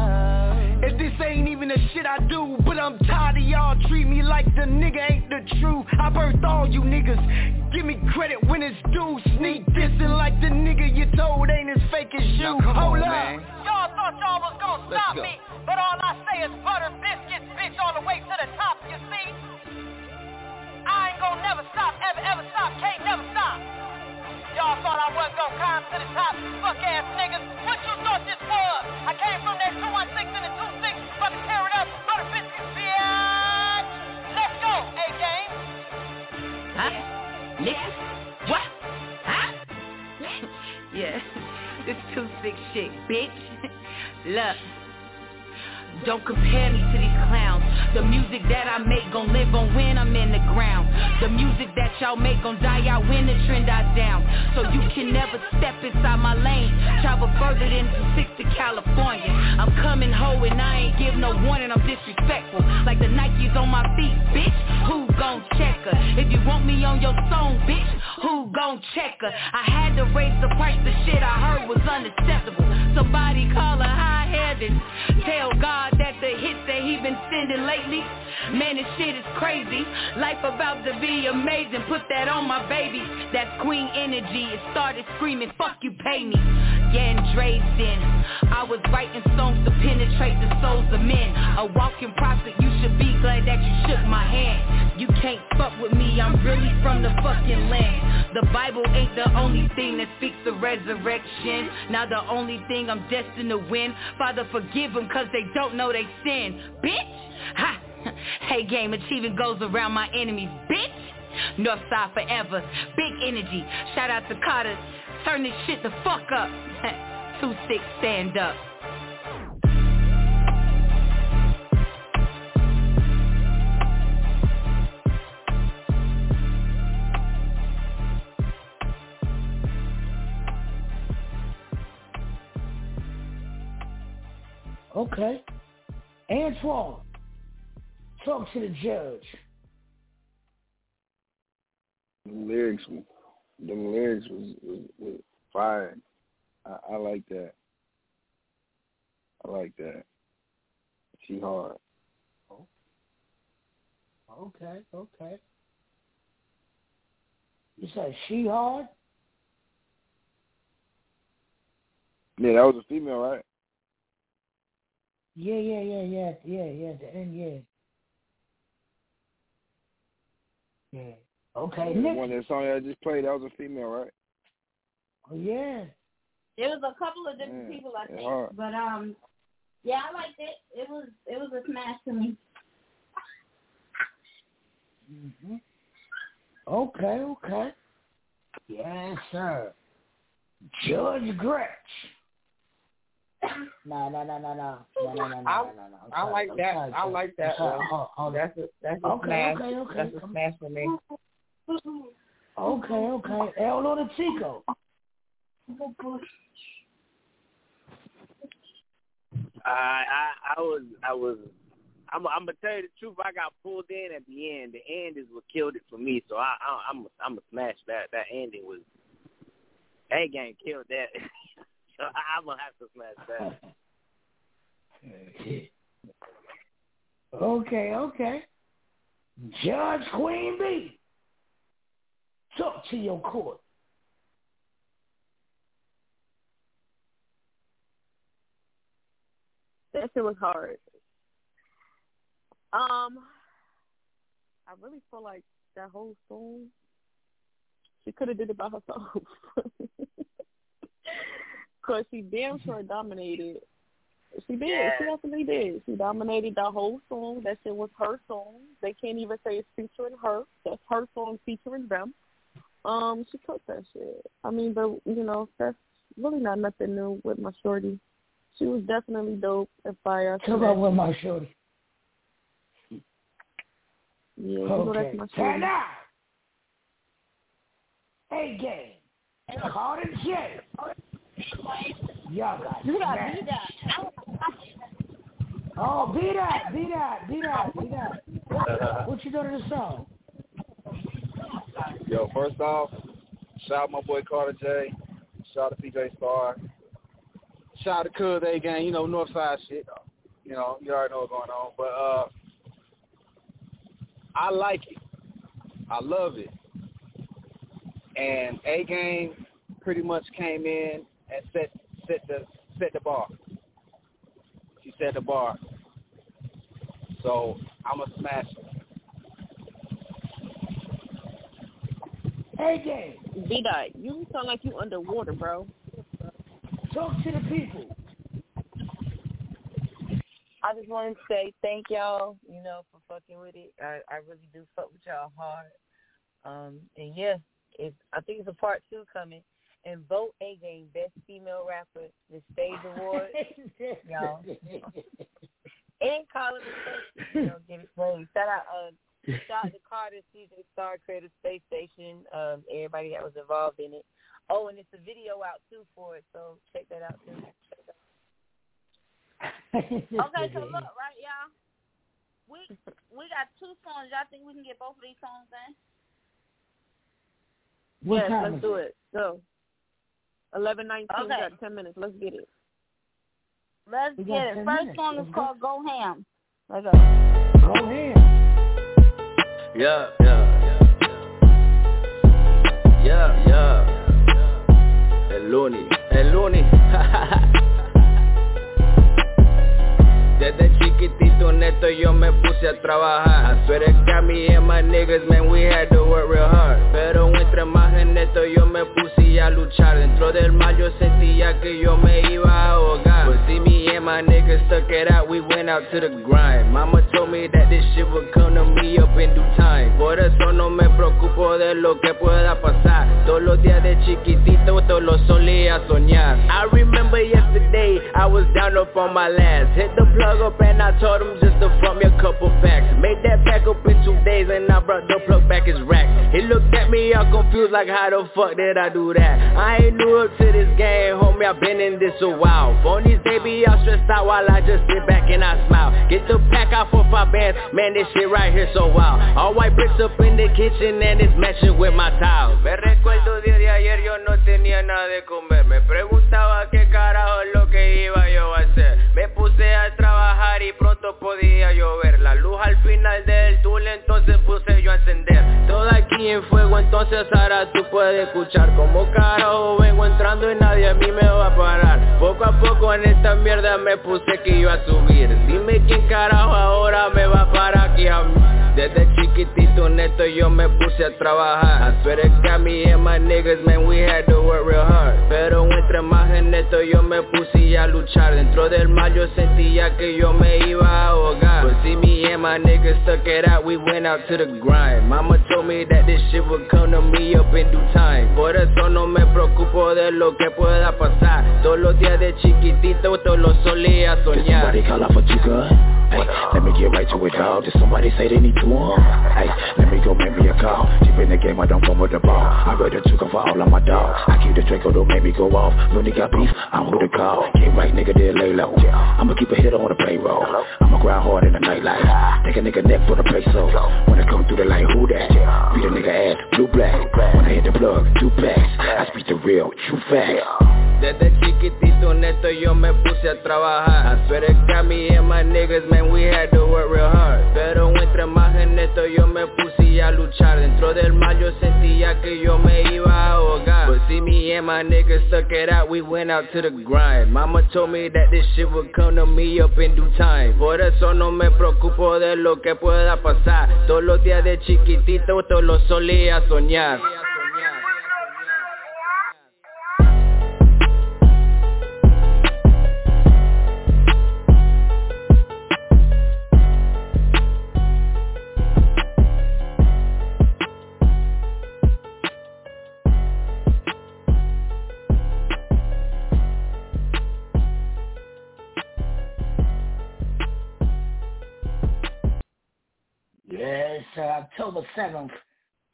If ain't even the shit I do, but I'm tired of y'all treat me like the nigga ain't the truth. I birthed all you niggas. Give me credit when it's due. Sneak dissing like the nigga you told ain't as fake as you. Hold up. Y'all thought y'all was gonna Let's stop go. me, but all I say is butter biscuits, bitch, all the way to the top, you see? I ain't gonna never stop, ever, ever stop, can't never stop. Y'all thought I wasn't gonna climb to the top, fuck ass niggas. What you thought this was? I came from that 216 and the 26, Let's go. Huh? What? Huh? yeah. This shit, bitch. Look. Don't compare me to these clowns. The music that I make gon' live on when I'm in the ground. The music that y'all make gon' die out when the trend dies down. So you can never step inside my lane. Travel further than to California. I'm coming ho and I ain't give no warning. I'm disrespectful. Like the Nikes on my feet, bitch. Who gon' check her? If you want me on your song, bitch, who gon' check her? I had to raise the price, the shit I heard was unacceptable. Somebody call a high-headed. Tell God that the hits that he been sending lately, man, this shit is crazy. Life about to be amazing. Put that on my baby. That's queen energy. It started screaming, fuck you, pay me. Yeah, and in. I was writing songs to penetrate the souls of men. A walking prophet, you should be glad that you shook my hand. You can't fuck with me, I'm really from the fucking land. The Bible ain't the only thing that speaks the resurrection. Now the only thing I'm destined to win. Father, forgive them cause they don't know they sin. Bitch! Ha! Hey game, achieving goals around my enemies. Bitch! Northside forever. Big energy. Shout out to Carter. Turn this shit the fuck up. Two six stand up. Okay. Antoine, talk to the judge. The lyrics, the lyrics was was, was fire. I, I like that. I like that. She hard. Oh, okay, okay. You said she hard? Yeah, that was a female, right? Yeah, yeah, yeah, yeah, yeah, yeah. The end, yeah. Yeah. Okay. The one that song I just played, that was a female, right? Oh yeah. There was a couple of different Yeah, people I think, hard. but um, yeah, I liked it. It was it was a smash to me. hmm Okay, okay. Yes, sir. Judge Gretch. No, no, no, no, no, no, no, no, no, no, no. I like that. I like that. Oh, that's a that's a okay, smash. Okay, okay. That's a smash for me. Okay, okay. El or the Chico? I I I was I was I'm I'm gonna tell you the truth. I got pulled in at the end. The end is what killed it for me. So I, I I'm I'm gonna smash that. That ending was. That game killed that. so I'm gonna have to smash that. Okay, okay. Judge Queen B. Talk to your court. That shit was hard. Um, I really feel like that whole song, she could have did it by herself. Cause she damn sure dominated. She did. She Yeah. definitely did. She dominated the whole song. That shit was her song. They can't even say it's featuring her. That's her song featuring them. Um, she took that shit. I mean, but you know, that's really not nothing new with my shorty. She was definitely dope and fire. Come on with my shorty. Yeah, you Okay. my Turn out. A game. Carter J. Y'all got You got smashed. beat Oh, be that, be that, be that, be that. What you doing to the song? Yo, first off, shout out my boy Carter J. Shout out to PJ Star. Shout out to Cuz A gang, you know, Northside shit. You know, you already know what's going on. But uh I like it. I love it. And A game pretty much came in and set set the set the bar. She set the bar. So I'm a smash it. A game. B dot, you sound like you underwater, bro. Talk to the people. I just wanted to say thank y'all, you know, for fucking with it. I, I really do fuck with y'all hard. Um, and yeah, it's, I think it's a part two coming. And vote A Game Best Female Rapper, the stage award. y'all. And call it a station, you know, get it played. Shout out, uh, shout out to Carter, CJ Star, Creative Space Station, um, everybody that was involved in it. Oh, and it's a video out too for it, so check that out too. Okay, so look, right, y'all. we we got two songs. Y'all think we can get both of these songs in? What yes, let's do it? it. Go. Eleven nineteen. Okay. We got ten minutes. Let's get it. Let's We get it. First minutes. song is Let's called Go Ham. Let's go. Go ahead. Yeah, yeah. Yeah, yeah. El Luni, el Luni. Desde chiquitito neto yo me puse a trabajar. I swear to God me and my niggas man we had to work real hard. Pero entre más neto yo me puse a luchar. Dentro del mar yo sentía que yo me iba a ahogar and my niggas stuck it out we went out to the grind. Mama told me that this shit would come to me up in due time. Por eso no me preocupo de lo que pueda pasar. Todos los días de chiquitito todos los solía soñar. I remember yesterday I was down up on my last. Hit the plug up and I told him just to front me a couple packs Made that pack up in two days and I brought the plug back his rack He looked at me all confused like how the fuck did I do that? I ain't new up to this game homie I been in this a while. Phonies they be all stressed out while I just sit back and I smile. Get the pack out for five bands man this shit right here so wild. All white bricks up in the kitchen and it's matching with my tiles. Me recuerdo día de ayer yo no tenía nada de comer. Me preguntaba qué carajo es lo que iba yo a hacer trabajar y pronto podía llover La luz al final del túnel entonces puse yo a encender. Todo aquí en fuego entonces ahora tú puedes escuchar Como carajo vengo entrando y nadie a mí me va a parar. Poco a poco en esta mierda me puse que iba a subir. Dime quién carajo ahora me va a parar aquí a mí Desde chiquitito neto yo me puse a trabajar. I swear to God me and my niggas man we had to work real hard. Pero entre más en neto yo me puse a luchar. Dentro del mar yo sentía que yo me iba a ahogar. But see me and my niggas stuck it out we went out to the grind. Mama told me that this shit would come to me up in due time. Por eso no me preocupo de lo que pueda pasar. Todos los días de chiquitito todos los solía soñar Let me get right to it, dog. Did somebody say they need two on? Hey, let me go make me a call. Deep in the game, I don't come with the ball. I ready to for all of my dogs. I keep the Draco, don't make me go off. Looney got beef, I'm with the call. Get right, nigga, then lay low. I'ma keep a hit on the payroll. I'ma grind hard in the nightlife. Take a nigga neck for the peso. When I come through the light, who that? Beat a nigga ass, blue black. When I hit the plug, two packs. I speak the real, true facts. Desde chiquitito neto yo me puse a trabajar I swear to God me and my niggas man Pero entre más en neto yo me puse a luchar. Dentro del mar yo sentía que yo me iba a ahogar. But see me and my niggas stuck it out we went out to the grind. Mama told me that this shit would come to me up in due time. Por eso no me preocupo de lo que pueda pasar. Todos los días de chiquitito todos los solía soñar October 7th.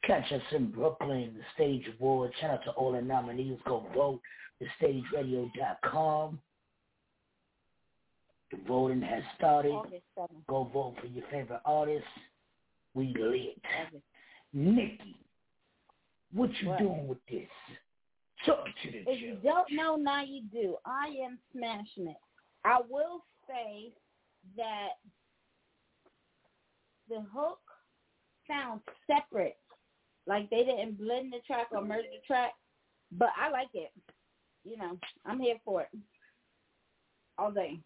Catch us in Brooklyn, the Stage Awards. Shout out to all the nominees. Go vote. TheStageRadio.com. The voting has started. Go vote for your favorite artists. We lit. Nikki, what you What? doing with this? Talk to the If you don't know, now you do. I am smashing it. I will say that the hook sounds separate. Like they didn't blend the track or merge the track. But I like it. You know, I'm here for it. All day.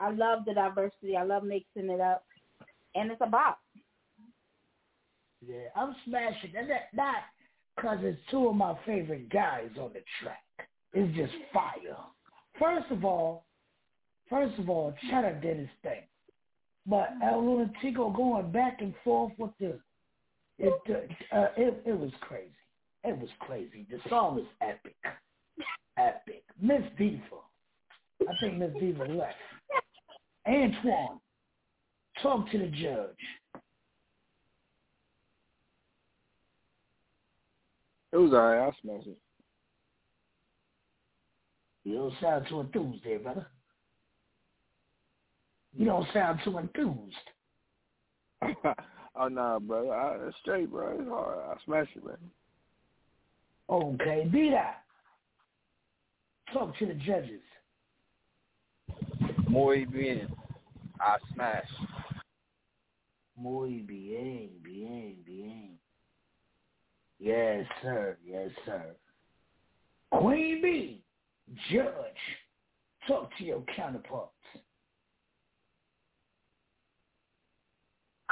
I love the diversity. I love mixing it up. And it's a bop. Yeah, I'm smashing. And that not because it's two of my favorite guys on the track. It's just fire. First of all, first of all, Cheddar did his thing. But El Lunatico going back and forth with the it uh, it it was crazy. It was crazy. The song is epic. Epic. Miss Diva. I think Miss Diva left. Antoine, talk to the judge. It was alright. I smashed it. You don't sound too enthused there, brother. You don't sound too enthused. oh no, bro. I, it's straight, bro. It's hard. I smash it, man. Okay, be that. Talk to the judges. Muy bien. I smash. Muy bien, bien, bien. Yes, sir. Yes, sir. Queen B, judge. Talk to your counterparts.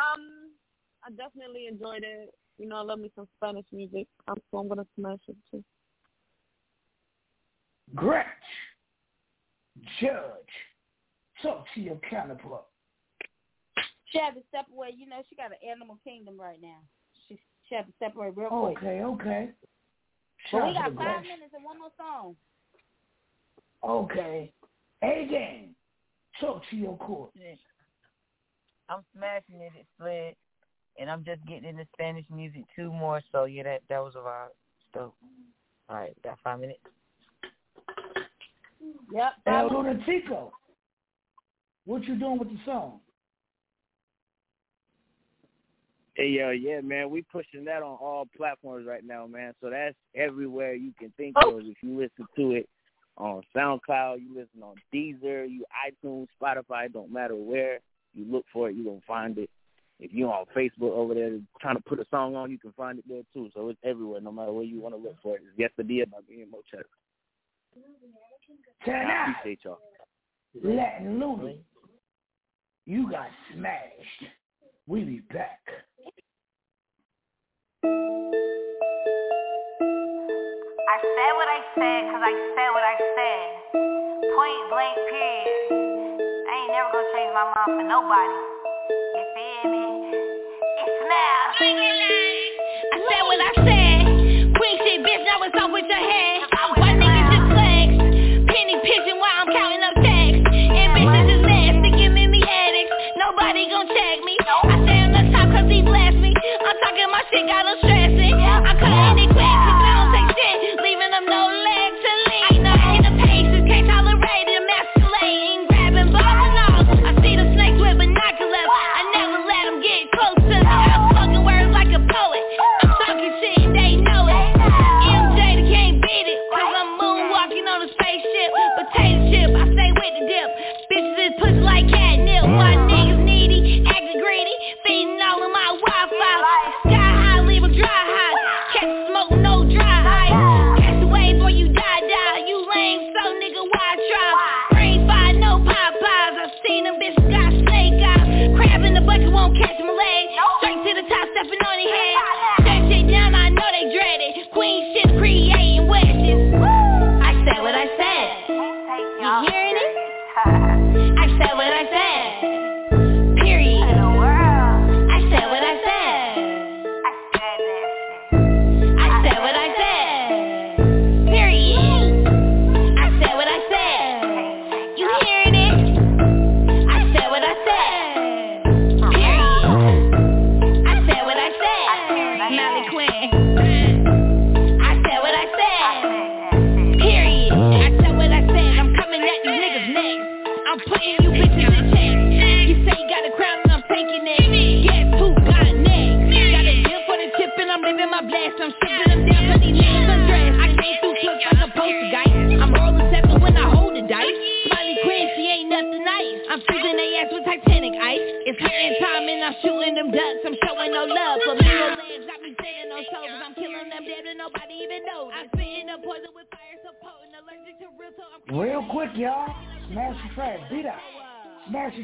Um, I definitely enjoyed it. You know, I love me some Spanish music. I'm, so I'm gonna smash it too. Gretch, judge. Talk to your counterpart. She had to step away. You know, she got an animal kingdom right now. She she had to step away real quick. Okay, okay. But we got five Gretch. minutes and one more song. Okay. A game. Talk to your court. I'm smashing it. It slid, and I'm just getting into Spanish music too more. So yeah, that that was a vibe. So, all right, got five minutes. Yep. El Lunatico. What you doing with the song? Hey yo, yeah, man, we pushing that on all platforms right now, man. So that's everywhere you can think oh. of. If you listen to it on SoundCloud, you listen on Deezer, you iTunes, Spotify, don't matter where you look for it, you're gonna find it. If you're on Facebook over there trying to put a song on, you can find it there too. So it's everywhere, no matter where you want to look for it. It's Yesterday by me and Mochek. Turn I out. appreciate y'all. Latin Looney. You got smashed. We be back. I said what I said because I said what I said. Point blank period. Ain't never gonna change my mind for nobody. You feel me? It's now. I said what I said.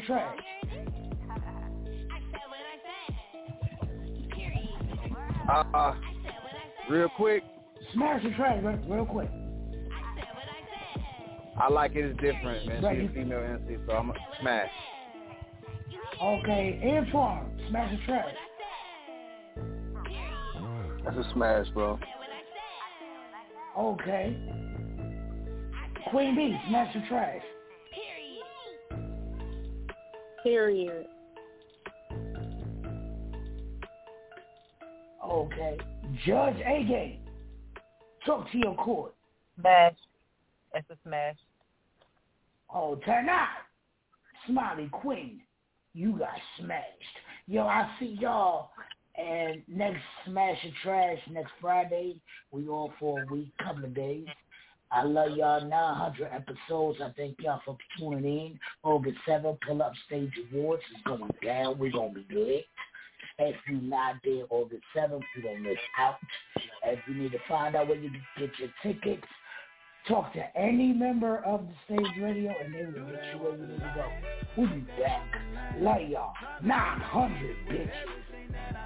Track. Uh, real quick, Smash the track, real, real quick. I like it. It's different, man. Right, She's a female MC, so I'm a smash. Okay, inform. Smash the track. That's a smash, bro. Okay. Queen B, smash the track. Period. Okay. Judge A game. Talk to your court. Smash. That's a smash. Oh, tonight, Smiley Queen, you got smashed. Yo, I see y'all. And next Smash and Trash next Friday. We on for a week, couple of days. I love y'all. 900 episodes. I thank y'all for tuning in. August 7th, Pull Up Stage Awards is going down. We're going to be lit. If you're not there August 7th, you're going to miss out. If you need to find out where you can get your tickets, talk to any member of the stage radio and they will get you where you need to go. We'll be back. Love y'all. 900 bitches.